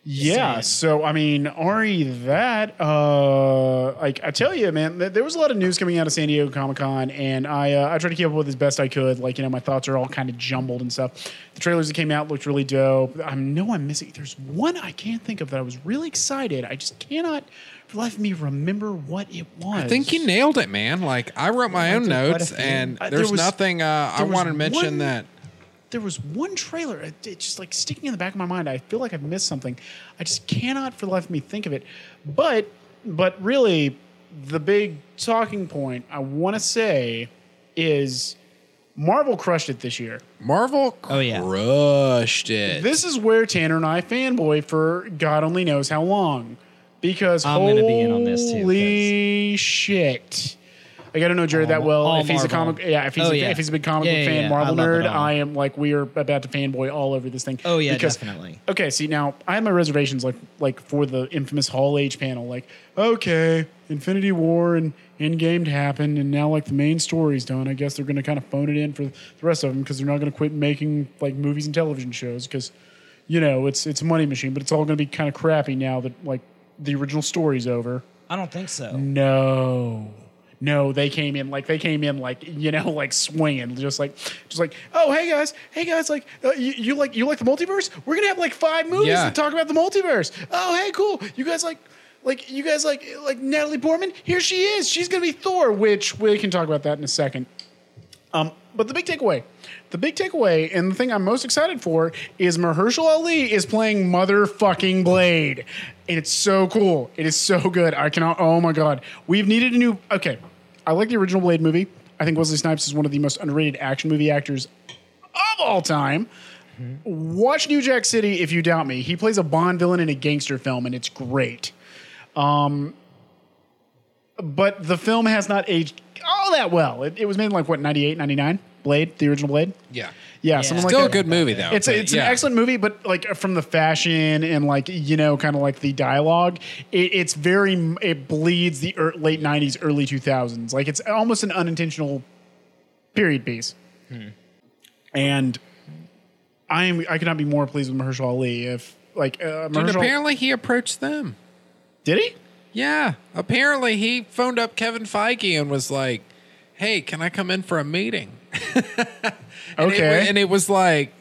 S2: Yeah
S3: saying.
S2: so i mean ari that uh like i tell you man th- there was a lot of news coming out of san diego comic-con and i uh, i tried to keep up with as best i could like you know my thoughts are all kind of jumbled and stuff the trailers that came out looked really dope i know i'm missing there's one i can't think of that i was really excited i just cannot for the life of me remember what it was
S11: I think you nailed it, man. Like I wrote my own
S3: did quite a
S11: notes,
S3: few.
S11: and
S2: Uh, there
S11: there's
S2: was-
S11: nothing uh, I
S2: there was
S11: want to mention
S2: one-
S11: that.
S2: There was one trailer it, it's just like sticking in the back of my mind. I feel like i've missed something. I just cannot for the life of me think of it. But but really the big talking point i want to say is marvel crushed it this year.
S11: Marvel
S3: Oh, yeah.
S11: crushed it.
S2: this is where tanner and i fanboy for god only knows how long. Because
S3: I'm gonna be in on this too,
S2: holy shit Like I don't know Jared that well. If he's a comic, yeah, if he's
S3: Oh,
S2: a,
S3: yeah.
S2: if he's a big comic
S3: Yeah,
S2: book fan. Marvel
S3: I
S2: nerd. I am like we are about to fanboy all over this thing.
S3: Oh, yeah,
S2: because,
S3: definitely.
S2: Okay, see now I had my reservations like like for the infamous Hall H panel. Like, okay, Infinity War and Endgame happened, and now like the main story's done. I guess they're going to kind of phone it in for the rest of them because they're not going to quit making like movies and television shows because you know it's it's a money machine, but it's all going to be kind of crappy now that like the original story's over.
S3: I don't think so.
S2: No. No, they came in like they came in like you know like swinging, just like just like oh hey guys, hey guys, like uh, you, you like you like the multiverse? We're gonna have like five movies
S11: Yeah.
S2: to talk about the multiverse. Oh hey cool, you guys like like you guys like like Natalie Portman? Here she is. She's gonna be Thor, which we can talk about that in a second. Um, but the big takeaway, the big takeaway, and the thing I'm most excited for is Mahershala Ali is playing motherfucking Blade, and it's so cool. It is so good. I cannot. Oh my god, we've needed a new. Okay, I like the original Blade movie. I think Wesley Snipes is one of the most underrated action movie actors of all time. Watch New Jack City if you doubt me. He plays a Bond villain in a gangster film, and it's great. Um, but the film has not aged all that well. It, it was made in like what 98, 99? Blade, the original Blade.
S11: Yeah.
S2: Yeah, something like
S11: Still
S2: that.
S11: a good movie though.
S2: It's
S11: but
S2: a, it's
S11: yeah.
S2: an excellent movie, but like from the fashion and like you know, kind of like the dialogue, it, it's very it bleeds the ear late '90s, early 2000s. Like it's almost an unintentional period piece.
S11: Hmm.
S2: And I am I cannot be more pleased with Mahershala Ali. If like uh,
S11: Dude,
S2: Mahershala,
S11: apparently he approached them.
S2: did he?
S11: Yeah. Apparently he phoned up Kevin Feige and was like, "Hey, can I come in for a meeting?" (laughs) And it
S2: Okay.
S11: and it was like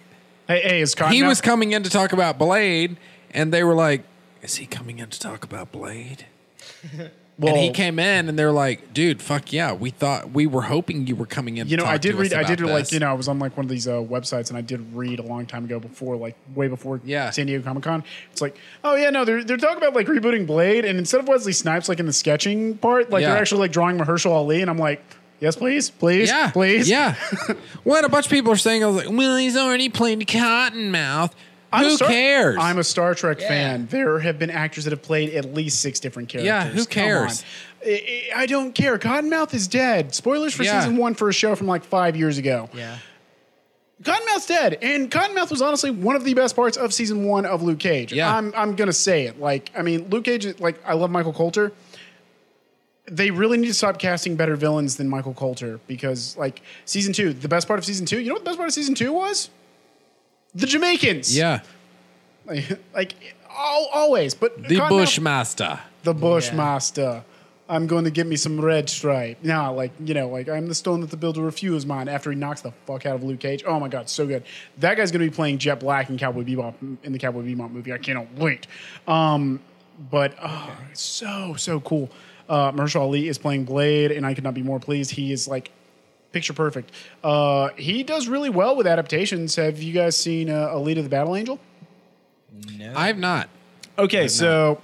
S2: Hey, hey, is Cottonmouth?
S11: he was coming in to talk about Blade, and they were like, "Is he coming in to talk about Blade?"
S2: Well- (laughs)
S11: and he came in, and they're like, "Dude, fuck yeah, we thought we were hoping you were coming in."
S2: You
S11: to
S2: know, I did read. I did
S11: about
S2: like you know, I was on like one of these uh, websites, and I did read a long time ago, before like way before
S11: Yeah.
S2: San Diego Comic Con. It's like, oh yeah, no, they're they're talking about like rebooting Blade, and instead of Wesley Snipes like in the sketching part, like
S11: Yeah.
S2: they're actually like drawing Mahershala Ali, and I'm like, yes, please, please,
S11: Yeah,
S2: please,
S11: Yeah. (laughs) what a bunch of people are saying, I was like, "Well, he's already played Cottonmouth."
S2: I'm
S11: Who
S2: Star-
S11: cares?
S2: I'm a Star Trek fan. There have been actors that have played at least six different characters.
S11: Yeah, who cares?
S2: I, I don't care. Cottonmouth is dead. Spoilers for
S11: Yeah.
S2: season one for a show from like five years ago.
S3: Yeah.
S2: Cottonmouth's dead, and Cottonmouth was honestly one of the best parts of season one of Luke Cage.
S11: Yeah.
S2: I'm I'm gonna say it. Like, I mean, Luke Cage. Like, I love Michael Colter. They really need to stop casting better villains than Michael Colter because, like, season two, the best part of season two. You know what the best part of season two was? The Jamaicans.
S11: yeah,
S2: like, (laughs) like al- always. But
S11: the
S2: Cottonmouth-
S11: Bushmaster.
S2: the Bushmaster. I'm going to get me some red stripe. Now, like, you know, like I'm the stone that the builder refused mine after he knocks the fuck out of Luke Cage. Oh my God, so good. That guy's going to be playing Jet Black in Cowboy Bebop in the Cowboy Bebop movie. I cannot wait. Um, but oh, it's so, so cool. Uh, Mahershala Ali is playing Blade, and I could not be more pleased. He is like picture perfect. Uh, he does really well with adaptations. Have you guys seen uh, Alita the Battle Angel? No.
S11: I have not.
S2: Okay, so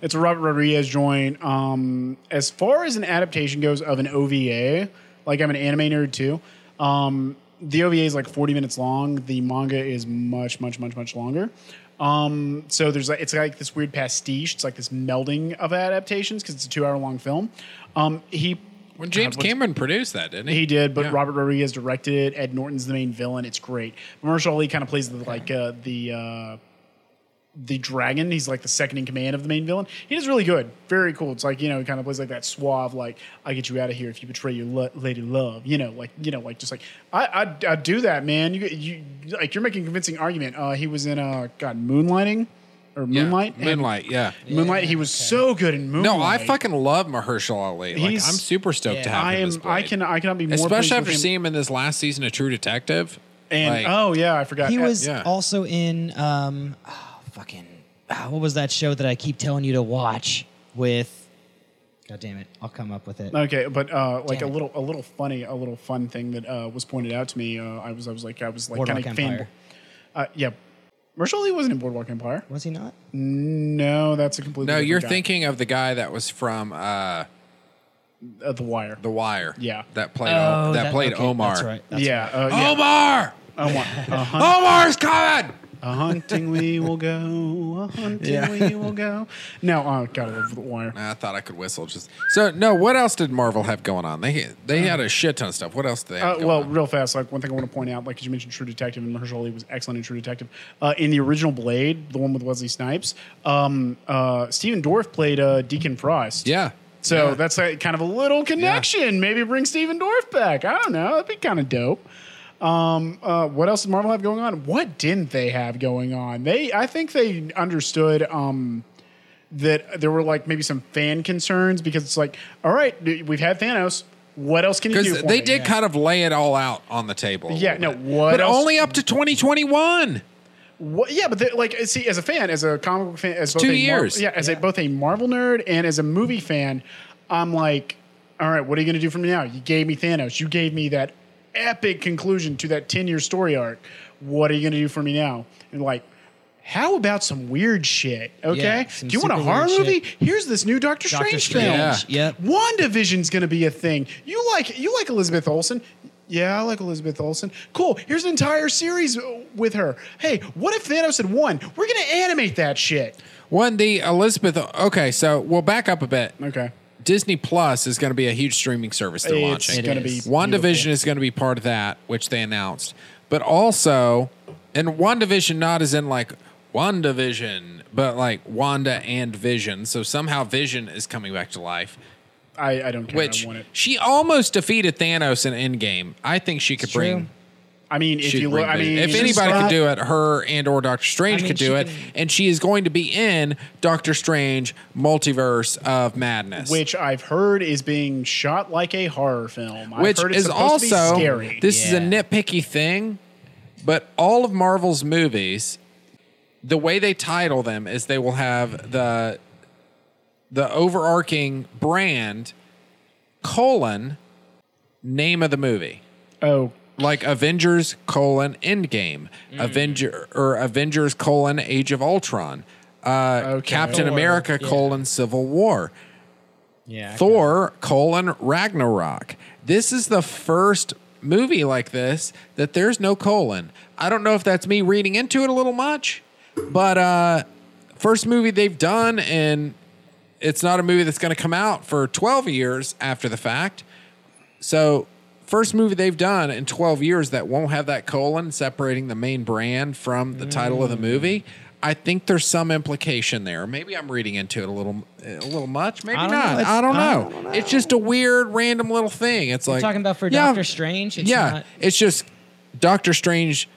S2: it's a Robert Rodriguez joint. Um, as far as an adaptation goes of an OVA, like I'm an anime nerd too. Um, the OVA is like 40 minutes long. The manga is much, much, much, much longer. Um, so there's like it's like this weird pastiche. It's like this melding of adaptations because it's a two hour long film. Um, he
S11: When James
S2: God,
S11: Cameron produced that, didn't he?
S2: he did, but
S11: Yeah.
S2: Robert Rodriguez directed it. Ed Norton's the main villain. It's great. Mahershala Ali kind of plays the like uh, the uh, the dragon. He's like the second in command of the main villain. He does really good. Very cool. It's like you know, he kind of plays like that suave, like I get you out of here if you betray your lo- lady love. You know, like you know, like just like I I I do that, man. You you like you're making a convincing argument. Uh, he was in uh God Moonlighting or
S11: Yeah,
S2: Moonlight. And-
S11: Moonlight, yeah.
S2: Moonlight. He was so good in Moonlight.
S11: No, I fucking love Mahershala Ali. Like, I'm super stoked to have
S2: I
S11: him. as
S2: am. I can. I cannot be more. pleased
S11: especially after seeing him in this last season of True Detective.
S2: And
S11: Like,
S2: oh yeah, I forgot.
S3: He was
S11: yeah.
S3: also in um, oh, fucking ah, what was that show that I keep telling you to watch with? God damn it! I'll come up with it.
S2: Okay, but uh, like a
S3: Damn it.
S2: little, a little funny, a little fun thing that uh, was pointed out to me. Uh, I was, I was like, I was like kind
S3: Boardwalk
S2: of fan.
S3: Empire.
S2: Uh, yeah, Mahershala Ali wasn't in Boardwalk Empire.
S3: Was he not?
S2: No, that's a completely.
S11: no,
S2: different
S11: you're
S2: guy.
S11: thinking of the guy that was from uh,
S2: uh, The Wire.
S11: The Wire.
S2: Yeah.
S11: that played
S3: Oh,
S11: that, played
S3: okay,
S11: Omar.
S3: That's right. That's
S2: yeah, uh, yeah.
S11: Omar,
S2: Omar. Uh-huh.
S11: Omar's coming.
S2: A hunting we will go. A hunting
S1: Yeah.
S2: we will go. No, uh, gotta love the wire.
S12: I thought I could whistle. Just
S1: So no, what else did Marvel have going on? They they had a shit ton of stuff. What else did they have
S2: Uh,
S1: going
S2: well,
S1: on?
S2: real fast, like one thing I want to point out, like 'cause you mentioned True Detective, and Mahershala Ali was excellent in True Detective. Uh, in the original Blade, the one with Wesley Snipes, um, uh, Stephen Dorff played uh, Deacon Frost.
S1: Yeah.
S2: So
S1: Yeah.
S2: that's a, kind of a little connection. Maybe bring Stephen Dorff back. I don't know. That'd be kind of dope. Um, uh, what else did Marvel have going on? What didn't they have going on? They, I think they understood um, that there were like maybe some fan concerns because it's like, all right, we've had Thanos. What else can you do?
S1: Because
S2: for
S1: they
S2: me?
S1: did
S2: Yeah.
S1: kind of lay it all out on the table.
S2: Yeah, no,
S1: bit.
S2: what
S1: But
S2: else-
S1: only up to 2021.
S2: What, yeah, but like, see, as a fan, as a comic book fan, as both
S1: two
S2: a Mar-
S1: years.
S2: yeah, as A, both a Marvel nerd and as a movie fan, I'm like, all right, what are you going to do for me now? You gave me Thanos. You gave me that epic conclusion to that 10 year story arc. What are you going to do for me now? And like, how about some weird shit? Okay,
S3: Yeah,
S2: do you want a horror movie?
S3: shit.
S2: Here's this new Doctor,
S3: Doctor
S2: Strange,
S3: Strange,
S2: film.
S3: Yeah. yep.
S2: WandaVision's going to be a thing. You like you like Elizabeth Olsen? Yeah, I like Elizabeth Olsen. Cool. Here's an entire series with her. Hey, what if Thanos had won? We're going to animate that shit.
S1: One, the Elizabeth. Okay, so we'll back up a bit.
S2: Okay.
S1: Disney Plus is going to be a huge streaming service they're
S2: It's
S1: launching.
S2: gonna be
S1: WandaVision
S2: beautiful.
S1: is going to be part of that, which they announced. But also, and WandaVision not as in like WandaVision, but like Wanda and Vision. So somehow Vision is coming back to life.
S2: I, I don't care.
S1: Which
S2: I want it.
S1: she almost defeated Thanos in Endgame. I think she could
S3: It's
S1: bring.
S3: true.
S2: I mean, if you look, I mean,
S1: if anybody
S2: got-
S1: could do it, her and or Doctor Strange
S3: I mean,
S1: could do it,
S3: can-
S1: and she is going to be in Doctor Strange Multiverse of Madness,
S2: which I've heard is being shot like a horror film. I've
S1: which
S2: heard it's
S1: is
S2: supposed to
S1: also
S2: be scary.
S1: this is a nitpicky thing, but all of Marvel's movies, the way they title them is they will have the the overarching brand colon name of the movie.
S2: Oh,
S1: like Avengers colon Endgame, Avenger or Avengers colon Age of Ultron, uh,
S2: Okay.
S1: Captain America
S3: yeah.
S1: colon Civil War,
S3: Yeah.
S1: Thor colon Ragnarok. This is the first movie like this that there's no colon. I don't know if that's me reading into it a little much, but uh, first movie they've done, and it's not a movie that's going to come out for 12 years after the fact. So, first movie they've done in 12 years that won't have that colon separating the main brand from the title of the mm. movie. I think there's some implication there. Maybe I'm reading into it a little, a little much. Maybe
S3: I don't
S1: not.
S3: know. It's-
S1: I don't know. It's just a weird, random little thing. It's like
S3: talking about for
S1: yeah,
S3: Doctor Strange? It's
S1: yeah,
S3: not-
S1: it's just Doctor Strange,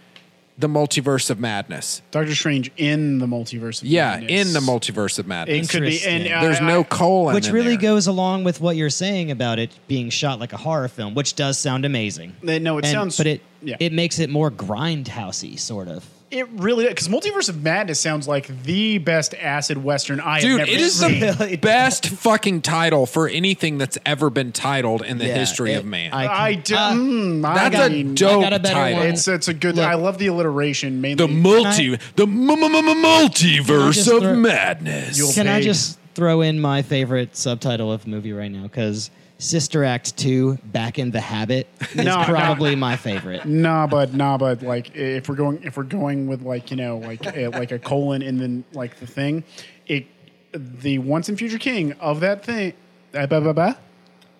S1: the multiverse of madness.
S2: Doctor Strange in the multiverse. Of madness.
S1: Yeah,
S2: Madness.
S1: in the multiverse of madness.
S2: It could be, and
S3: Interesting.
S2: uh,
S1: There's no
S2: I-
S1: colon,
S3: Which
S1: in
S3: really
S1: there.
S3: goes along with what you're saying about it being shot like a horror film, which does sound amazing.
S2: No, it
S3: And-
S2: sounds-
S3: but it
S2: yeah.
S3: it makes it more grindhousey, sort of.
S2: It really because Multiverse of Madness sounds like the best acid western I
S1: Dude,
S2: have never
S1: it is
S2: seen.
S1: the (laughs) best fucking title for anything that's ever been titled in the
S3: Yeah,
S1: history
S3: it-
S1: of man.
S3: I-
S2: I do.
S3: Uh,
S2: mm, I
S1: that's
S2: got-
S1: a
S3: I
S1: dope
S3: got a better
S1: title.
S3: one.
S2: It's it's a good.
S3: Look.
S2: I love the alliteration mainly.
S1: the multi, the m- m- m- multiverse of
S3: throw-
S1: madness.
S2: You'll
S3: Can I
S2: pay.
S3: just throw in my favorite subtitle of the movie right now? Because Sister Act 2, Back in the Habit, is
S2: No, no.
S3: probably my favorite. (laughs)
S2: Nah, but nah, but like if we're going if we're going with like you know like a, like a colon and then like the thing, it the once and future king of that thing. Uh, bah, bah, bah,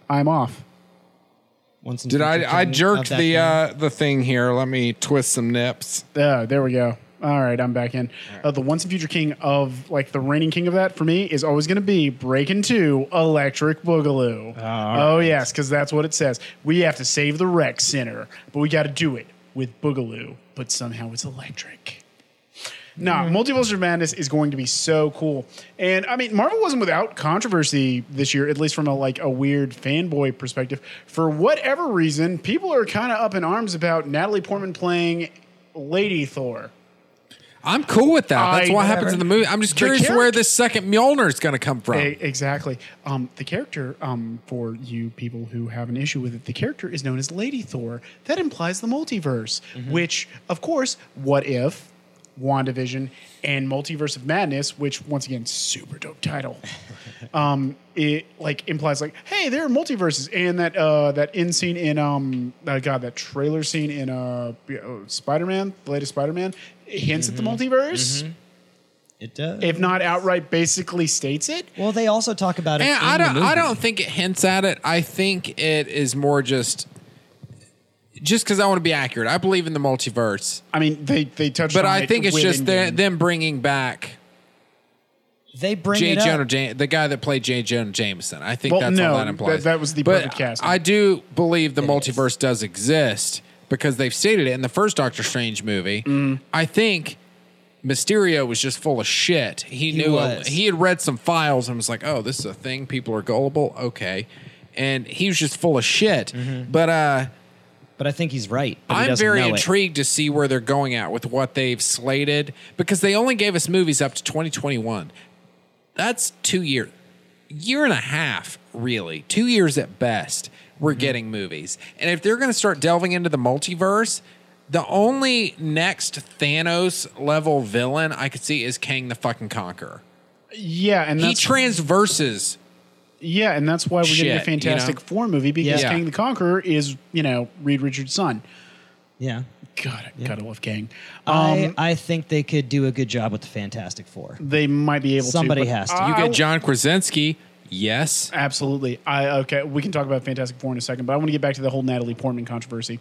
S2: I'm off.
S3: Once in
S1: Did
S3: Future
S1: I? I jerked the
S3: game.
S1: uh, the thing here. Let me twist some nips.
S2: Uh, there we go. All right, I'm back in. Uh, the once and future king of like the reigning king of that for me is always going to be Breakin' Two Electric Boogaloo. oh yes, because that's what it says. We have to save the rec center, but we got to do it with Boogaloo. But somehow it's electric. Nah, Multiverse of Madness is going to be so cool. And I mean, Marvel wasn't without controversy this year, at least from a like a weird fanboy perspective. For whatever reason, people are kind of up in arms about Natalie Portman playing Lady Thor.
S1: I'm cool with that. That's
S2: I-
S1: what happens in the movie. I'm just
S2: The
S1: curious where this second Mjolnir is going to come from.
S2: E- exactly. Um, the character, um, for you people who have an issue with it, the character is known as Lady Thor. That implies the multiverse, which, of course, what if WandaVision, and Multiverse of Madness, which once again, super dope title. (laughs) um, it like implies like, hey, there are multiverses, and that uh, that end scene in um, uh, God, that trailer scene in uh, Spider Man, the latest Spider Man, hints at the mm-hmm. multiverse. Mm-hmm.
S3: It does.
S2: If not outright, basically states it.
S3: well, they also talk about it.
S1: And
S3: in
S1: I don't. I
S3: movie.
S1: don't think it hints at it. I think it is more just, just because I want to be accurate. I believe in the multiverse,
S2: I mean, they they touched
S1: but
S2: on
S1: I
S2: it
S1: think it's just
S2: Endgame.
S1: them bringing back
S3: They bring
S1: J.
S3: it up.
S1: Jonah, Jam- the guy that played J. Jonah Jameson. I think
S2: Well,
S1: that's
S2: no,
S1: all that implies.
S2: that- that was the
S1: but
S2: perfect casting.
S1: I do believe the
S3: It
S1: multiverse does exist because they've stated it in the first Doctor Strange movie.
S2: Mm.
S1: I think Mysterio was just full of shit. He,
S3: He
S1: knew
S3: was.
S1: he had read some files and was like, "Oh, this is a thing. People are gullible." Okay, and he was just full of shit.
S3: Mm-hmm.
S1: But uh,
S3: But I think he's right.
S1: I'm very
S3: know it.
S1: intrigued to see where they're going at with what they've slated because they only gave us movies up to 2021. That's two years, year and a half, really, two years at best. We're
S3: Mm-hmm.
S1: getting movies, and if they're going to start delving into the multiverse, the only next Thanos level villain I could see is Kang the fucking Conqueror.
S2: yeah, and
S1: He transverses.
S2: yeah, and that's why we're getting a
S1: Shit, you know?
S2: Fantastic Four movie because
S1: Yeah.
S2: Kang the Conqueror is you know Reed Richards' son.
S3: Yeah.
S2: God, I gotta love Kang.
S3: I,
S2: Um,
S3: I think they could do a good job with the Fantastic Four.
S2: they might be able
S3: Somebody
S2: to. but
S3: has to.
S1: You
S2: I-
S1: get John Krasinski. Yes.
S2: Absolutely. I okay. We can talk about Fantastic Four in a second, but I want to get back to the whole Natalie Portman controversy.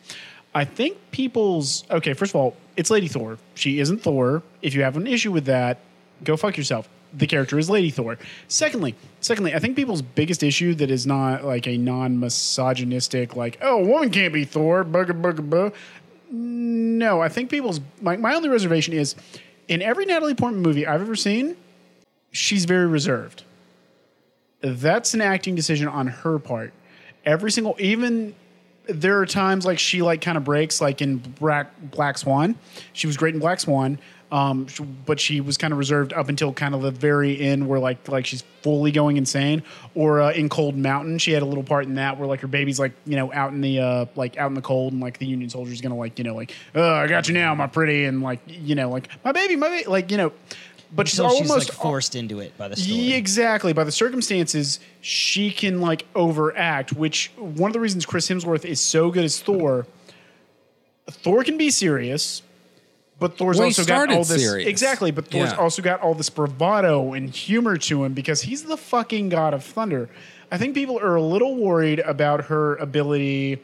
S2: I think people's okay. First of all, it's Lady Thor. She isn't Thor. If you have an issue with that, go fuck yourself. The character is Lady Thor. Secondly, secondly, I think people's biggest issue that is not like a non-misogynistic, like oh, a woman can't be Thor. Bugga. No, I think people's my, my only reservation is in every Natalie Portman movie I've ever seen, she's very reserved that's an acting decision on her part. Every single, even there are times like she like kind of breaks, like in Black Black Swan. She was great in Black Swan, um, but she was kind of reserved up until kind of the very end, where like like she's fully going insane. Or uh, in Cold Mountain, she had a little part in that where like her baby's like you know out in the uh, like out in the cold, and like the Union soldier's gonna like you know like oh I got you now, my pretty, and like you know like my baby, my baby, like you know. But she's
S3: Until she's
S2: almost
S3: like forced into it by the story.
S2: exactly. By the circumstances, she can like overact, which one of the reasons Chris Hemsworth is so good as Thor. Thor can be serious, but Thor's
S1: Well,
S2: also got all this
S1: serious.
S2: exactly. But Thor's
S1: Yeah.
S2: also got all this bravado and humor to him because he's the fucking god of thunder. I think people are a little worried about her ability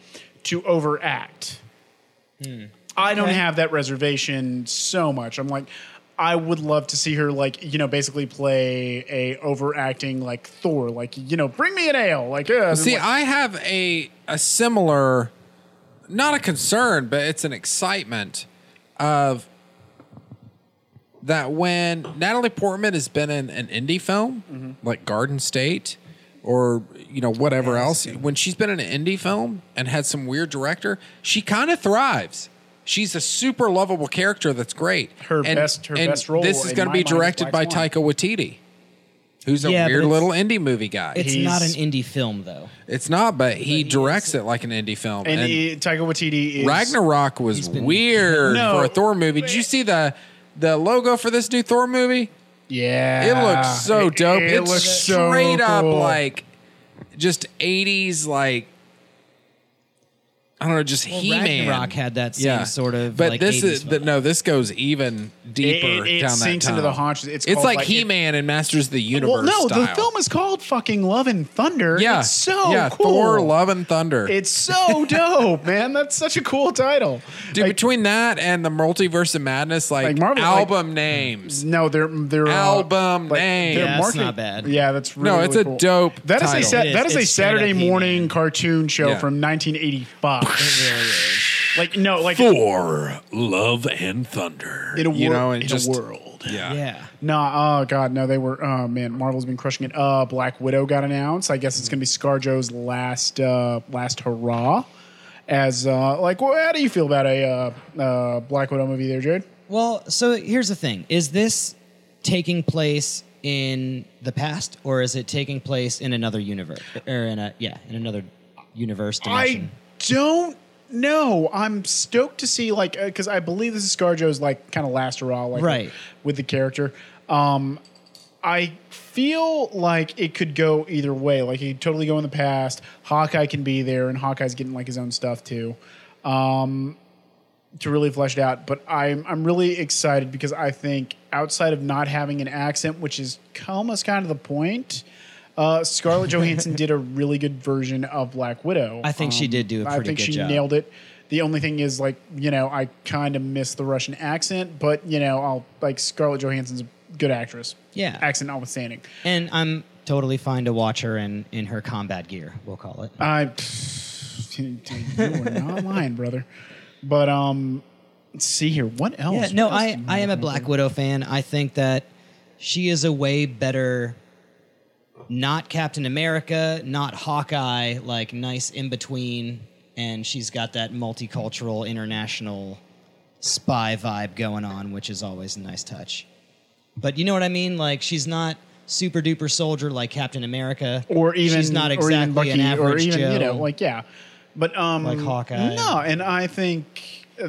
S2: to overact. Hmm. I don't
S3: Okay.
S2: have that reservation so much. I'm like, I would love to see her like you know basically play a overacting like Thor, like you know bring me an ale, like uh,
S1: See,
S2: like-
S1: I have a a similar, not a concern, but it's an excitement of that when Natalie Portman has been in an indie film
S2: Mm-hmm.
S1: like Garden State or you know whatever else, when she's been in an indie film and had some weird director, she kind of thrives. She's a super lovable character that's great.
S2: Her best- her
S1: and
S2: best role
S1: This is going to be directed by
S2: Black
S1: Taika Waititi, who's a
S3: Yeah, but
S1: weird
S3: it's-
S1: little indie movie guy.
S3: it's
S2: He's-
S3: not an indie film though.
S1: It's not, but he
S3: he
S1: directs
S3: is-
S1: it like an indie film.
S2: and,
S1: And,
S2: he, Taika Waititi is
S1: Ragnarok was
S3: been-
S1: weird
S2: No.
S1: for a Thor movie. Did you see the the logo for this new Thor movie?
S2: Yeah,
S1: It looks so
S2: It-
S1: dope.
S2: It,
S1: it's
S2: looks so
S1: straight up
S2: cool.
S1: like just 80s like I don't know, just
S3: Well,
S1: He-Man.
S3: Ragnarok had that same sort of,
S1: But
S3: like,
S1: this
S3: 80s
S1: is the, no, this goes even deeper
S2: It- it
S1: down that
S2: sinks into the haunches. It's
S1: It's
S2: called,
S1: like
S2: like,
S1: He-Man and Masters of the Universe.
S2: Well, no, the
S1: style.
S2: film is called fucking Love and Thunder.
S1: Yeah,
S2: it's so
S1: yeah,
S2: cool.
S1: Thor, Love and Thunder.
S2: It's so dope, man. That's such a cool title.
S1: Dude,
S2: Like,
S1: between that and the Multiverse of Madness, like,
S2: Like Marvel-
S1: album names.
S2: no, they're they're uh,
S1: Album
S2: like,
S1: name.
S2: they're
S3: Yeah, that's
S2: marketing-
S3: not bad.
S2: Yeah, that's really,
S1: No, it's
S2: really
S1: a
S2: cool.
S1: dope
S2: That is a
S1: title.
S2: sa-
S3: It is.
S2: that is a
S3: It's straight up
S2: Saturday morning cartoon show from 1985.
S3: It really is.
S2: like no, like
S1: for Love and Thunder.
S2: in a,
S1: you know,
S2: in
S1: just
S2: a world.
S1: yeah.
S3: Yeah.
S2: No, oh god, no, they were. Oh man, Marvel's been crushing it. Uh, Black Widow got announced. I guess it's gonna be ScarJo's last uh, last hurrah. As uh, like, well, how do you feel about a uh, uh, Black Widow movie there, Jared?
S3: Well, so here's the thing: is this taking place in the past, or is it taking place in another universe, or in a yeah, in another universe dimension?
S2: I don't know. I'm stoked to see like because I believe this is ScarJo's like kind of last hurrah, like
S3: Right.
S2: with the character. Um, I feel like it could go either way. Like he totally go in the past. Hawkeye can be there, and Hawkeye's getting like his own stuff too. Um, to really flesh it out. But I'm I'm really excited because I think outside of not having an accent, which is almost kind of the point, uh, Scarlett Johansson did a really good version of Black Widow.
S3: I think she did do a
S2: I
S3: pretty I
S2: think
S3: good
S2: she
S3: job.
S2: nailed it. The only thing is like you know I kind of miss the Russian accent, but you know I'll like Scarlett Johansson's a good actress.
S3: Yeah.
S2: accent notwithstanding.
S3: And I'm totally fine to watch her in in her combat gear. We'll call it.
S2: I (laughs) you are not lying, brother. But um, let's see here. What else?
S3: Yeah, no, I, I am a Black? Widow fan. I think that she is a way better, not Captain America, not Hawkeye, like nice in between. And she's got that multicultural, international spy vibe going on, which is always a nice touch. But you know what I mean? Like, she's not super duper soldier like Captain America.
S2: or even
S3: she's not
S2: or
S3: exactly
S2: even Bucky,
S3: an average
S2: or even
S3: Joe.
S2: you know like yeah, but um
S3: Like Hawkeye.
S2: No, and I think uh,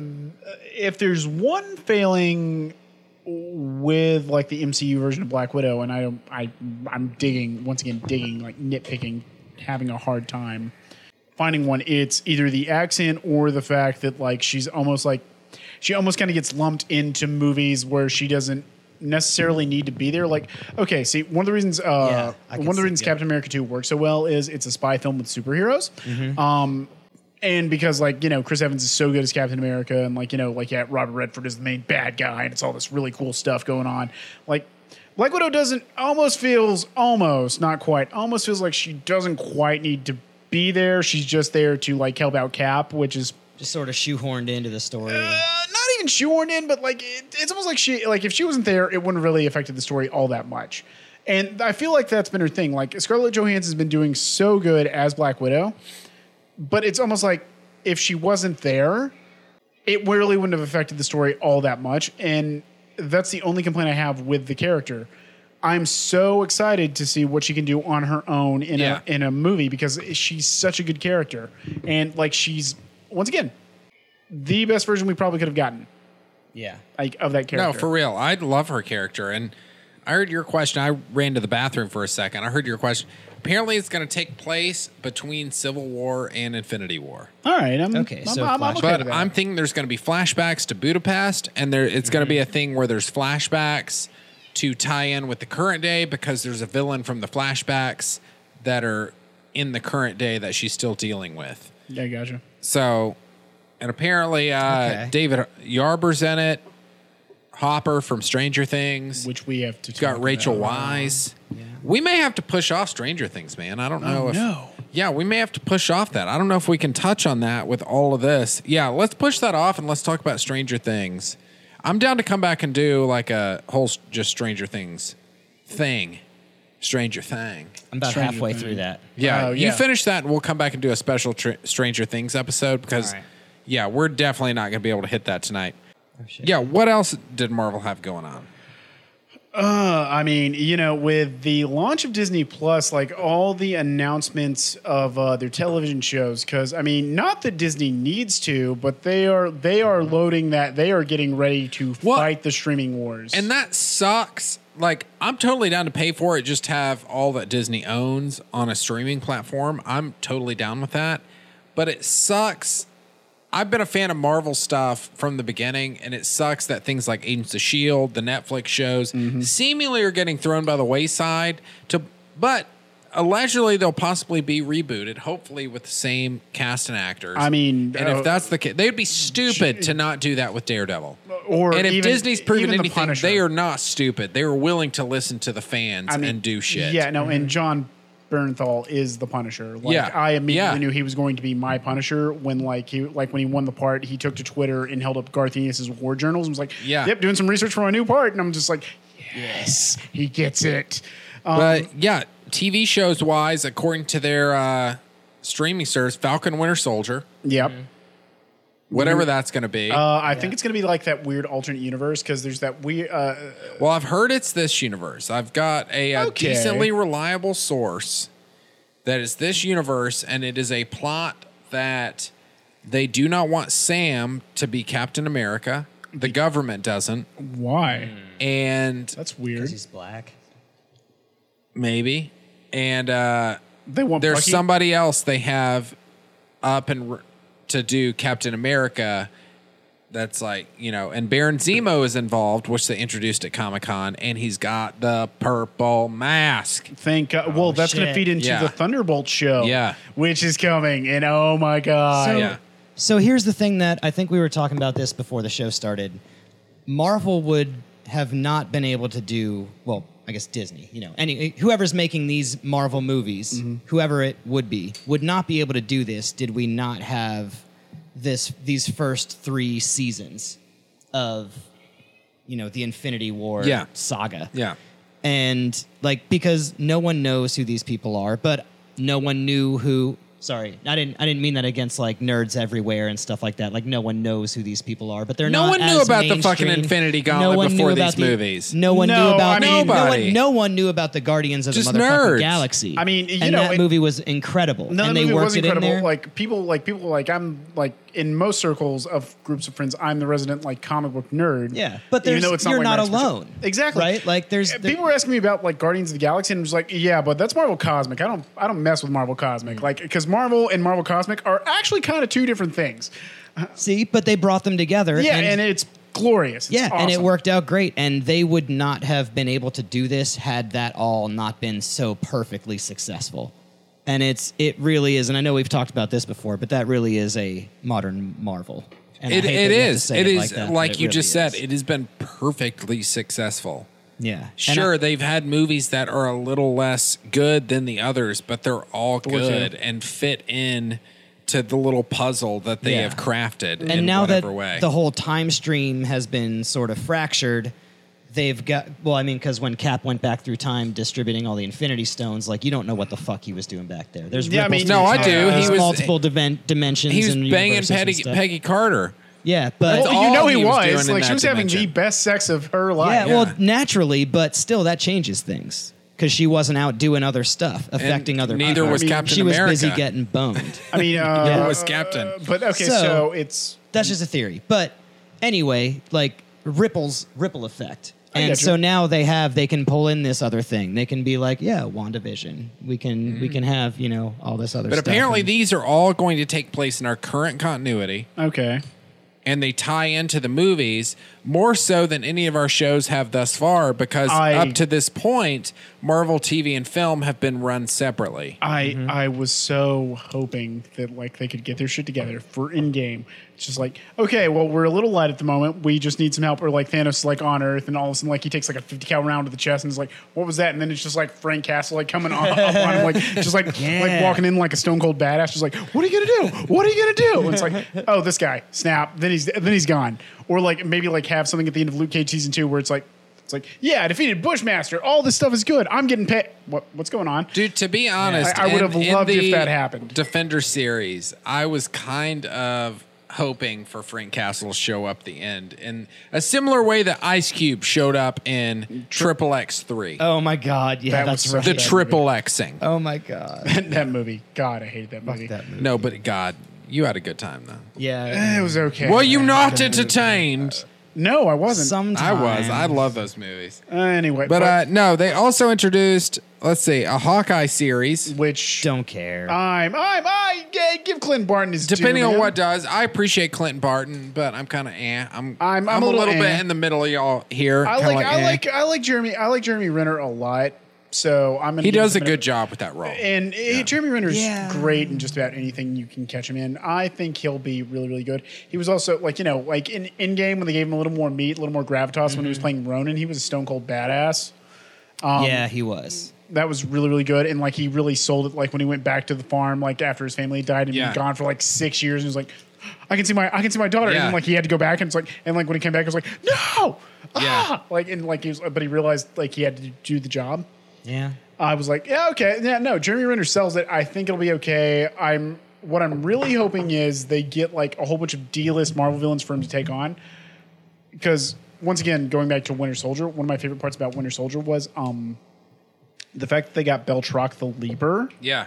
S2: if there's one failing with like the MCU version of Black Widow, and I I I'm digging once again digging like nitpicking, having a hard time finding one. It's either the accent or the fact that like she's almost like she almost kind of gets lumped into movies where she doesn't necessarily need to be there. Like, okay, see, one of the reasons, uh,
S3: can
S2: one of the reasons
S3: yeah.
S2: Captain America 2 works so well is it's a spy film with superheroes.
S3: Mm-hmm.
S2: Um, and because like you know Chris Evans is so good as Captain America, and like you know like yeah Robert Redford is the main bad guy, and it's all this really cool stuff going on. Like Black Widow doesn't almost feels almost not quite almost feels like she doesn't quite need to be there. She's just there to like help out Cap, which is
S3: Just sort of shoehorned into the story.
S2: uh, not even shoehorned in, but like it, it's almost like she like if she wasn't there, it wouldn't really affected the story all that much. And I feel like that's been her thing. Like Scarlett Johansson's been doing so good as Black Widow, but it's almost like if she wasn't there, it really wouldn't have affected the story all that much. And that's the only complaint I have with the character. I'm so excited to see what she can do on her own in
S1: Yeah.
S2: a in a movie because she's such a good character. And like she's once again the best version we probably could have gotten
S3: yeah.
S2: like of that character.
S1: No, for real. I'd love her character. And I heard your question. I ran to the bathroom for a second. I heard your question. Apparently, it's going to take place between Civil War and Infinity War.
S2: All right, I'm
S3: Okay,
S2: I'm,
S3: so
S2: I'm, I'm
S3: flash-
S2: okay
S1: But
S2: with that.
S1: I'm thinking there's going to be flashbacks to Budapest, and there it's going to be a thing where there's flashbacks to tie in with the current day because there's a villain from the flashbacks that are in the current day that she's still dealing with.
S2: yeah, gotcha.
S1: So, and apparently, uh,
S3: Okay.
S1: David Harbour's in it. Hopper from Stranger Things.
S2: Which we have to talk
S1: got Rachel
S2: about.
S1: Weisz. We may have to push off Stranger Things, man. I don't oh, know
S2: Oh,
S1: if.
S2: no.
S1: Yeah, we may have to push off that. I don't know if we can touch on that with all of this. Yeah, let's push that off and let's talk about Stranger Things. I'm down to come back and do like a whole just Stranger Things thing. Stranger Thing.
S3: I'm about
S2: Stranger
S3: halfway
S2: Thing.
S3: through that.
S1: Yeah,
S2: Oh,
S1: you finish that and we'll come back and do a special tr- Stranger Things episode because,
S3: All right.
S1: yeah, we're definitely not going to be able to hit that tonight.
S3: Oh, shit.
S1: Yeah, what else did Marvel have going on?
S2: Uh, I mean, you know, with the launch of Disney Plus, like all the announcements of uh, their television shows, because I mean, not that Disney needs to, but they are they are loading that. They are getting ready to
S1: Well,
S2: fight the streaming wars.
S1: And that sucks. Like, I'm totally down to pay for it, just have all that Disney owns on a streaming platform. I'm totally down with that. But it sucks. I've been a fan of Marvel stuff from the beginning, and it sucks that things like Agents of S.H.I.E.L.D., the Netflix shows,
S2: Mm-hmm.
S1: seemingly are getting thrown by the wayside. To But allegedly, they'll possibly be rebooted, hopefully with the same cast and actors.
S2: I mean,
S1: and
S2: uh,
S1: if that's the case, they'd be stupid to not do that with Daredevil.
S2: or
S1: And if
S2: even,
S1: Disney's proven
S2: even the
S1: anything,
S2: Punisher.
S1: they are not stupid. They are willing to listen to the fans
S2: I mean,
S1: and do shit.
S2: Yeah, no, and Jon Bernthal is the Punisher. Like
S1: Yeah,
S2: I immediately
S1: yeah.
S2: knew he was going to be my Punisher when like he like when he won the part, he took to Twitter and held up Garth Ennis's war journals and was like,
S1: Yeah.
S2: Yep, doing some research for my new part. And I'm just like, Yes, he gets it. Um,
S1: But yeah, TV shows wise, according to their uh, streaming service, Falcon Winter Soldier,
S2: Yep.
S1: Whatever that's going to be.
S2: Uh, I think it's gonna be like that weird alternate universe because there's that weird uh,
S1: well, I've heard it's this universe. I've got a, uh
S2: Okay.
S1: decently reliable source that is this universe, and it is a plot that They do not want Sam to be Captain America. The government doesn't.
S2: Why?
S1: And
S2: That's weird.
S3: He's black.
S1: maybe. And uh,
S2: They want
S1: there's
S2: Bucky?
S1: somebody else they have up and r- to do Captain America. That's like you know, and Baron Zemo is involved, which they introduced at Comic Con, and he's got the purple mask.
S2: Thank God. Well, oh, that's going to feed into
S1: Yeah.
S2: the Thunderbolt show.
S1: Yeah.
S2: Which is coming. And oh my God.
S3: So,
S1: yeah.
S3: so here's the thing that I think we were talking about this before the show started. Marvel would have not been able to do well. I guess Disney, you know, any whoever's making these Marvel movies, mm-hmm. whoever it would be, would not be able to do this. Did we not have this these first three seasons of, you know, the Infinity War
S1: Yeah.
S3: saga?
S1: Yeah.
S3: and like because no one knows who these people are but no one knew who sorry i didn't i didn't mean that against like nerds everywhere and stuff like that like no one knows who these people are but they're
S1: No
S3: not No
S1: one knew
S3: as
S1: about the fucking. Infinity Gauntlet
S3: one
S1: before
S3: knew
S1: these
S3: about the-
S1: movies.
S3: no one
S2: No,
S3: knew about
S2: I mean-
S3: no
S1: Nobody.
S3: one, no one knew about the guardians of
S1: Just
S3: the motherfucking
S1: nerds.
S3: galaxy
S2: I mean, you
S3: and
S2: know,
S3: that
S2: it-
S3: movie was incredible
S2: No,
S3: and
S2: the
S3: they
S2: movie
S3: worked
S2: was
S3: it in there
S2: Like people, like people, like I'm like in most circles of groups of friends, I'm the resident like comic book nerd.
S3: yeah but
S2: even
S3: there's,
S2: though it's not
S3: you're
S2: like
S3: not alone
S2: Exactly.
S3: right like there's there-
S2: People were asking me about like Guardians of the Galaxy, and I'm just like, yeah, but that's Marvel Cosmic. I don't, I don't mess with Marvel Cosmic, like because Marvel and Marvel Cosmic are actually kind of two different things.
S3: see but they brought them together
S2: Yeah, and, it's glorious. It's
S3: yeah, and it worked out great. And they would not have been able to do this had that all not been so perfectly successful. And it's it really is, and I know we've talked about this before, but that really is a modern marvel. And
S1: It, it
S3: that you have to
S1: is.
S3: say
S1: It is
S3: like, that,
S1: like
S3: it
S1: you
S3: really
S1: just said.
S3: is.
S1: It has been perfectly successful.
S3: yeah,
S1: Sure,
S3: I-
S1: they've had movies that are a little less good than the others, but they're all good and fit in to the little puzzle that they
S3: Yeah.
S1: have crafted.
S3: and now that
S1: way.
S3: the whole time stream has been sort of fractured they've got well i mean because when cap went back through time distributing all the infinity stones like you don't know what the fuck he was doing back there there's
S2: Yeah, I mean- No, I
S3: time.
S2: do. He
S1: was-
S3: multiple dimen- dimensions
S1: he was
S3: and
S1: banging
S3: universes and
S1: Peggy. Peggy Carter.
S3: yeah but
S2: Well, you know he,
S1: he was
S2: was like she was having the best sex of her life.
S3: Yeah,
S1: Yeah.
S3: well, naturally, but still, that changes things because she wasn't out doing other stuff, affecting other people.
S1: neither
S3: people.
S1: was
S2: I mean,
S1: Captain
S3: she was busy getting boned.
S2: I mean, (laughs) uh,
S1: Neither was Captain.
S2: But okay, so,
S3: So-
S2: it's
S3: That's just a theory. But anyway, like ripples, ripple effect.
S2: I
S3: And so
S2: you.
S3: now they have they can pull in this other thing. They can be like, yeah, WandaVision. We can we mm. can have you know all this other.
S1: But
S3: stuff.
S1: But apparently,
S3: And-
S1: these are all going to take place in our current continuity,
S2: okay.
S1: and they tie into the movies more so than any of our shows have thus far. Because
S2: I-
S1: up to this point, Marvel TV and film have been run separately.
S2: I
S3: Mm-hmm.
S2: I was so hoping that like they could get their shit together for Endgame. It's just like okay, well we're a little light at the moment. We just need some help. Or like Thanos is, like on Earth, and all of a sudden like he takes like a fifty cal round to the chest, and is like, what was that? And then it's just like Frank Castle like coming on, (laughs) up on him, like just like like walking in like a stone cold badass, just like what are you gonna do? What are you gonna do? And it's like oh this guy snap. Then he's then he's gone. Or like maybe like have something at the end of Luke Cage season two where it's like. It's like, yeah, I defeated Bushmaster. All this stuff is good. I'm getting paid. What, what's going on?
S1: Dude, to be honest,
S2: I- I would
S1: in-
S2: have
S1: in
S2: loved if that happened.
S1: Defender series, I was kind of hoping for Frank Castle to show up the end in a similar way that Ice Cube showed up in Triple X Three,
S3: oh my god, yeah,
S2: That
S3: that's
S2: was
S3: right.
S1: the
S2: that
S1: Triple Xing.
S3: oh my god, (laughs)
S2: that movie. God, I hated that movie.
S3: that movie.
S1: No, but God, you had a good time though.
S3: Yeah,
S2: It was okay.
S1: Were you not entertained?
S2: No, I wasn't.
S3: sometimes
S1: I was. I love those movies.
S2: Uh, anyway,
S1: But uh, no, they also introduced, let's see, a Hawkeye series.
S2: which
S3: don't care.
S2: I'm, I'm, I yeah, give Clint Barton his. due,
S1: Depending on
S2: man.
S1: what does, I appreciate Clinton Barton, but I'm kind of eh. I'm
S2: I'm-
S1: I'm,
S2: I'm
S1: a
S2: a
S1: little,
S2: little
S1: bit
S2: eh.
S1: in the middle of y'all here.
S2: I
S1: kinda
S2: like, I
S1: eh.
S2: like, I like Jeremy. I like Jeremy Renner a lot. So I'm. Gonna
S1: He does a
S2: him
S1: good job with that role.
S2: And eh, Jeremy Renner's
S3: Yeah.
S2: great in just about anything you can catch him in. I think he'll be really, really good. He was also like you know like in Endgame when they gave him a little more meat, a little more gravitas when he was
S3: Mm-hmm.
S2: playing Ronin, he was a stone cold badass. um,
S3: yeah, he was.
S2: that was really really good and like he really sold it like when he went back to the farm like after his family died and
S1: Yeah.
S2: been gone for like six years and he was like I can see my I can see my daughter and
S1: Yeah.
S2: then, like he had to go back and it's like and like when he came back he was like no
S1: Yeah.
S2: ah! like and like he was but he realized like he had to do the job
S3: Yeah.
S2: I was like yeah okay yeah no Jeremy Renner sells it I think it'll be okay I'm what I'm really hoping is they get like a whole bunch of D-list Marvel villains for him to take on because once again going back to Winter Soldier one of my favorite parts about Winter Soldier was um the fact that they got Batroc the Leaper
S1: yeah.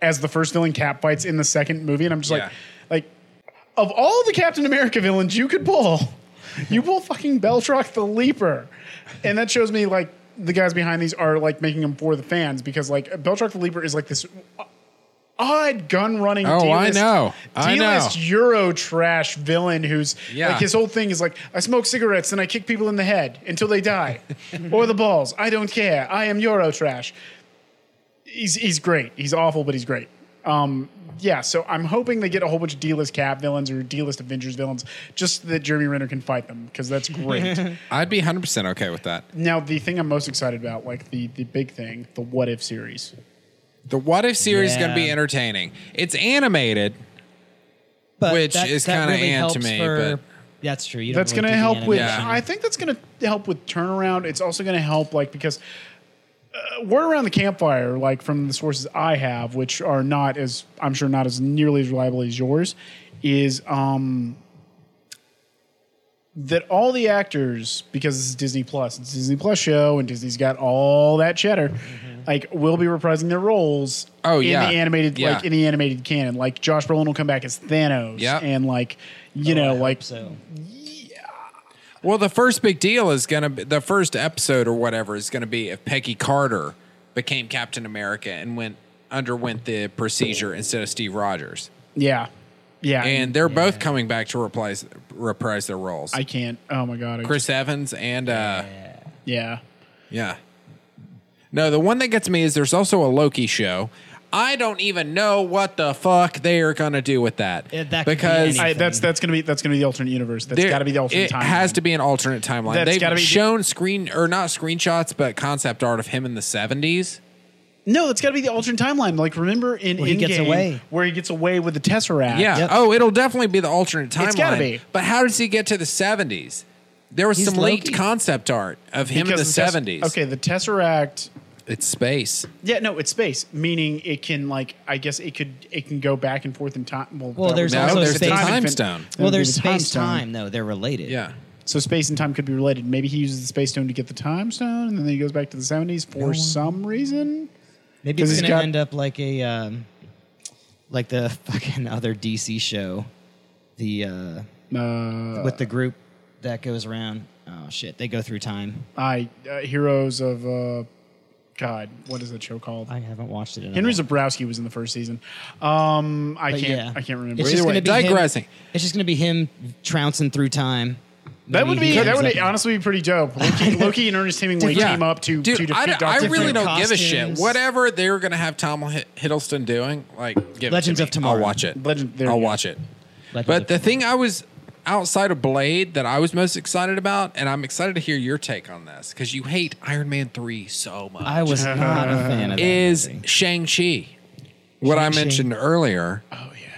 S2: as the first villain Cap fights in the second movie, and I'm just
S1: Yeah.
S2: like, like of all the Captain America villains you could pull, you pull fucking Batroc the Leaper, and that shows me like the guys behind these are like making them for the fans because like Batroc the Leaper is like this odd gun running.
S1: Oh, I
S2: D-list-
S1: know. I know.
S2: Euro trash villain who's
S1: Yeah.
S2: like his whole thing is like I smoke cigarettes and I kick people in the head until they die (laughs) or the balls. I don't care. I am Euro trash. He's he's great. He's awful, but he's great. Um, yeah, so I'm hoping they get a whole bunch of D-list Cap villains or D-list Avengers villains, just so that Jeremy Renner can fight them because that's great. (laughs)
S13: I'd be 100% okay with that.
S2: now, the thing I'm most excited about, like the the big thing, the What If series.
S1: The What If series is going to be entertaining. It's animated.
S3: But
S1: Which
S3: that-
S1: is kinda
S3: really
S1: ant to
S3: helps
S1: me,
S3: for-
S1: but-
S3: that's true. You don't
S2: That's
S3: really
S2: going to
S3: the
S2: help with.
S3: animation.
S2: I think that's going to help with turnaround. It's also going to help, like because uh, word around the campfire, like from the sources I have, which are not as I'm sure not as nearly as reliable as yours, is um that all the actors, because this is Disney Plus, it's a Disney Plus show, and Disney's got all that cheddar, like will be reprising their roles.
S1: Oh,
S2: in
S1: yeah.
S2: the animated,
S1: Yeah.
S2: like in the animated canon, like Josh Brolin will come back as Thanos,
S1: Yep.
S2: and like you
S3: Oh, I
S2: know,
S3: hope
S2: like
S3: so.
S1: Well, the first big deal is going to be the first episode or whatever is going to be if Peggy Carter became Captain America and went underwent the procedure instead of Steve Rogers.
S2: yeah, yeah,
S1: And they're both coming back to reprise reprise their roles.
S2: I can't. Oh my god, I
S1: Chris Evans and uh,
S2: Yeah.
S1: yeah. No, the one that gets me is there's also a Loki show. I don't even know what the fuck they are going to do with that.
S3: Yeah, that could be
S1: because
S3: anything.
S2: I, that's that's gonna be that's gonna be the alternate universe. That's
S1: there-
S2: got to be the alternate
S1: It
S2: timeline.
S1: has to be an alternate timeline.
S2: That's
S1: They've
S2: gotta be the-
S1: shown screen or not screenshots, but concept art of him in the 70s.
S2: No, that's got to be the alternate timeline. Like remember in
S3: Where he gets
S2: Endgame,
S3: away.
S2: where he gets away with the Tesseract.
S1: Yeah.
S3: Yep.
S1: Oh, it'll definitely be the alternate timeline.
S2: It's gotta be.
S1: But how does he get to the 70s? There was
S3: He's
S1: some late
S3: Loki.
S1: concept art of him
S2: Because
S1: in the,
S2: Tess-
S1: 70s.
S2: Okay, the Tesseract.
S1: It's space.
S2: Yeah, no, it's space. Meaning it can like I guess it could it can go back and forth in time. Well,
S3: Well, there's
S2: would-
S1: No,
S3: also
S1: there's
S2: be
S1: the
S3: space-
S1: time
S2: infin-
S1: stone.
S2: that
S3: Well, there's
S2: the time
S3: space
S2: stone.
S3: time though. They're related.
S1: Yeah.
S2: So space and time could be related. Maybe he uses the space stone to get the time stone, and then he goes back to the seventies for some reason.
S3: Maybe it's
S2: he's
S3: gonna
S2: got-
S3: end up like a um, like the (laughs) fucking other DC show, the uh,
S2: Uh,
S3: with the group that goes around. Oh shit, they go through time.
S2: I uh, heroes of uh, God, what is that show called?
S3: I haven't watched it. In
S2: Henry
S3: while.
S2: Zebrowski was in the first season. Um, I
S3: But
S2: can't.
S3: yeah.
S2: I can't remember.
S3: It's
S1: Either
S3: just
S1: way,
S3: gonna be him-
S1: digressing.
S3: it's just gonna be him trouncing through time.
S2: that would
S3: Maybe
S2: be that
S3: ends
S2: would
S3: up-
S2: honestly be pretty dope. (laughs) Loki, Loki and Ernest Hemingway
S1: Yeah.
S2: team up to
S1: Dude,
S2: to defeat
S1: I,
S2: Doctor
S1: I really
S2: Doom.
S1: don't give a shit.
S3: costumes.
S1: Whatever they're going to have Tom Hi- Hiddleston doing, like, give
S3: Legends
S1: it to
S3: of
S1: me.
S3: Tomorrow.
S1: I'll watch it.
S2: Legend- there
S1: I'll
S2: you go.
S1: watch it.
S3: Legends
S1: But
S3: of
S1: the thing I was outside of Blade that I was most excited about, and I'm excited to hear your take on this because you hate Iron Man 3 so much.
S3: I was not a fan of that.
S1: is
S3: movie.
S1: Shang-Chi. What I
S3: Shang-Chi.
S1: mentioned earlier. Oh, yeah.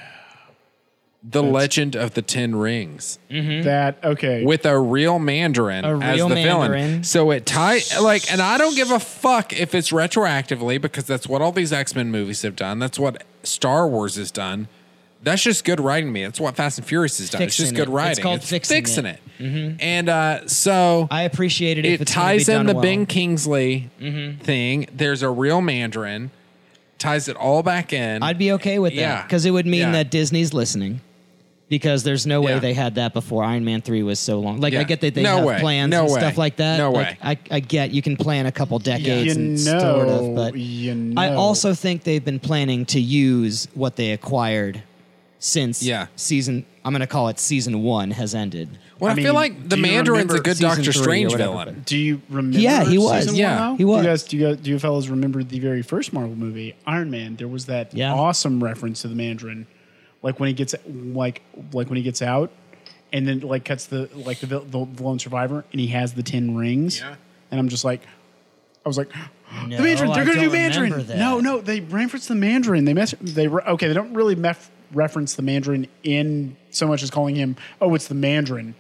S1: The Legend of the Ten Rings mm-hmm.
S2: that okay.
S1: with a real Mandarin
S3: A
S1: as
S3: real
S1: the
S3: Mandarin.
S1: villain. So it tie like, and I don't give a fuck if it's retroactively because that's what all these X Men movies have done. That's what Star Wars has done. That's just good writing to me. That's what Fast and Furious has done. it's just good
S3: it.
S1: writing.
S3: It's called fixing
S1: it.
S3: it.
S1: And uh, so
S3: I appreciated it.
S1: it
S3: it's
S1: ties
S3: be
S1: in the
S3: well.
S1: Bing Kingsley thing. There's a real Mandarin. Ties it all back in.
S3: I'd be okay with
S1: Yeah.
S3: that because it would mean
S1: Yeah.
S3: that Disney's listening. Because there's no way
S1: Yeah.
S3: they had that before. Iron Man three was so long. Like
S1: Yeah.
S3: I get that they
S1: No
S3: have
S1: way.
S3: plans
S1: No
S3: and
S1: way.
S3: stuff like that.
S1: No
S3: Like, I, I get you can plan a couple decades
S2: you
S3: and
S2: know,
S3: sort of, but
S2: you
S3: I also think they've been planning to use what they acquired since
S1: Yeah.
S3: season. I'm going to call it season one has ended.
S1: well, I,
S2: I mean,
S1: feel like the Mandarin's a good Doctor Strange
S3: whatever,
S1: villain.
S2: Do you remember?
S3: Yeah, he was.
S2: season
S1: Yeah.
S2: one.
S3: He was.
S2: Do you guys, do you, guys, do you fellas remember the very first Marvel movie, Iron Man? There was that
S3: Yeah.
S2: awesome reference to the Mandarin, like when he gets like like when he gets out, and then like cuts the like the vil- the lone survivor, and he has the ten rings.
S1: Yeah.
S2: And I'm just like, I was like, (gasps)
S3: No,
S2: the Mandarin. They're
S3: I
S2: going to do Mandarin. No, no, they reference the Mandarin. They mess. They re- okay. They don't really mef- reference the Mandarin in so much as calling him. Oh, it's the Mandarin.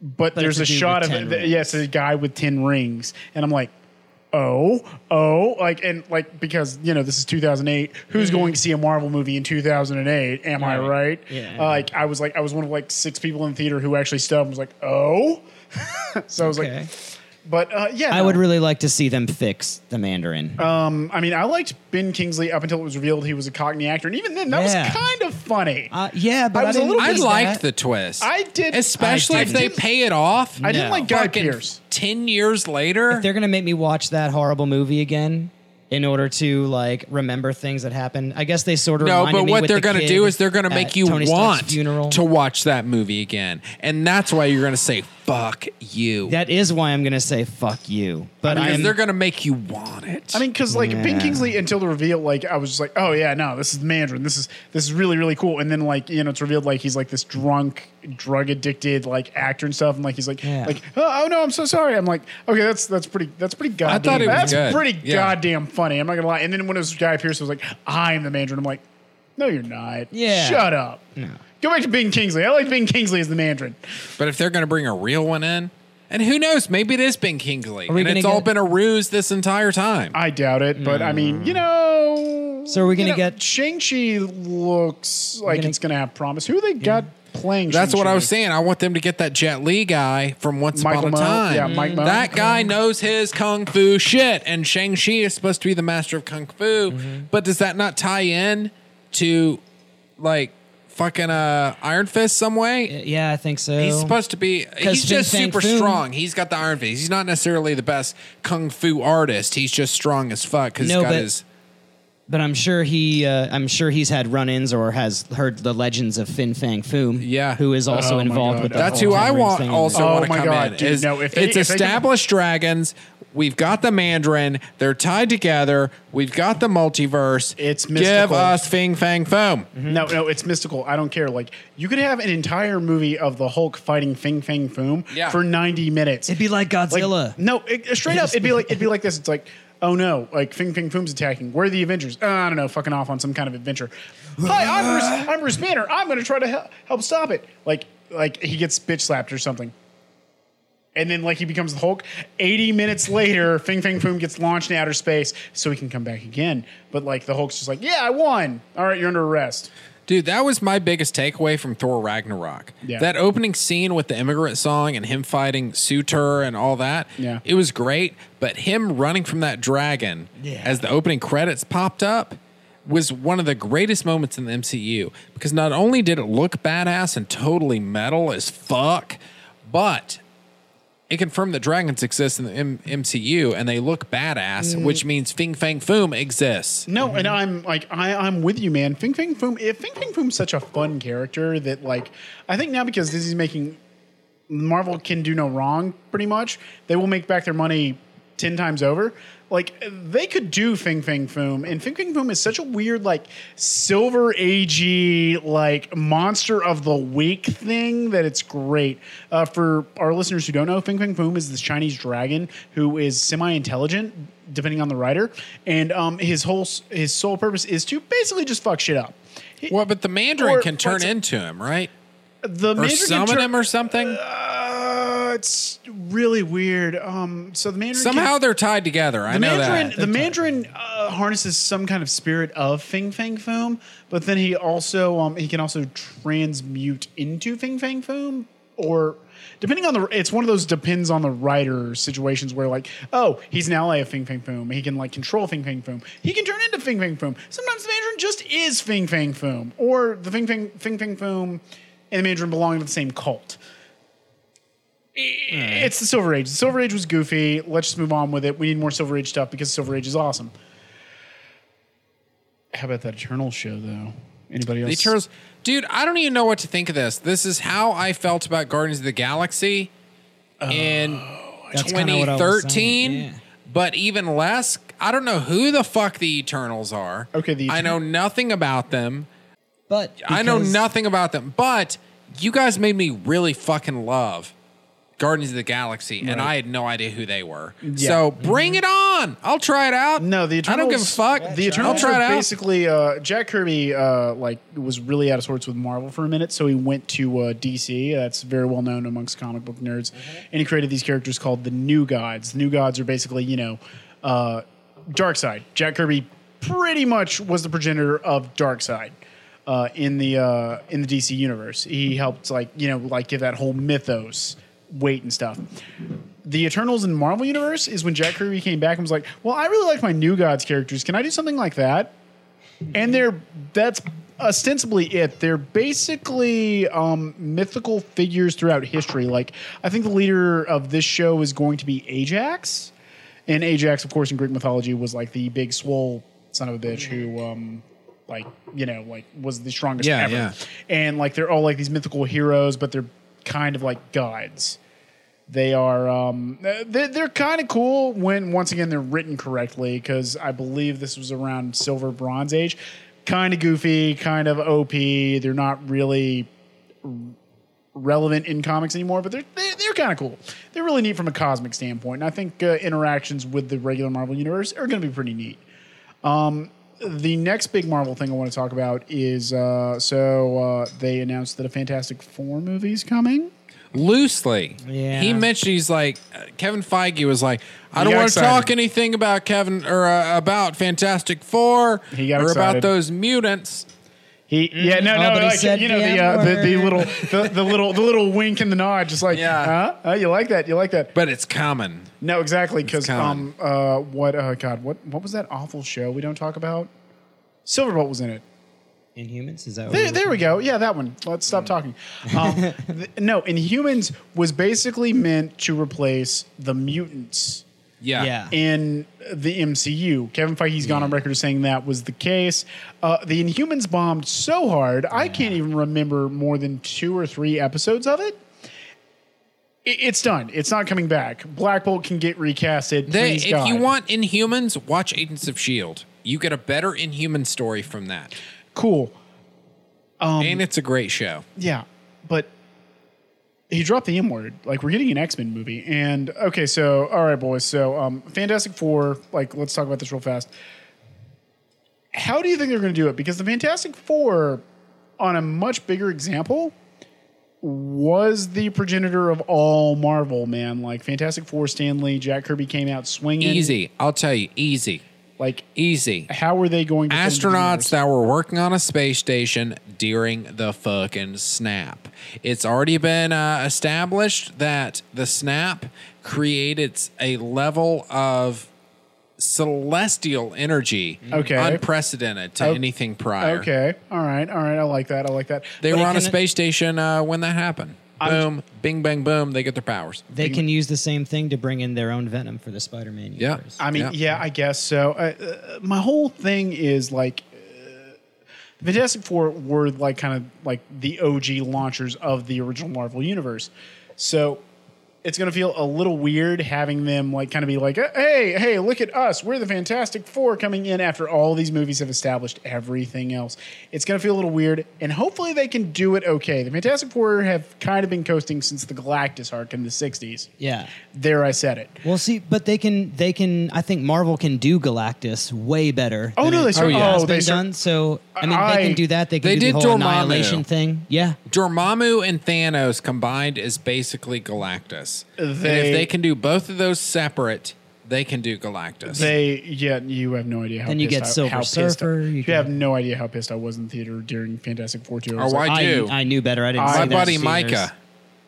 S2: But,
S3: But
S2: there's a
S3: a
S2: shot of
S3: 10
S2: the,
S3: rings.
S2: yes, a guy with ten rings, and I'm like, oh, oh, like and like because you know this is 2008. Who's going to see a Marvel movie in 2008? Am I
S3: Right.
S2: right?
S3: Yeah.
S2: Uh, like I was like I was one of like six people in the theater who actually stood and was like, oh. (laughs) so I was
S3: Okay.
S2: like, But uh, yeah,
S3: I
S2: no.
S3: would really like to see them fix the Mandarin.
S2: Um, I mean, I liked Ben Kingsley up until it was revealed he was a Cockney actor, and even then, that
S3: Yeah.
S2: was kind of funny.
S3: Uh, yeah, but
S2: I was a
S3: didn't
S2: little
S1: I
S2: bit-
S1: liked the twist.
S2: I did,
S1: especially
S3: I
S1: if they
S2: didn't-
S1: pay it off.
S2: I didn't
S3: No.
S2: like Guy
S1: fucking
S2: Pearce.
S1: ten years later.
S3: if they're gonna make me watch that horrible movie again in order to like remember things that happened, I guess they sort of
S1: No, but what they're
S3: the
S1: going to do is they're going to make you
S3: Tony
S1: want to watch that movie again, and that's why you're going to say "fuck you."
S3: That is why I'm gonna say fuck you. But
S1: because
S3: I'm,
S1: they're going to make you want it.
S2: I mean, because like Ben Kingsley until the reveal, like I was just like, oh yeah, no, this is Mandarin. This is this is really really cool. And then like you know, it's revealed like he's like this drunk, drug addicted like actor and stuff. And like he's like
S3: Yeah.
S2: like oh, oh, no, I'm so sorry. I'm like okay, that's that's pretty that's pretty goddamn.
S1: thought it was
S2: that's
S1: good.
S2: pretty
S1: Yeah.
S2: goddamn funny. I'm not gonna lie. And then when it was Guy Pearce, it was like I'm the Mandarin. I'm like, no, you're not.
S3: Yeah.
S2: shut up.
S3: No.
S2: Go back to Ben Kingsley. I like Ben Kingsley as the Mandarin.
S1: but if they're going to bring a real one in, and who knows, maybe it is Ben Kingsley,
S3: Are we
S1: and
S3: gonna
S1: it's all
S3: get-
S1: been a ruse this entire time.
S2: I doubt it, but I mean, you know.
S3: So are we gonna
S2: know,
S3: get-
S2: Shang Chi? Looks like
S3: gonna-
S2: it's gonna have promise. Who they got playing?
S1: That's what I was saying. I want them to get that Jet Li guy from Once
S2: Michael
S1: Upon a
S2: Mo-
S1: Time.
S2: yeah, Mike Moh.
S1: That guy knows his kung fu shit, and Shang Chi is supposed to be the master of kung fu.
S3: Mm-hmm.
S1: But does that not tie in to like fucking uh, Iron Fist some way?
S3: yeah, I think so.
S1: He's supposed to be. He's
S3: Fin
S1: just
S3: Fang
S1: super
S3: Foom-
S1: strong. He's got the Iron Fist. He's not necessarily the best kung fu artist. He's just strong as fuck because
S3: No,
S1: he's got
S3: but-
S1: his.
S3: But I'm sure he, uh, I'm sure he's had run-ins or has heard the legends of Fin Fang Foom.
S1: Yeah.
S3: who is also
S2: Oh my
S3: involved
S2: God.
S3: with the
S1: That's
S3: whole
S1: who I
S3: Ten Rings
S1: want.
S3: thing.
S1: Also
S2: Oh
S1: want to
S2: my
S1: come
S2: God,
S1: in.
S2: dude,
S1: is
S2: no, if they-
S1: it's
S2: if they can-
S1: established dragons. We've got the Mandarin. They're tied together. We've got the multiverse.
S2: It's
S1: Give
S2: mystical.
S1: us Fing Fang Foom.
S2: No, no, it's mystical. I don't care. Like you could have an entire movie of the Hulk fighting Fing Fang Foom
S1: Yeah.
S2: for 90 minutes.
S3: It'd be like
S2: Like,
S3: Godzilla.
S2: no, it, straight up, it'd be like it'd be like this. It's like, oh no, like Fing Fang Foom's attacking. Where are the Avengers? Uh, I don't know, fucking off on some kind of adventure. Hi, I'm Bruce. I'm Bruce Banner. I'm going to try to help, help stop it. Like, like he gets bitch slapped or something. And then, like, he becomes the Hulk. 80 minutes later, Fing Fang Foom gets launched in outer space so he can come back again. But, like, the Hulk's just like, yeah, I won. All right, you're under arrest.
S1: Dude, that was my biggest takeaway from Thor Ragnarok.
S2: Yeah.
S1: That opening scene with the immigrant song and him fighting Surtur and all that.
S2: Yeah.
S1: It was great, but him running from that dragon
S3: Yeah.
S1: as the opening credits popped up was one of the greatest moments in the MCU because not only did it look badass and totally metal as fuck, but it confirmed that dragons exist in the M- MCU and they look badass,
S2: Mm.
S1: which means Fing Fang Foom exists.
S2: No, and I'm like I, I'm with you, man. Fing Fang Foom. If Fing Fang Foom's such a fun character that like I think now because Disney's making Marvel can do no wrong, pretty much. They will make back their money ten times over. Like they could do Fing Fang Foom, and Fing Fang Foom is such a weird, like silver agey, like monster of the week thing that it's great. Uh, for our listeners who don't know, Fing Fang Foom is this Chinese dragon who is semi-intelligent, depending on the writer, and um, his whole his sole purpose is to basically just fuck shit up.
S1: Well, but the Mandarin
S2: Or-
S1: can turn into him, right?
S2: the
S1: Or
S2: Mandarin can
S1: summon
S2: turn-
S1: him or something?
S2: Uh, it's really weird. Um, so the Mandarin
S1: Somehow
S2: can,
S1: they're tied together. I
S2: the
S1: know
S2: Mandarin
S1: that.
S2: the Mandarin uh, harnesses some kind of spirit of Fing Fang Foom, but then he also um, he can also transmute into Fing Fang Foom or. Depending on the, it's one of those depends on the writer situations where like, oh, he's an ally of Fing Fang Foom. He can like control Fing Fang Foom. He can turn into Fing Fang Foom. Sometimes the Mandarin just is Fing Fang Foom, or the Fing Fang Fing Fang Foom and the Mandarin belong to the same cult. It's the Silver Age. The Silver Age was goofy. Let's just move on with it. We need more Silver Age stuff because Silver Age is awesome. How about that Eternal show though? Anybody else?
S1: The Eternals, dude. I don't even know what to think of this. This is how I felt about Guardians of the Galaxy in oh,
S3: That's kinda what I was
S1: 2013,
S3: yeah.
S1: but even less. I don't know who the fuck the Eternals are.
S2: Okay, the
S1: I know nothing about them.
S3: But
S1: I know nothing about them. But you guys made me really fucking love Guardians of the Galaxy, and I had no idea who they were. So bring it on. I'll try it out.
S2: No, the
S1: I don't give a fuck.
S2: The
S1: I'll try it
S2: are
S1: out.
S2: basically uh, Jack Kirby. Uh, like was really out of sorts with Marvel for a minute, so he went to uh, DC. That's very well known amongst comic book nerds, and he created these characters called the New Gods. The New Gods are basically you know, uh, Side. Jack Kirby pretty much was the progenitor of Darkseid. Uh, in the uh, in the DC universe, he helped like you know like give that whole mythos weight and stuff. the Eternals in Marvel Universe is when Jack Kirby came back and was like, "Well, I really like my New Gods characters. Can I do something like that?" And they're that's ostensibly it. They're basically um, mythical figures throughout history. Like I think the leader of this show is going to be Ajax, and Ajax, of course, in Greek mythology was like the big swole son of a bitch who. Um, like you know, like was the strongest
S1: Yeah,
S2: ever,
S1: yeah.
S2: and like they're all like these mythical heroes, but they're kind of like gods. They are um, they're, they're kind of cool when once again they're written correctly because I believe this was around Silver Bronze Age. Kind of goofy, kind of OP. They're not really relevant in comics anymore, but they're they're, they're kind of cool. They're really neat from a cosmic standpoint, and I think uh, interactions with the regular Marvel universe are going to be pretty neat. Um, the next big Marvel thing I want to talk about is uh, so uh, they announced that a Fantastic Four movie is coming.
S1: Loosely,
S3: Yeah.
S1: He mentioned he's like uh, Kevin Feige was like, I don't
S2: got
S1: want to
S2: excited.
S1: talk anything about Kevin or uh, about Fantastic Four
S2: He got
S1: or about those mutants.
S2: He yeah no
S3: Oh,
S2: no
S3: but he
S2: like,
S3: said
S2: you know
S3: the
S2: the, uh, the the little the, the little the little wink and the nod just like
S1: Yeah.
S2: huh? Oh, you like that you like that.
S1: But it's common.
S2: No exactly because um uh what uh God what what was that awful show we don't talk about? Silverbolt was in it.
S3: Inhumans? Is that what
S2: There,
S3: we're
S2: there we go. Yeah, that one. Let's stop talking. Um, (laughs) th- no, Inhumans was basically meant to replace the mutants
S1: Yeah.
S3: Yeah.
S2: in the MCU. Kevin Feige's gone on record saying that was the case. Uh, the Inhumans bombed so hard, I can't even remember more than two or three episodes of it. I- It's done. It's not coming back. Black Bolt can get recasted.
S1: They, if
S2: God.
S1: you want Inhumans, watch Agents of Shield. You get a better Inhuman story from that,
S2: cool. Um,
S1: and it's a great show.
S2: Yeah, but he dropped the M word. Like we're getting an X Men movie, and okay, so all right, boys. So um, Fantastic Four. Like let's talk about this real fast. How do you think they're going to do it? Because the Fantastic Four, on a much bigger example, was the progenitor of all Marvel. Man, like Fantastic Four, Stanley, Jack Kirby came out swinging.
S1: Easy, I'll tell you, easy,
S2: Like
S1: easy.
S2: how are they going? to
S1: astronauts that were working on a space station during the fucking snap. It's already been uh, established that the snap created a level of celestial energy
S2: Okay.
S1: unprecedented to
S2: Oh,
S1: anything prior.
S2: Okay, all right, all right. I like that. I like that.
S1: They
S2: But
S1: were on a space station uh, when that happened. Boom, bing, bang, boom. They get their powers.
S3: They can use the same thing to bring in their own Venom for the Spider-Man
S1: Yeah.
S2: I mean,
S1: Yeah.
S2: yeah, I guess so. Uh, uh, my whole thing is like, uh, the Fantastic Four were like kind of like the OG launchers of the original Marvel universe. So it's going to feel a little weird having them like kind of be like, uh, hey, hey, look at us. We're the Fantastic Four coming in after all these movies have established everything else. It's going to feel a little weird, and hopefully they can do it okay. The Fantastic Four have kind of been coasting since the Galactus arc in the 60s.
S3: Yeah.
S2: There, I said it.
S3: Well, see, but they can, they can. I think Marvel can do Galactus way better.
S2: Oh,
S3: than
S2: no,
S3: it
S2: they cer-
S3: has
S2: oh, they
S3: been done. So, I mean,
S2: I-
S3: they can do that. They can
S1: They
S3: do
S1: did
S3: the whole
S1: Dormammu.
S3: annihilation thing. Yeah.
S1: Dormammu and Thanos combined is basically Galactus. And
S2: They-
S1: if they can do both of those separate, they can do Galactus.
S2: They yeah, you have no idea how.
S3: Then you
S2: pissed
S3: get
S2: I-
S3: Silver
S2: how
S3: Surfer,
S2: I,
S3: you
S2: you, have no idea how pissed I was in the theater during Fantastic Four two. I was
S1: Oh,
S2: like,
S1: I do.
S3: I, I knew better. I didn't.
S2: I-
S3: see
S1: My buddy Micah,
S3: theaters.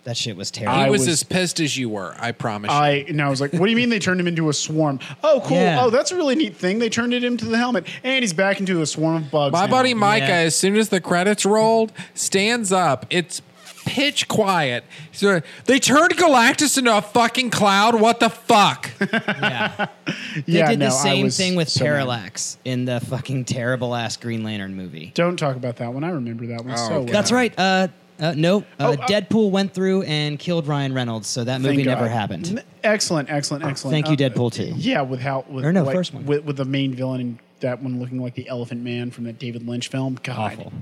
S3: That shit was terrible.
S1: he
S2: I
S1: was,
S2: was-
S1: as pissed as you were. I promise. you.
S2: I and I was like, what do you mean they turned him into a swarm? Oh, cool.
S3: Yeah.
S2: Oh, that's a really neat thing. They turned it into the helmet, and he's back into a swarm of bugs.
S1: My
S2: now.
S1: buddy Micah,
S3: Yeah.
S1: as soon as the credits rolled, stands up. It's pitch quiet. He's like, they turned Galactus into a fucking cloud. What the fuck? (laughs)
S3: yeah. They
S2: Yeah,
S3: did
S2: no,
S3: the same thing with
S2: so mad.
S3: Parallax in the fucking terrible ass Green Lantern movie.
S2: Don't talk about that one. I remember that one
S1: Oh,
S2: so
S1: okay.
S2: well.
S3: That's right. Uh, uh, no, uh,
S2: Oh, uh,
S3: Deadpool went through and killed Ryan Reynolds, so that movie never
S2: God.
S3: happened.
S2: N- Excellent, excellent, excellent.
S3: Thank you,
S2: Uh,
S3: Deadpool 2.
S2: Yeah, with how with
S3: Or no,
S2: like,
S3: first one.
S2: with, with the main villain and that one looking like the Elephant Man from that David Lynch film. God,
S3: Awful.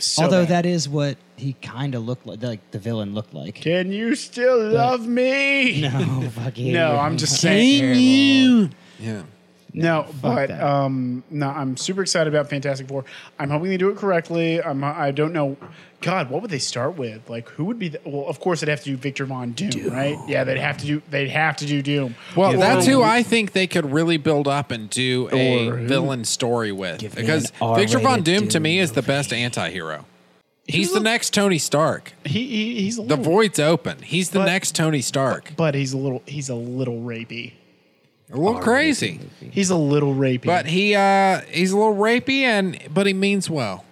S2: So
S3: Although
S2: bad.
S3: that is what he kind of looked like, like the villain looked like.
S2: Can you still love me? (laughs)
S3: No, fuck.
S2: No, I'm just saying.
S3: you.
S1: yeah.
S2: No, but
S3: that.
S2: um, no, I'm super excited about Fantastic Four. I'm hoping they do it correctly. I'm, I don't know. God, what would they start with? Like, who would be? The, well, of course, they'd have to do Victor Von Doom, right? Yeah, they'd have to do. They'd have to do Doom.
S1: Well,
S2: Or-
S1: that's who I think they could really build up and do a
S2: who?
S1: villain story with.
S3: Give
S1: Because Victor Von
S3: R-rated
S1: Doom to me is the best anti-hero. He's the next Tony Stark.
S2: He, he he's a
S1: The void's open. He's the
S2: But-
S1: next Tony Stark.
S2: but he's a little he's a little rapey.
S1: A little crazy.
S2: He's a little rapey.
S1: But he uh he's a little rapey and but he means well.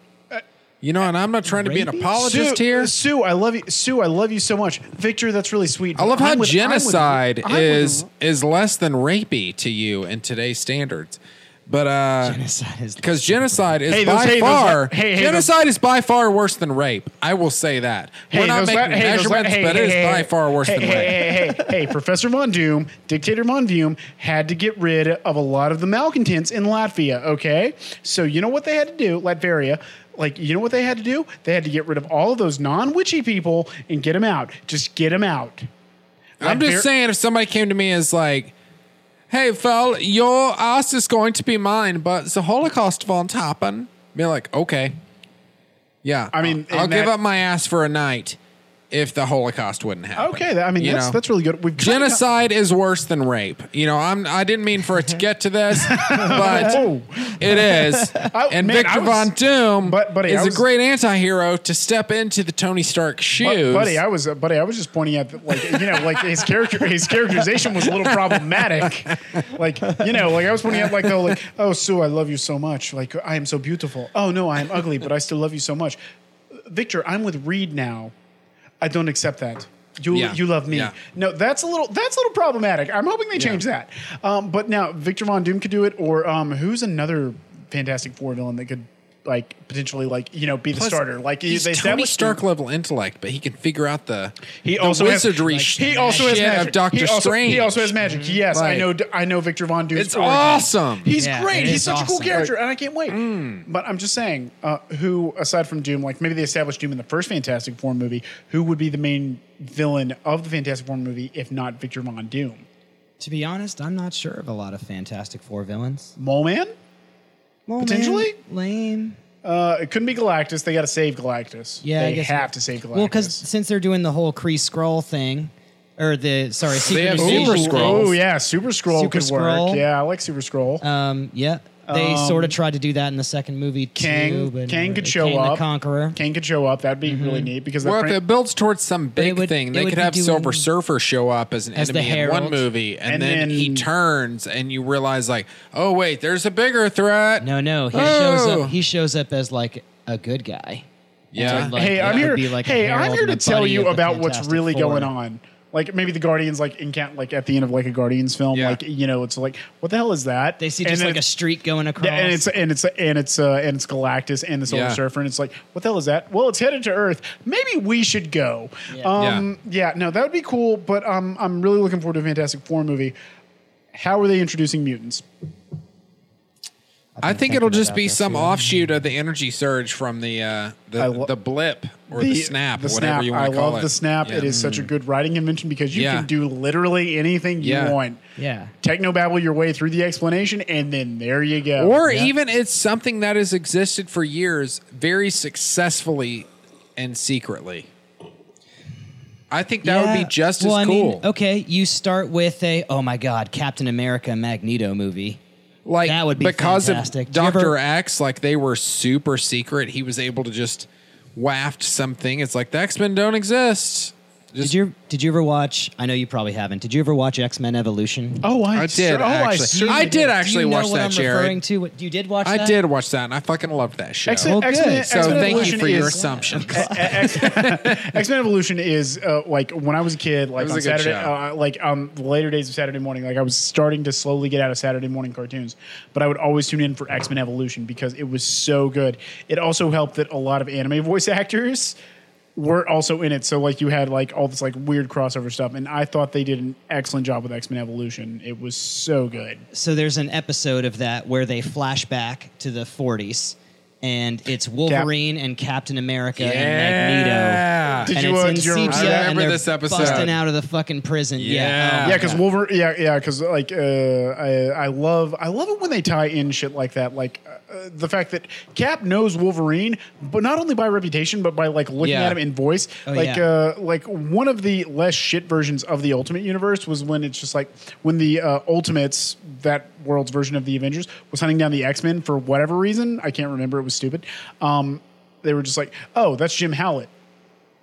S1: You know, and I'm not trying to be an apologist
S2: Sue,
S1: here.
S2: Sue, I love you. Sue, I love you so much. Victor, that's really sweet.
S1: I love how
S2: I'm with- I'm with-
S1: genocide
S2: I'm with-
S1: is is less than rapey to you in today's standards. But uh
S3: Genocide is
S1: because genocide is
S2: Hey, those-
S1: by
S2: hey, those-
S1: far
S2: hey, hey,
S1: genocide is by far worse than rape. I will say that.
S2: Hey,
S1: We're not
S2: those
S1: making
S2: la- hey, those la-
S1: measurements,
S2: hey,
S1: but
S2: hey,
S1: it is
S2: hey,
S1: by far worse
S2: hey,
S1: than
S2: hey,
S1: rape.
S2: Hey, hey, hey, Professor Von Doom, Dictator Von Doom, had to get rid of a lot of the malcontents in Latvia. Okay, so you know what they had to do, Latveria. Like, you know what they had to do? They had to get rid of all of those non-witchy people and get them out. Just get them out.
S1: I'm just saying, if somebody came to me as like, "Hey, fell, your ass is going to be mine, but the Holocaust won't happen," be like, "Okay, yeah,
S2: I mean,
S1: I'll give
S2: that-
S1: up my ass for a night if the Holocaust wouldn't happen."
S2: Okay, that- I mean
S1: You
S2: that's
S1: know?
S2: that's really good. We've
S1: Genocide is worse than rape. You know, I'm. I didn't mean for it to (laughs) get to this, (laughs) but it is.
S2: I-
S1: and
S2: man,
S1: Victor
S2: was-
S1: Von Doom
S2: But- buddy,
S1: is
S2: was-
S1: a great anti-hero to step into the Tony Stark shoes.
S2: buddy, I was uh, buddy. I was just pointing at the, like you know, like his character, his characterization was a little problematic. Like you know, like I was pointing at like the like, oh Sue, I love you so much. Like I am so beautiful. Oh no, I am ugly, but I still love you so much. Victor, I'm with Reed now. I don't accept that. You
S1: Yeah.
S2: you love me.
S1: Yeah.
S2: No, that's a little that's a little problematic. I'm hoping they change that. Um, but now Victor Von Doom could do it, or um, who's another Fantastic Four villain that could like potentially like you know be the starter? Like
S1: he's
S2: they
S1: Tony
S2: established
S1: Stark level intellect, but he can figure out the
S2: He
S1: the
S2: also
S1: wizardry
S2: has,
S1: sh-
S2: he also has magic.
S1: of Doctor
S2: he also,
S1: Strange.
S2: He also has magic. Yes, I know. I know Victor Von Doom.
S1: It's awesome.
S2: He's
S3: Yeah,
S2: great. He's
S3: is
S2: such a cool
S3: awesome.
S2: character, and I can't wait. But I'm just saying, uh, who aside from Doom, like maybe they established Doom in the first Fantastic Four movie, who would be the main villain of the Fantastic Four movie if not Victor Von Doom?
S3: To be honest, I'm not sure of a lot of Fantastic Four villains.
S2: Mole Man?
S3: Well,
S2: Potentially?
S3: man, lame.
S2: Uh, it couldn't be Galactus. They got to save Galactus.
S3: Yeah, I
S2: they
S3: guess-
S2: have to save Galactus.
S3: Well, because since they're doing the whole Kree Skrull thing, or the sorry, Secret
S1: have Super Skrull.
S2: Oh yeah, Super Skrull
S3: Super
S2: could
S3: Skrull.
S2: work. Yeah, I like Super Skrull.
S3: Um, yeah, they
S2: Um,
S3: sort of tried to do that in the second movie too.
S2: Kang,
S3: but
S2: Kang could show
S3: Kang
S2: up.
S3: the Conqueror.
S2: Kang could show up. That'd be really neat because that
S1: Well, if
S2: fran-
S1: it builds towards some big
S3: would-
S1: thing, they could have Silver Surfer show up as an
S3: As the
S1: enemy in one movie, and,
S2: And
S1: then, he turns, and you realize like, oh wait, there's a bigger threat.
S3: No, no, he
S1: Oh.
S3: shows up. He shows up as like a good guy.
S1: Yeah.
S3: Like,
S2: hey, I'm here.
S3: be like
S2: hey, I'm here to tell you about what's really
S3: Four.
S2: going on. Like maybe the Guardians, like in count, like at the end of like a Guardians film,
S1: Yeah.
S2: like you know, it's like what the hell is that?
S3: They see
S2: And
S3: just
S2: then
S3: like a
S2: it's-
S3: street going across.
S2: Yeah, and it's and it's and it's uh, and it's Galactus and the Silver
S1: Yeah.
S2: Surfer, and it's like, what the hell is that? Well, it's headed to Earth. Maybe we should go.
S3: Yeah.
S2: Um, yeah. no, that would be cool. But um, I'm really looking forward to a Fantastic Four movie. How are they introducing mutants?
S1: I think it'll just be some
S3: yeah.
S1: offshoot of the energy surge from the uh, the,
S2: lo-
S1: the blip or the, snap,
S2: the
S1: whatever
S2: snap.
S1: you want
S2: I
S1: to call
S2: love
S1: it.
S2: the snap.
S1: Yeah.
S2: It is such a good writing invention because you
S1: Yeah.
S2: can do literally anything you
S1: Yeah.
S2: want.
S3: yeah.
S2: techno babble your way through the explanation, and then there you go.
S1: Or
S3: Yeah.
S1: even it's something that has existed for years very successfully and secretly. I think that would be just
S3: well,
S1: as
S3: I mean,
S1: cool.
S3: okay, you start with a oh my god, Captain America Magneto movie.
S1: Like
S3: that would be
S1: because
S3: fantastic.
S1: of
S3: Do you ever-
S1: Doctor X, like they were super secret. He was able to just waft something. It's like the X Men don't exist. Just,
S3: Did you did you ever watch? I know you probably haven't. Did you ever watch X Men Evolution?
S2: oh, I,
S1: I did
S2: cer- oh,
S1: actually.
S2: certainly
S1: I did actually
S3: Do you know
S1: watch
S3: what
S1: that,
S3: I'm
S1: Jared.
S3: referring to? What, you did watch
S1: I
S3: that?
S1: did watch that, and I fucking loved that show.
S2: X-Men,
S3: Well.
S2: X-Men,
S1: so
S2: X-Men
S1: thank you
S2: Evolution
S1: for your
S2: is-
S1: assumption. (laughs)
S2: X (laughs) Men Evolution is uh, like when I was a kid, like on
S1: a
S2: Saturday, uh, like um, the later days of Saturday morning, like I was starting to slowly get out of Saturday morning cartoons, but I would always tune in for X Men Evolution because it was so good. It also helped that a lot of anime voice actors were also in it, so like you had like all this like weird crossover stuff, and I thought they did an excellent job with X Men Evolution. It was so good.
S3: So there's an episode of that where they flash back to the 40s, and it's Wolverine and Captain America
S1: Yeah.
S3: and Magneto.
S2: Did
S3: and
S2: you,
S3: it's
S2: uh,
S3: in
S2: did you
S3: sepia,
S2: remember
S1: I remember
S3: and
S1: this episode.
S3: busting out of the fucking prison. Yeah,
S1: Yeah.
S3: oh
S2: Yeah, because Wolverine. Yeah, yeah, because like uh, I, I love I love it when they tie in shit like that. Like uh, the fact that Cap knows Wolverine, but not only by reputation, but by like looking
S1: Yeah.
S2: at him in voice.
S3: Oh,
S2: like
S3: yeah.
S2: uh, like one of the less shit versions of the Ultimate Universe was when it's just like when the uh, Ultimates, that world's version of the Avengers, was hunting down the X Men for whatever reason. I can't remember. It was stupid. Um, they were just like, "Oh, that's Jim Howlett."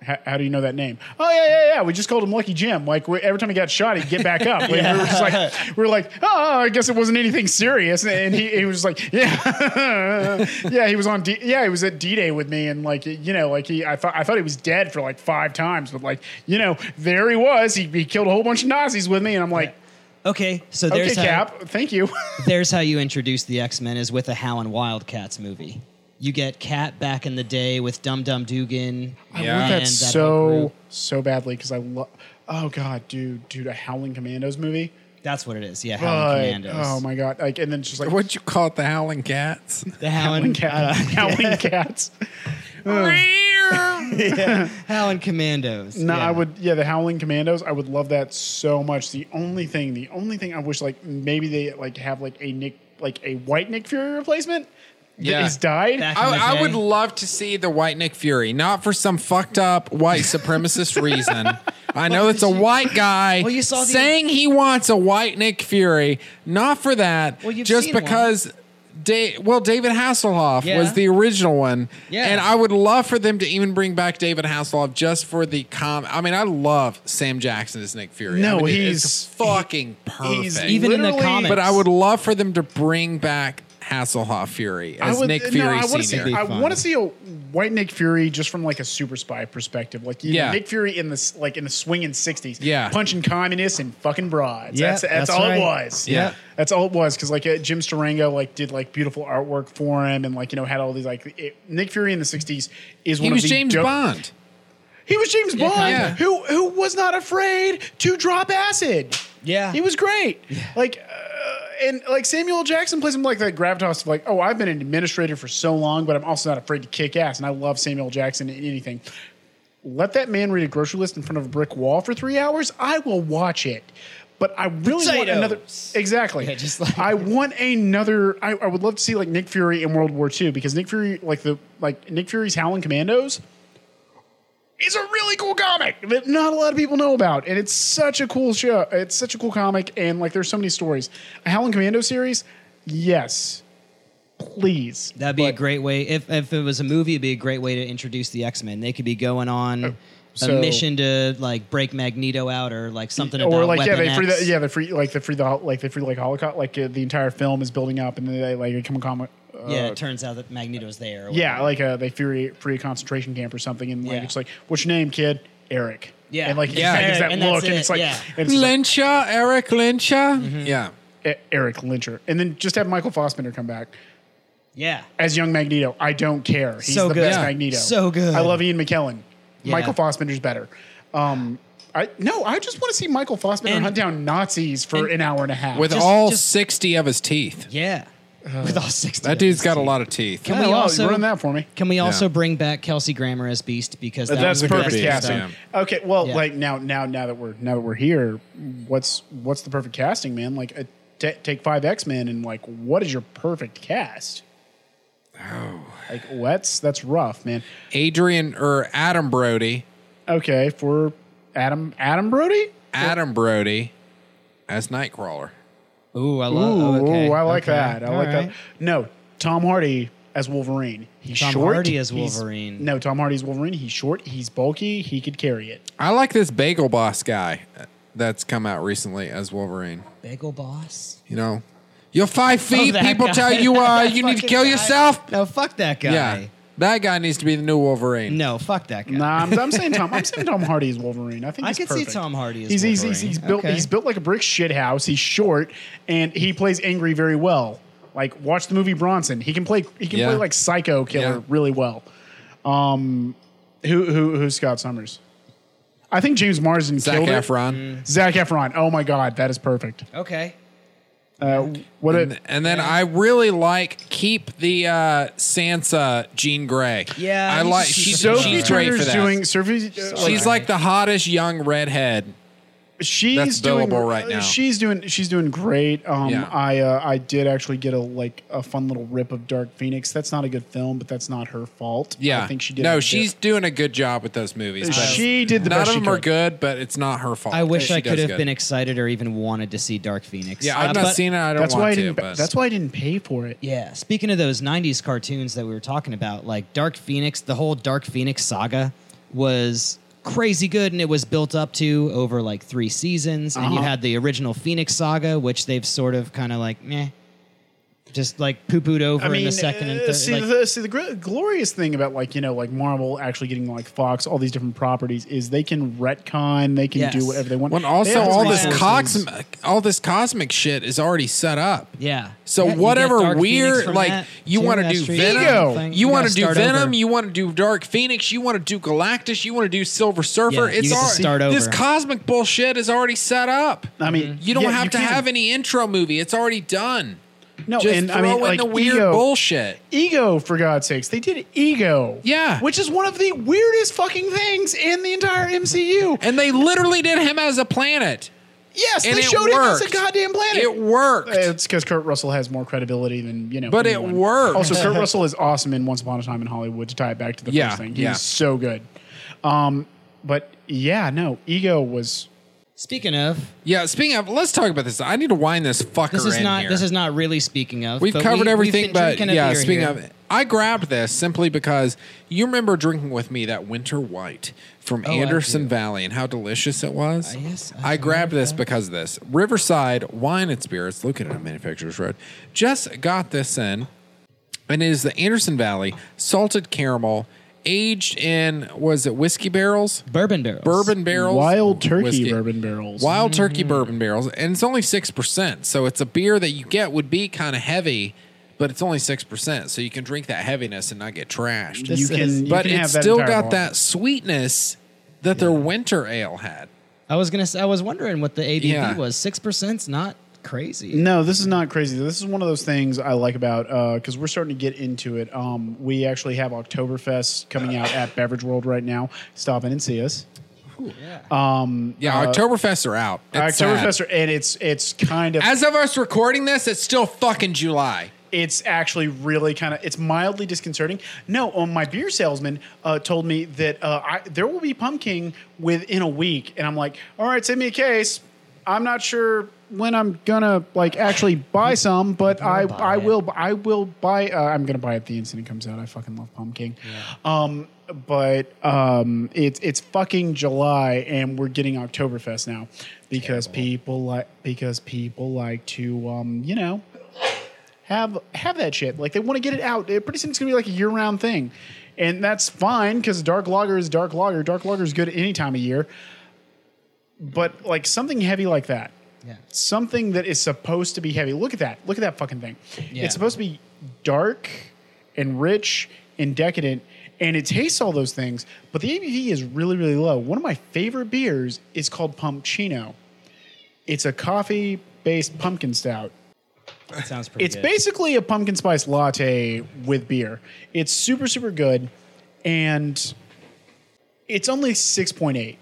S2: How, how do you know that name? Oh yeah, yeah, yeah. We just called him Lucky Jim. Like we, every time he got shot, he'd get back up. (laughs) Like, We were just like, we were like, oh, oh, I guess it wasn't anything serious. And he, he was just like, yeah, (laughs) yeah. He was on, D- yeah, he was at D Day with me, and like, you know, like he, I thought, I thought he was dead for like five times, but like, you know, there he was. He, he killed a whole bunch of Nazis with me, and I'm like,
S3: Okay, so there's
S2: okay,
S3: how,
S2: Cap, thank you. (laughs)
S3: there's how you introduce the X Men is with a Howlin' Wildcats movie. You get Cat back in the day with Dum Dum Dugan.
S2: I
S3: and
S2: want that
S3: whole
S2: so
S3: group.
S2: so badly because I love. Oh god, dude, dude, a Howling Commandos movie.
S3: That's what it is. Yeah, Howling
S2: But-
S3: Commandos.
S2: Oh my god! Like, and then it's just like
S1: What'd you call it? The Howling Cats? (laughs)
S3: the
S2: howling,
S3: Howlin'
S2: cat, (laughs) (laughs) howling cats.
S3: Oh. Howling Commandos.
S2: No,
S3: yeah.
S2: I would. Yeah, the Howling Commandos. I would love that so much. The only thing, the only thing I wish, like maybe they like have like a Nick, like a white Nick Fury replacement. That
S1: Yeah.
S2: has died.
S3: Back in the
S1: I, I would love to see the white Nick Fury, not for some fucked up white supremacist reason. (laughs) I know it's a white guy
S3: Well, you saw the-
S1: saying he wants a white Nick Fury, not for that,
S3: Well, you've
S1: just
S3: seen one.
S1: because. Da- well, David Hasselhoff
S3: Yeah.
S1: was the original one,
S3: Yeah.
S1: and I would love for them to even bring back David Hasselhoff just for the com. I mean, I love Sam Jackson as Nick Fury.
S2: No,
S1: I mean,
S2: he's-
S1: it's fucking perfect.
S2: he's
S3: Even in the
S2: literally-
S3: comics.
S1: but I would love for them to bring back Hasselhoff Fury as
S2: would,
S1: Nick
S2: no,
S1: Fury
S2: I want to see.
S1: Senior.
S2: I want to see a white Nick Fury just from like a super spy perspective, like you know, Nick Fury in this like in the swinging '60s,
S1: Yeah.
S2: punching communists and fucking broads.
S3: Yeah,
S2: that's that's,
S3: that's
S2: all
S3: right.
S2: it was.
S1: Yeah.
S2: that's all it was. Because like uh, Jim Steranko like did like beautiful artwork for him, and like you know had all these like it, Nick Fury in the '60s is
S1: He
S2: one
S1: was
S2: of the
S1: James
S2: dope-
S1: Bond.
S2: He was James Bond,
S1: kinda.
S2: who who was not afraid to drop acid.
S3: Yeah.
S2: he was great. Like, uh, and like Samuel Jackson plays him like that gravitas of like, oh, I've been an administrator for so long, but I'm also not afraid to kick ass, and I love Samuel Jackson in anything. Let that man read a grocery list in front of a brick wall for three hours. I will watch it. But I really want another. Exactly.
S3: Yeah, just like-
S2: I want another. I, I would love to see like Nick Fury in World War II because Nick Fury, like the like Nick Fury's Howling Commandos, is a really cool comic that not a lot of people know about, and it's such a cool show. It's such a cool comic, and like there's so many stories. A Howling Commando series, yes, please.
S3: That'd be a great way. If, if it was a movie, it'd be a great way to introduce the X Men. They could be going on a
S2: so-
S3: mission to like break Magneto out or like something about
S2: or like yeah,
S3: Weapon
S2: they free
S3: X.
S2: the, yeah, they free like they free the like they free like Holocaust. Like uh, the entire film is building up, and then they like become a comic. Uh,
S3: yeah, it turns out that Magneto's there. or
S2: yeah, like uh, they free free a concentration camp or something, and like
S3: Yeah.
S2: it's like, what's your name, kid? Eric.
S3: Yeah.
S2: and like
S3: Yeah.
S2: yeah, that
S3: And that's
S2: look, and it's like,
S3: yeah.
S2: and it's just like,
S1: Eric Lehnsherr.
S3: Mm-hmm.
S1: Yeah.
S2: E- Eric Lehnsherr, and then just have Michael Fassbender come back.
S3: yeah.
S2: as young Magneto. I don't care. He's
S3: So
S2: the
S3: good.
S2: best
S3: Yeah.
S2: Magneto.
S3: So good.
S2: I love Ian McKellen.
S3: Yeah.
S2: Michael Fassbender's better. Um, I no, I just want to see Michael Fassbender
S3: And-
S2: hunt down Nazis for
S3: and-
S2: an hour and a half.
S1: With
S3: Just-
S1: all
S3: just-
S1: 60 of his teeth.
S3: Yeah. With all sixty.
S1: That dude's got a lot of teeth.
S3: Can
S2: Yeah,
S3: we
S2: well,
S3: also
S2: run that for me?
S3: Can we also
S1: Yeah.
S3: bring back Kelsey Grammer as Beast because that
S2: That's
S3: was
S2: perfect
S3: the best
S2: casting.
S3: stuff.
S2: Okay, well,
S3: Yeah.
S2: like now, now, now that we're now that we're here, what's what's the perfect casting, man? Like, uh, ta take five X Men and like, what is your perfect cast? Oh, like that's that's rough, man.
S1: Adrian or Adam Brody.
S2: Okay, for Adam Adam Brody.
S1: Adam Brody as Nightcrawler.
S3: Ooh, I
S2: Ooh,
S3: love. okay.
S2: ooh, I like
S3: okay.
S2: that. I
S3: All
S2: like
S3: right.
S2: that. No, Tom Hardy as Wolverine. He's
S3: Tom
S2: short.
S3: Hardy as
S2: he's-
S3: Wolverine.
S2: no, Tom Hardy's Wolverine. He's short. He's bulky. He could carry it.
S1: I like this Bagel Boss guy that's come out recently as Wolverine.
S3: Bagel Boss.
S1: You know, you're five feet.
S3: Oh, that
S1: People
S3: guy.
S1: tell you (laughs) uh,
S3: That
S1: you need to
S3: fucking
S1: kill
S3: guy.
S1: yourself.
S3: No, fuck that guy.
S1: Yeah, that guy needs to be the new Wolverine.
S3: No, fuck that guy.
S2: Nah, I'm, I'm saying Tom. I'm (laughs) saying Tom Hardy is Wolverine. I think
S3: I
S2: he's
S3: could see
S2: perfect.
S3: Tom Hardy as
S2: he's, he's, he's,
S3: Wolverine.
S2: he's built.
S3: Okay.
S2: He's built like a brick shit house. He's short and he plays angry very well. Like watch the movie Bronson. He can play. He can
S1: Yeah.
S2: play like psycho killer
S1: Yeah.
S2: really well. Um, who who who's Scott Summers? I think James Marsden
S1: Zac
S2: killed it.
S1: Efron.
S2: Zac Efron. Oh my god, that is perfect.
S3: Okay.
S2: Uh, what
S1: And,
S2: a
S1: and then I really like keep the uh, Sansa Jean Grey.
S3: Yeah,
S1: I like
S3: should keep
S1: she's,
S3: the
S2: Sophie
S1: she's great for that.
S2: doing Sophie. Uh,
S1: she's like the hottest young redhead
S2: she's
S1: That's
S2: doing
S1: billable right now.
S2: She's doing she's doing great. Um,
S1: Yeah.
S2: I uh, I did actually get a like a fun little rip of Dark Phoenix. That's not a good film, but that's not her fault.
S1: Yeah,
S2: I think she did.
S1: No,
S2: a
S1: she's
S2: bit-
S1: doing a good job with those movies. but
S2: She did the
S1: None
S2: best
S1: of
S2: she
S1: them are
S2: could.
S1: good, but it's not her fault.
S3: I wish
S1: She
S3: I
S1: does
S3: could have
S1: good.
S3: been excited or even wanted to see Dark Phoenix.
S1: Yeah, I've
S3: Uh,
S1: not
S3: but-
S1: seen it. I don't
S2: That's
S1: want
S2: why I
S1: to.
S2: didn't.
S1: but
S2: That's why I didn't pay for it.
S3: Yeah, speaking of those '90s cartoons that we were talking about, like Dark Phoenix, the whole Dark Phoenix saga was crazy good, and it was built up to over like three seasons. And you
S2: Uh-huh.
S3: had the original Phoenix saga, which they've sort of kind of like, meh, just like poo pooed over
S2: I mean,
S3: in the second and
S2: uh,
S3: third.
S2: see,
S3: like-
S2: the, see, the gr- glorious thing about like you know like Marvel actually getting like Fox, all these different properties is they can retcon, they can
S3: Yes.
S2: do whatever they want.
S1: When
S2: They
S1: also
S2: have
S1: all
S2: the
S1: this cosmic, all this cosmic shit is already set up.
S3: yeah.
S1: So
S3: Yeah,
S1: whatever weird, like
S3: that,
S1: you want to do
S3: street
S1: Venom,
S2: Ego.
S1: you want
S3: gotta
S1: do Venom,
S3: over.
S1: you want to do Dark Phoenix, you want to do Galactus, you want to do Silver Surfer.
S3: Yeah, you
S1: it's
S3: get to
S1: all
S3: start
S1: this cosmic bullshit is already set up.
S2: I mean,
S1: You don't
S2: yeah,
S1: have
S2: you
S1: to
S2: can.
S1: have any intro movie; it's already done.
S2: No,
S1: Just
S2: and
S1: throw
S2: I mean
S1: in
S2: like
S1: the weird
S2: ego,
S1: bullshit.
S2: Ego, for God's sakes, they did Ego.
S1: Yeah.
S2: which is one of the weirdest fucking things in the entire MCU.
S1: And they literally did him as a planet.
S2: Yes,
S1: And
S2: they
S1: it
S2: showed him as a goddamn planet.
S1: It worked.
S2: It's because Kurt Russell has more credibility than you know.
S1: But it
S2: anyone.
S1: worked.
S2: Also, Kurt (laughs) Russell is awesome in Once Upon a Time in Hollywood. To tie it back to the
S1: Yeah,
S2: first thing, he's
S1: yeah.
S2: so good. Um, but yeah, no, Ego was.
S3: Speaking of,
S1: Yeah, speaking of, let's talk about this. I need to wind this fucker
S3: this is
S1: in
S3: not
S1: here.
S3: this is not really speaking of.
S1: We've
S3: but
S1: covered
S3: we-
S1: everything,
S3: we've been
S1: but
S3: drinking a
S1: yeah,
S3: beer
S1: speaking
S3: here.
S1: of, I grabbed this simply because you remember drinking with me that Winter White from
S3: Oh, I
S1: Anderson
S3: do.
S1: Valley and how delicious it was.
S3: Uh, yes,
S1: I,
S3: I
S1: grabbed this because of this. Riverside Wine and Spirits, located on Manufacturers Road, just got this in, and it is the Anderson Valley salted caramel. Aged in was it whiskey barrels?
S3: bourbon barrels.
S1: Bourbon barrels,
S2: Wild turkey
S1: whiskey.
S2: bourbon barrels.
S1: Wild turkey mm-hmm. bourbon barrels, and it's only six percent. So it's a beer that you get would be kind of heavy, but it's only six percent. So you can drink that heaviness and not get trashed.
S3: This
S2: you
S3: is-
S2: can, you
S1: but
S2: can
S1: it's
S2: have that
S1: still
S2: entire
S1: got
S2: bottle.
S1: that sweetness that their winter ale had.
S3: I was gonna. Say, I was wondering what the ABV
S1: Yeah.
S3: was. Six percent's not crazy.
S2: No, this is not crazy. This is one of those things I like about because we're starting to get into it. Um, we actually have Oktoberfest coming out at Beverage World right now. Stop in and see us. Um,
S1: Yeah,
S2: uh,
S1: Oktoberfests are out. It's sad.
S2: Oktoberfest, are, and it's it's kind of
S1: As of us recording this, it's still fucking July.
S2: it's actually really kind of it's mildly disconcerting. No, um, my beer salesman uh, told me that uh, I, there will be pumpkin within a week, and I'm like, all right, send me a case. I'm not sure when I'm gonna like actually buy some, but I
S3: buy
S2: I
S3: it.
S2: will I will buy. Uh, I'm gonna buy it the instant it comes out. I fucking love pumpkin. Um, but um, it's it's fucking July, and we're getting Oktoberfest now because people like because people like to um, you know have have that shit. Like they want to get it out. It, pretty soon it's gonna be like a year round thing, and that's fine because dark lager is dark lager. Dark lager is good any time of year. But like something heavy like that,
S3: Yeah.
S2: something that is supposed to be heavy. Look at that. Look at that fucking thing.
S3: Yeah.
S2: It's supposed to be dark and rich and decadent, and it tastes all those things. But the ABV is really really low. One of my favorite beers is called Pumpchino. It's a coffee based pumpkin stout.
S3: That sounds pretty.
S2: It's
S3: good.
S2: basically a pumpkin spice latte with beer. It's super, super good. And it's only 6.8.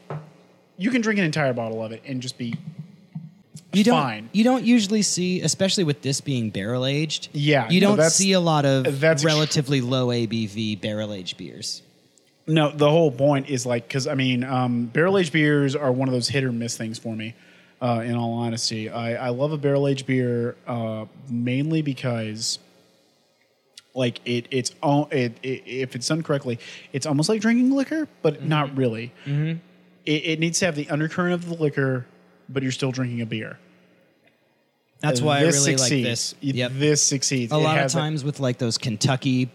S2: You can drink an entire bottle of it and just be
S3: you don't,
S2: fine.
S3: You don't usually see, especially with this being barrel aged.
S2: Yeah,
S3: You
S2: no,
S3: don't see a lot of
S2: that's
S3: relatively low ABV barrel aged beers.
S2: No, the whole point is like because I mean, um, barrel aged beers are one of those hit or miss things for me. Uh, in all honesty, I, I love a barrel aged beer uh, mainly because, like it, it's all it, it if it's done correctly, it's almost like drinking liquor, but not really. It, it needs to have the undercurrent of the liquor, but you're still drinking a beer.
S3: That's why I
S2: This
S3: really like this. Yep.
S2: This succeeds.
S3: a
S2: It
S3: lot of
S2: has that-
S3: times with like those Kentucky,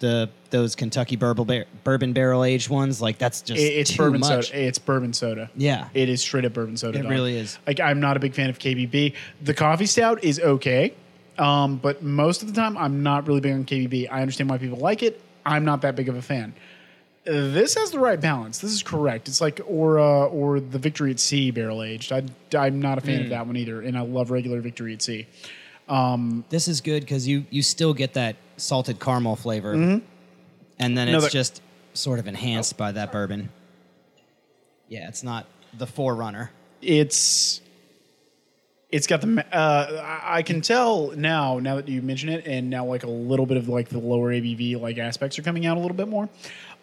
S3: the those Kentucky bourbon bar- bourbon barrel aged ones, like that's just
S2: It- it's
S3: too
S2: bourbon
S3: much.
S2: soda. It's bourbon soda.
S3: Yeah.
S2: it is straight up bourbon soda.
S3: It
S2: dog.
S3: really is.
S2: Like I'm not a big fan of KBB. The coffee stout is okay, um, but most of the time I'm not really big on KBB. I understand why people like it. I'm not that big of a fan. This has the right balance. This is correct. It's like or uh, or the Victory at Sea barrel aged. I, I'm not a fan
S3: Mm.
S2: of that one either, and I love regular Victory at Sea.
S3: This is good because you you still get that salted caramel flavor, and then
S2: Mm-hmm. No,
S3: it's just sort of enhanced by that bourbon. Yeah, it's not the forerunner.
S2: it's it's got the uh, I- I can tell now now that you mention it and now like a little bit of like the lower ABV like aspects are coming out a little bit more.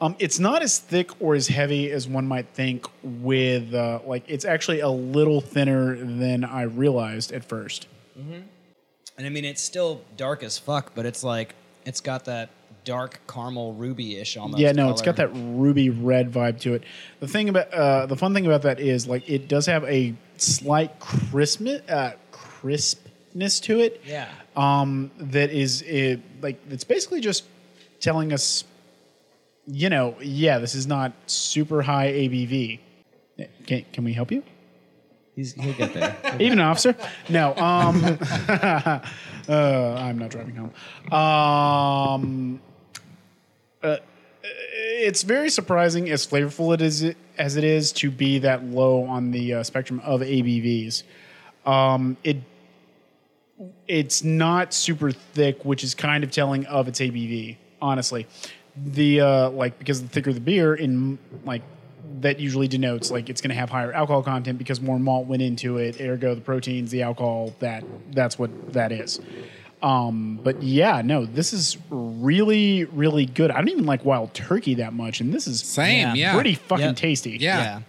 S2: Um, it's not as thick or as heavy as one might think. With uh, like it's actually a little thinner than I realized at first.
S3: And I mean, it's still dark as fuck, but it's like it's got that dark caramel ruby-ish almost.
S2: yeah, no, it's got that ruby red vibe to it. The thing about uh, the fun thing about that is like it does have a slight crispness, uh, crispness to it.
S3: Yeah.
S2: Um, that is it, like it's basically just telling us, you know, yeah, this is not super high ABV. Can, can we help you?
S3: He's, he'll get there. (laughs)
S2: Even an officer? No. Um, (laughs) uh, I'm not driving home. Um, uh, it's very surprising, as flavorful it is as it is, to be that low on the uh, spectrum of ABVs. Um, it it's not super thick, which is kind of telling of its ABV. Honestly, the uh, like because the thicker the beer, in like that usually denotes like it's going to have higher alcohol content because more malt went into it. Ergo, the proteins, the alcohol, that that's what that is. Um, but yeah, no, this is really, really good. I don't even like wild turkey that much, and this is
S11: Same, yeah.
S2: pretty fucking
S3: Yep.
S2: tasty.
S11: Yeah.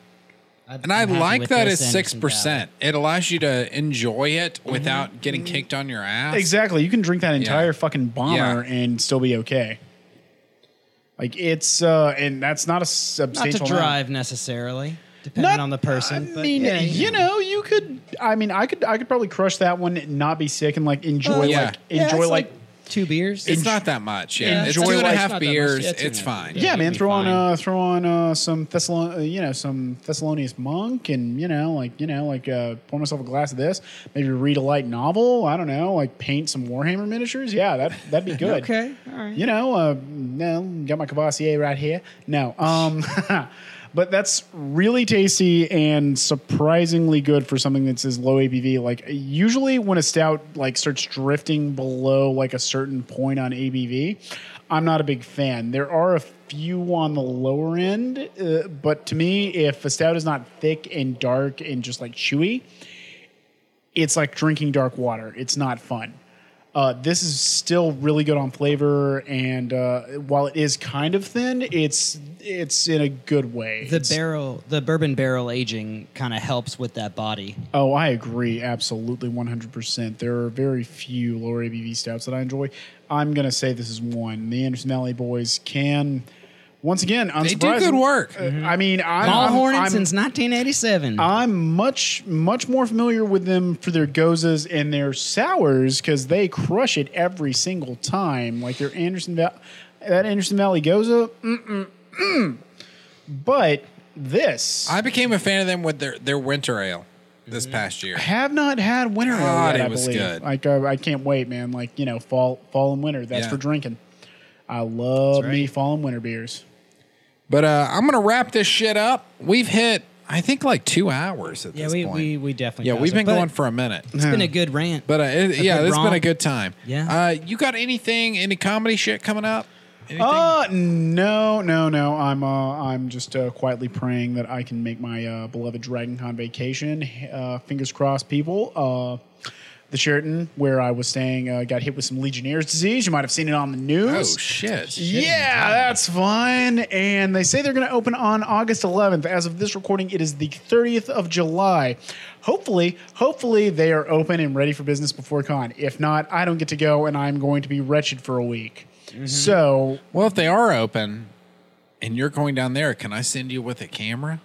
S3: I'm
S11: And I
S3: happy
S11: like
S3: with
S11: that
S3: this
S11: it's
S3: and
S11: six percent. It allows you to enjoy it without getting kicked on your ass.
S2: Exactly. You can drink that entire
S11: Yeah.
S2: fucking bomber and still be okay. Like it's uh and that's not a
S3: Not to
S2: substantial amount.
S3: drive necessarily, depending
S2: Not-
S3: on the person.
S2: I
S3: but
S2: mean,
S3: yeah,
S2: you know, you could. I mean, I could. I could probably crush that one, and not be sick, and like enjoy,
S11: Oh, yeah.
S2: like
S3: Yeah,
S2: enjoy,
S3: it's
S2: like,
S3: two beers.
S11: It's not that much. Yeah, it's
S2: enjoy
S11: two a half
S3: Not that much.
S11: beers.
S3: Yeah, two
S11: it's
S3: and a half.
S11: fine.
S2: yeah,
S3: Yeah,
S2: man.
S3: you'd be
S2: Throw on
S3: fine.
S2: uh, throw on uh, some Thessalon, uh, you know, some Thessalonius monk, and you know, like you know, like uh, pour myself a glass of this. Maybe read a light novel. I don't know, like paint some Warhammer miniatures. Yeah, that that'd be (laughs) good.
S3: okay. All right.
S2: You know, uh, no, got my Cavassier right here. No, um, (laughs) but that's really tasty and surprisingly good for something that's as low ABV. Like usually when a stout like starts drifting below like a certain point on ABV, I'm not a big fan. There are a few on the lower end, uh, but to me, if a stout is not thick and dark and just like chewy, it's like drinking dark water. It's not fun. Uh, this is still really good on flavor, and uh, while it is kind of thin, it's it's in a good way.
S3: The
S2: It's-
S3: barrel, the bourbon barrel aging kind of helps with that body.
S2: Oh, I agree, absolutely, one hundred percent. There are very few lower ABV stouts that I enjoy. I'm gonna say this is one. The Anderson Valley Boys can, once again,
S11: They do
S2: unsurprising-
S11: good work.
S2: uh, I mean, I'm,
S3: Mall
S2: I'm-
S3: Hornet
S2: I'm-
S3: since 1987.
S2: I'm much much more familiar with them for their goses and their sours because they crush it every single time. Like their Anderson Valley, that Anderson Valley gose, mm mm. But this,
S11: I became a fan of them with their their winter ale this past year.
S2: I have not had winter ale
S11: God,
S2: yet.
S11: it
S2: I
S11: was
S2: believe.
S11: good.
S2: Like uh, I can't wait, man. Like you know, fall fall and winter. That's
S11: Yeah.
S2: for drinking. I love
S3: That's
S2: me fall and winter beers.
S11: But uh, I'm gonna wrap this shit up. We've hit, I think, like two hours at
S3: yeah,
S11: this
S3: we,
S11: point.
S3: we we definitely
S11: yeah. We've
S3: it,
S11: been
S3: but
S11: going for a minute.
S3: It's been a good rant.
S11: But uh, it, yeah,
S3: good
S11: it's been a good time.
S3: Yeah.
S11: Uh, you got anything, any comedy shit coming up? Anything?
S2: Uh no, no, no. I'm uh I'm just uh, quietly praying that I can make my uh, beloved Dragon Con vacation. Uh, fingers crossed, people. Uh, the Sheraton where I was staying uh, got hit with some Legionnaire's disease. You might have seen it on the news.
S11: oh shit!
S2: Yeah, that's fine. And they say they're going to open on August 11th. As of this recording, it is the 30th of July. Hopefully, hopefully they are open and ready for business before con. If not, I don't get to go, and I'm going to be wretched for a week. So
S11: Well, if they are open, and you're going down there, can I send you with a camera?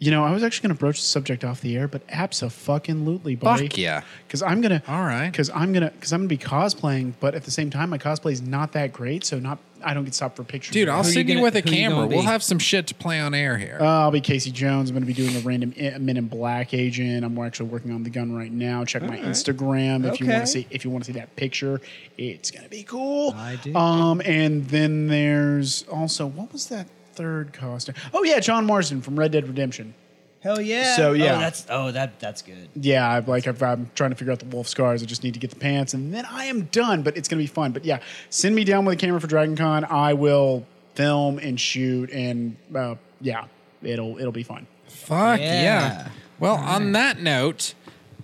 S2: You know, I was actually going to broach the subject off the air, but absolutely, buddy.
S11: Fuck yeah.
S2: Because I'm gonna.
S11: All right.
S2: Because I'm gonna. Because I'm gonna be cosplaying, but at the same time, my cosplay is not that great, so not. I don't get stopped for pictures.
S11: Dude, I'll
S3: Who you
S11: send you,
S3: gonna-
S11: with a
S3: who you
S11: camera.
S3: gonna
S11: We'll have some shit to play on air here.
S2: Uh, I'll be Casey Jones. I'm going to be doing a random I- Men in Black agent. I'm actually working on the gun right now. Check my Instagram if you want
S3: Okay.
S2: to see if you want to see that picture. It's going to be cool.
S3: I do.
S2: Um, and then there's also what was that third costume? Oh yeah, John Marston from Red Dead Redemption.
S3: Hell yeah.
S2: So, yeah.
S3: Oh, that's oh that that's good.
S2: Yeah, I- like if I'm trying to figure out the wolf scars, I just need to get the pants, and then I am done. But it's gonna be fun. But yeah, send me down with a camera for Dragon Con. I will film and shoot, and uh, yeah, it'll it'll be fun.
S11: Fuck yeah.
S3: Yeah.
S1: Well, on that note,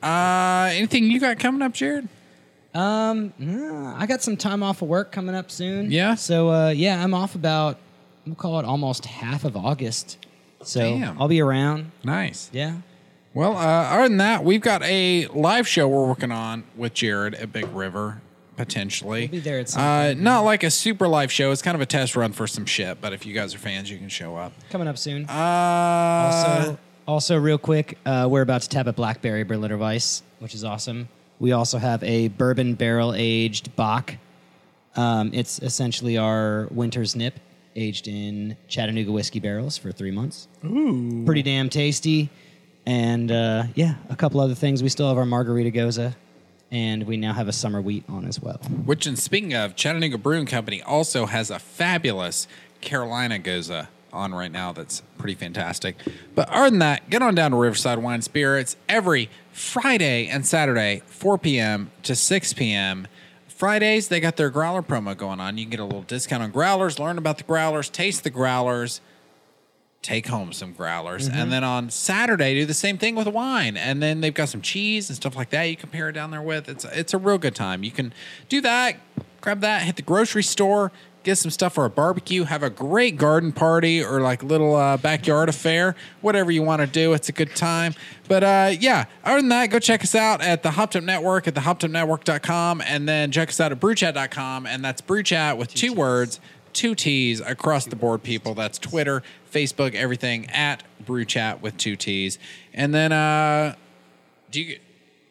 S1: uh, anything you got coming up, Jared?
S3: Um, nah, I got some time off of work coming up soon.
S1: Yeah?
S3: So uh, yeah, I'm off about we'll call it almost half of August. So
S1: Damn.
S3: I'll be around.
S1: Nice.
S3: Yeah.
S1: Well, uh, other than that, we've got a live show we're working on with Jared at Big River, potentially.
S3: We'll be there at some
S1: uh, Not like a super live show. It's kind of a test run for some shit, but if you guys are fans, you can show up.
S3: Coming up soon.
S1: Uh,
S3: also, also real quick, uh, we're about to tap a Blackberry Berliner Weiss, which is awesome. We also have a bourbon barrel aged Bock. Um, it's essentially our winter's nip, aged in Chattanooga whiskey barrels for three months.
S2: Ooh.
S3: Pretty damn tasty. And uh, yeah, a couple other things. We still have our Margarita Gose, and we now have a summer wheat on as well.
S1: Which, and speaking of, Chattanooga Brewing Company also has a fabulous Carolina Gose on right now that's pretty fantastic. But other than that, get on down to Riverside Wine Spirits every Friday and Saturday, 4 p.m. to 6 p.m. Fridays, they got their growler promo going on. You can get a little discount on growlers, learn about the growlers, taste the growlers, take home some growlers.
S3: Mhm.
S1: And then on Saturday, do the same thing with wine. And then they've got some cheese and stuff like that you can pair it down there with. It's, it's a real good time. You can do that, grab that, hit the grocery store, get some stuff for a barbecue, have a great garden party or like a little uh, backyard affair, whatever you want to do. It's a good time. But uh, yeah, other than that, go check us out at the Hopped Up Network at the hoppedupnetwork.com and then check us out at brewchat.com. And that's brewchat with two words, two T's across the board, people. That's Twitter, Facebook, everything at brewchat with two T's. And then uh, do you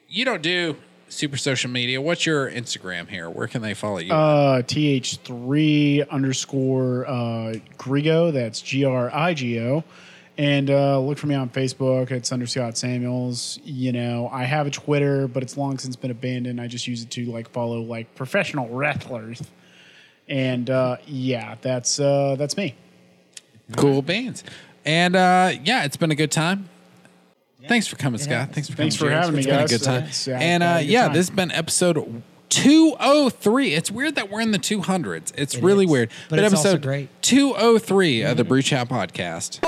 S1: you don't do super social media? What's your Instagram here? Where can they follow you?
S2: Uh, th3 underscore uh, Grigo. That's G R I G O. And uh, look for me on Facebook. It's under Scott Samuels. You know, I have a Twitter, but it's long since been abandoned. I just use it to like follow like professional wrestlers. And uh, yeah, that's uh, that's me.
S1: Cool beans. And uh, yeah, it's been a good time. Thanks for coming, Scott. Thanks for coming.
S2: Thanks for having me,
S1: It's been a good time.
S2: It's, uh,
S1: and uh, yeah,
S2: time.
S1: this has been episode 203. It's weird that we're in the 200s. It's
S3: It
S1: really
S3: is.
S1: weird.
S3: But it's also
S1: episode
S3: great.
S1: 203 of the Brew Chat podcast.